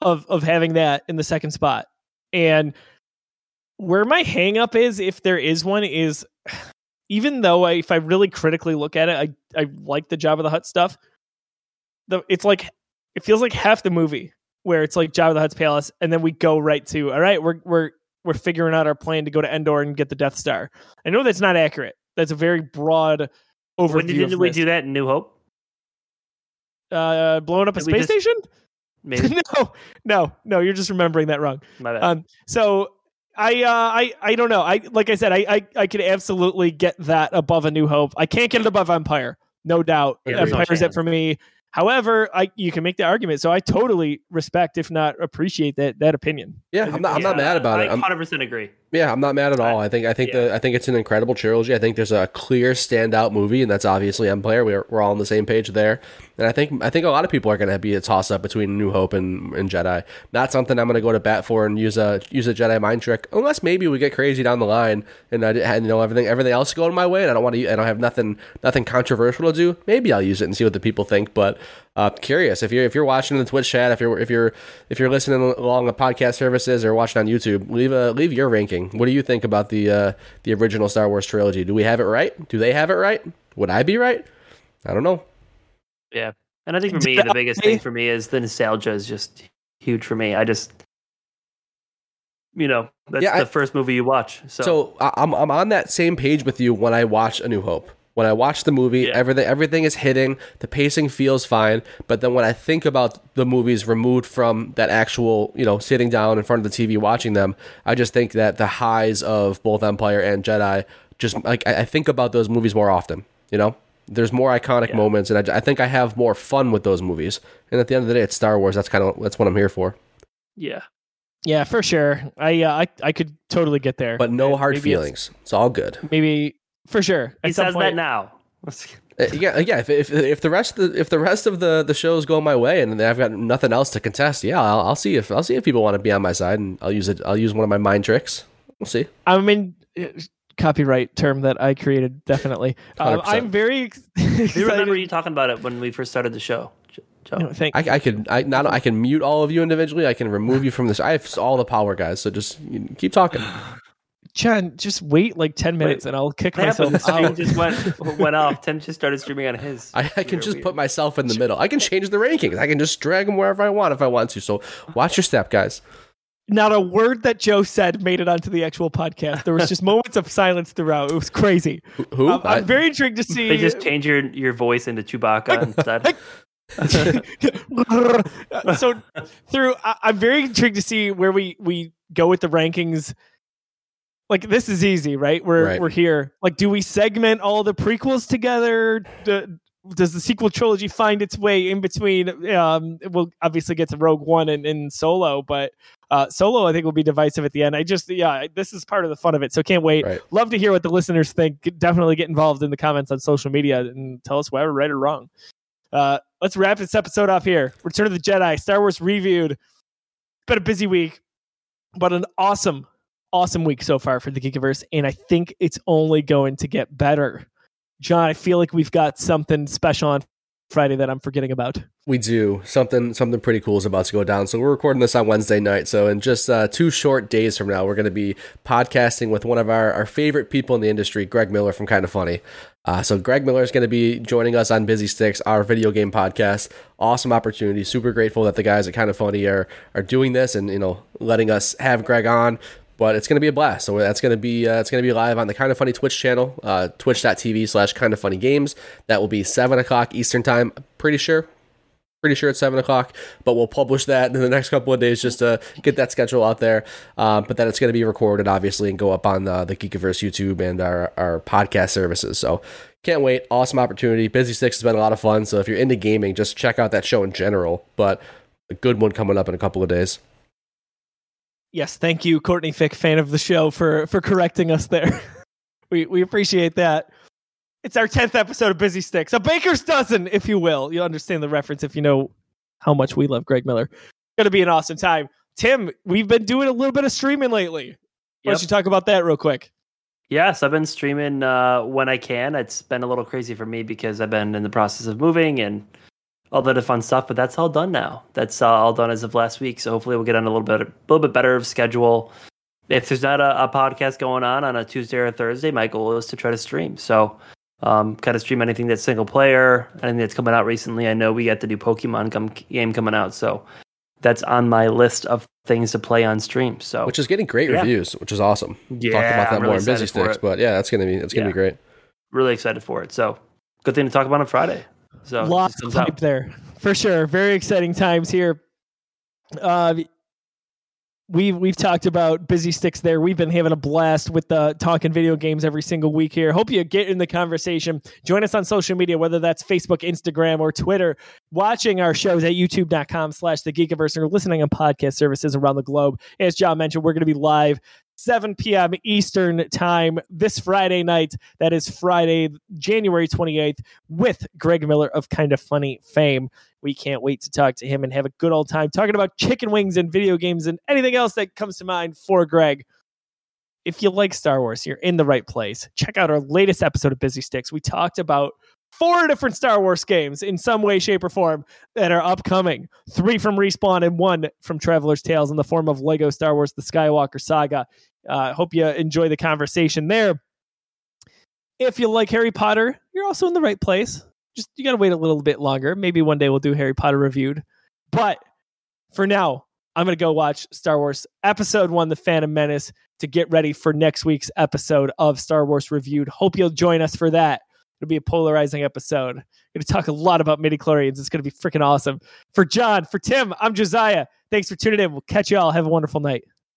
Speaker 1: of of having that in the second spot. And where my hangup is, if there is one, is even though I, if I really critically look at it, I I like the Jabba the Hutt stuff. The it's like it feels like half the movie where it's like Jabba the Hutt's palace, and then we go right to all right, we're we're we're figuring out our plan to go to Endor and get the Death Star. I know that's not accurate. That's a very broad overview.
Speaker 3: When did
Speaker 1: of
Speaker 3: we do that in New Hope?
Speaker 1: Uh, blowing up a
Speaker 3: Did we
Speaker 1: space
Speaker 3: just-
Speaker 1: station?
Speaker 3: Maybe.
Speaker 1: no, no, no. You're just remembering that wrong.
Speaker 3: My bad.
Speaker 1: Um, so I, uh, I, I don't know. I, like I said, I, I, I could absolutely get that above A New Hope. I can't get it above Empire, no doubt.
Speaker 3: Yeah, there's no
Speaker 1: it for me. However, I, you can make the argument. So I totally respect, if not appreciate that that opinion.
Speaker 2: Yeah, I'm not, I'm not mad about
Speaker 3: I
Speaker 2: it. I'm,
Speaker 3: 100% agree.
Speaker 2: Yeah, I'm not mad at all. I think I think
Speaker 3: yeah.
Speaker 2: the I think it's an incredible trilogy. I think there's a clear standout movie, and that's obviously Empire. We're we're all on the same page there. And I think I think a lot of people are going to be a toss up between New Hope and, and Jedi. Not something I'm going to go to bat for and use a use a Jedi mind trick, unless maybe we get crazy down the line and I and, you know everything everything else going my way, and I don't want to. I don't have nothing nothing controversial to do. Maybe I'll use it and see what the people think. But uh, curious if you're if you're watching in the Twitch chat, if you're if you're if you're listening along the podcast services or watching on YouTube, leave a leave your ranking. What do you think about the uh, the original Star Wars trilogy? Do we have it right? Do they have it right? Would I be right? I don't know.
Speaker 3: Yeah. And I think for me, the biggest thing for me is the nostalgia is just huge for me. I just, you know, that's
Speaker 2: Yeah,
Speaker 3: the
Speaker 2: I-
Speaker 3: first movie you watch. So,
Speaker 2: So I- I'm I'm on that same page with you when I watch A New Hope. When I watch the movie,
Speaker 3: Yeah.
Speaker 2: everything everything is hitting. The pacing feels fine, but then when I think about the movies removed from that actual, you know, sitting down in front of the TV watching them, I just think that the highs of both Empire and Jedi, just like I, I think about those movies more often. You know, there's more iconic
Speaker 3: Yeah.
Speaker 2: moments, and I, I think I have more fun with those movies. And at the end of the day, it's Star Wars. That's kind of that's what I'm here for.
Speaker 3: yeah.
Speaker 1: Yeah, for sure. I, uh, I, I could totally get there.
Speaker 2: But no hard
Speaker 1: maybe it's-
Speaker 2: feelings. It's all good.
Speaker 1: Maybe for sure.
Speaker 3: He
Speaker 1: At some
Speaker 3: says that now.
Speaker 2: Uh, yeah, yeah. If, if if the rest of the, if the rest of the, the shows go my way and I've got nothing else to contest, yeah, I'll, I'll see if I'll see if people want to be on my side and I'll use it. I'll use one of my mind tricks. We'll see.
Speaker 1: I mean, uh, copyright term that I created, definitely. Um, I'm very ex-
Speaker 3: Do you remember you talking about it when we first started the show? Jo- Joe?
Speaker 1: You thank
Speaker 2: I, I can I not I can mute all of you individually. I can remove you from this. I have all the power, guys. So just keep talking.
Speaker 1: John, just wait like 10 minutes and I'll kick
Speaker 3: What happened? The
Speaker 1: myself
Speaker 3: stream
Speaker 1: out.
Speaker 3: just went went off. Tim just started streaming on his.
Speaker 2: I, I can just
Speaker 3: weird.
Speaker 2: put myself in the middle. I can change the rankings. I can just drag them wherever I want if I want to. So watch your step, guys.
Speaker 1: Not a word that Joe said made it onto the actual podcast. There was just moments of silence throughout. It was crazy.
Speaker 2: Who? who?
Speaker 1: Um,
Speaker 2: I-
Speaker 1: I'm very intrigued to see.
Speaker 3: They just change your your voice into Chewbacca instead.
Speaker 1: so through I, i'm very intrigued to see where we we go with the rankings like this is easy right we're
Speaker 2: Right.
Speaker 1: we're here like do we segment all the prequels together Do, does the sequel trilogy find its way in between um we'll obviously get to rogue one and, and solo but uh solo i think will be divisive at the end i just yeah this is part of the fun of it so can't wait
Speaker 2: Right.
Speaker 1: love to hear what the listeners think definitely get involved in the comments on social media and tell us why we're right or wrong uh, let's wrap this episode off here. Return of the Jedi, Star Wars reviewed. Been a busy week, but an awesome, awesome week so far for the Geekiverse, and I think it's only going to get better. John, I feel like we've got something special on Friday that I'm forgetting about.
Speaker 2: We do something something pretty cool is about to go down. So we're recording this on Wednesday night. So in just uh, two short days from now, we're going to be podcasting with one of our, our favorite people in the industry, Greg Miller from Kind of Funny. Uh, so Greg Miller is going to be joining us on Busy Sticks, our video game podcast. Awesome opportunity. Super grateful that the guys at Kind of Funny are are doing this and you know letting us have Greg on but it's going to be a blast. So that's going to be uh, it's going to be live on the Kind of Funny Twitch channel, uh, twitch.tv slash Kind of Funny Games. That will be seven o'clock Eastern time. Pretty sure, pretty sure it's seven o'clock. But we'll publish that in the next couple of days just to get that schedule out there. Uh, but then it's going to be recorded obviously and go up on the, the Geekiverse YouTube and our our podcast services. So. Can't wait. Awesome opportunity. Busy Six has been a lot of fun. So if you're into gaming, just check out that show in general. But a good one coming up in a couple of days.
Speaker 1: Yes, thank you, Courtney Fick, fan of the show, for for correcting us there. we we appreciate that. It's our tenth episode of Busy Sticks, a baker's dozen, if you will. You'll understand the reference if you know how much we love Greg Miller. Going to be an awesome time. Tim, we've been doing a little bit of streaming lately. Why don't you talk about that real quick?
Speaker 3: Yes, I've been streaming uh, when I can. It's been a little crazy for me because I've been in the process of moving and all that fun stuff, but that's all done now. That's uh, all done as of last week. So hopefully we'll get on a little bit, a little bit better of schedule. If there's not a, a podcast going on on a Tuesday or a Thursday, my goal is to try to stream. So um, kind of stream anything that's single player, anything that's coming out recently. I know we got the new Pokemon com- game coming out, so that's on my list of things to play on stream. So
Speaker 2: which is getting great yeah. reviews, which is awesome.
Speaker 3: Yeah,
Speaker 2: talk about that
Speaker 3: I'm
Speaker 2: more
Speaker 3: really
Speaker 2: in busy sticks, but yeah, that's gonna be that's gonna
Speaker 3: Yeah.
Speaker 2: be great.
Speaker 3: really excited for it. So good thing to talk about on Friday. So
Speaker 1: Lots of
Speaker 3: comes out.
Speaker 1: hype there for sure. Very exciting times here. Uh, we've we've talked about busy sticks there. We've been having a blast with the talking video games every single week here. Hope you get in the conversation. Join us on social media, whether that's Facebook, Instagram, or Twitter. Watching our shows at youtube.com slash the Geekiverse or listening on podcast services around the globe. As John mentioned, we're going to be live 7 p.m. Eastern time this Friday night. That is Friday, January 28th, with Greg Miller of Kind of Funny fame. We can't wait to talk to him and have a good old time talking about chicken wings and video games and anything else that comes to mind for Greg. If you like Star Wars, you're in the right place. Check out our latest episode of Busy Sticks. We talked about four different Star Wars games in some way, shape, or form that are upcoming. Three from Respawn and one from Traveller's Tales in the form of Lego Star Wars The Skywalker Saga. Uh, I hope you enjoy the conversation there. If you like Harry Potter, you're also in the right place. Just you got to wait a little bit longer. Maybe one day we'll do Harry Potter reviewed. But for now, I'm going to go watch Star Wars Episode 1 The Phantom Menace to get ready for next week's episode of Star Wars Reviewed. Hope you'll join us for that. It'll be a polarizing episode. Going to talk a lot about midichlorians. It's going to be freaking awesome. For John, for Tim, I'm Josiah. Thanks for tuning in. We'll catch you all. Have a wonderful night.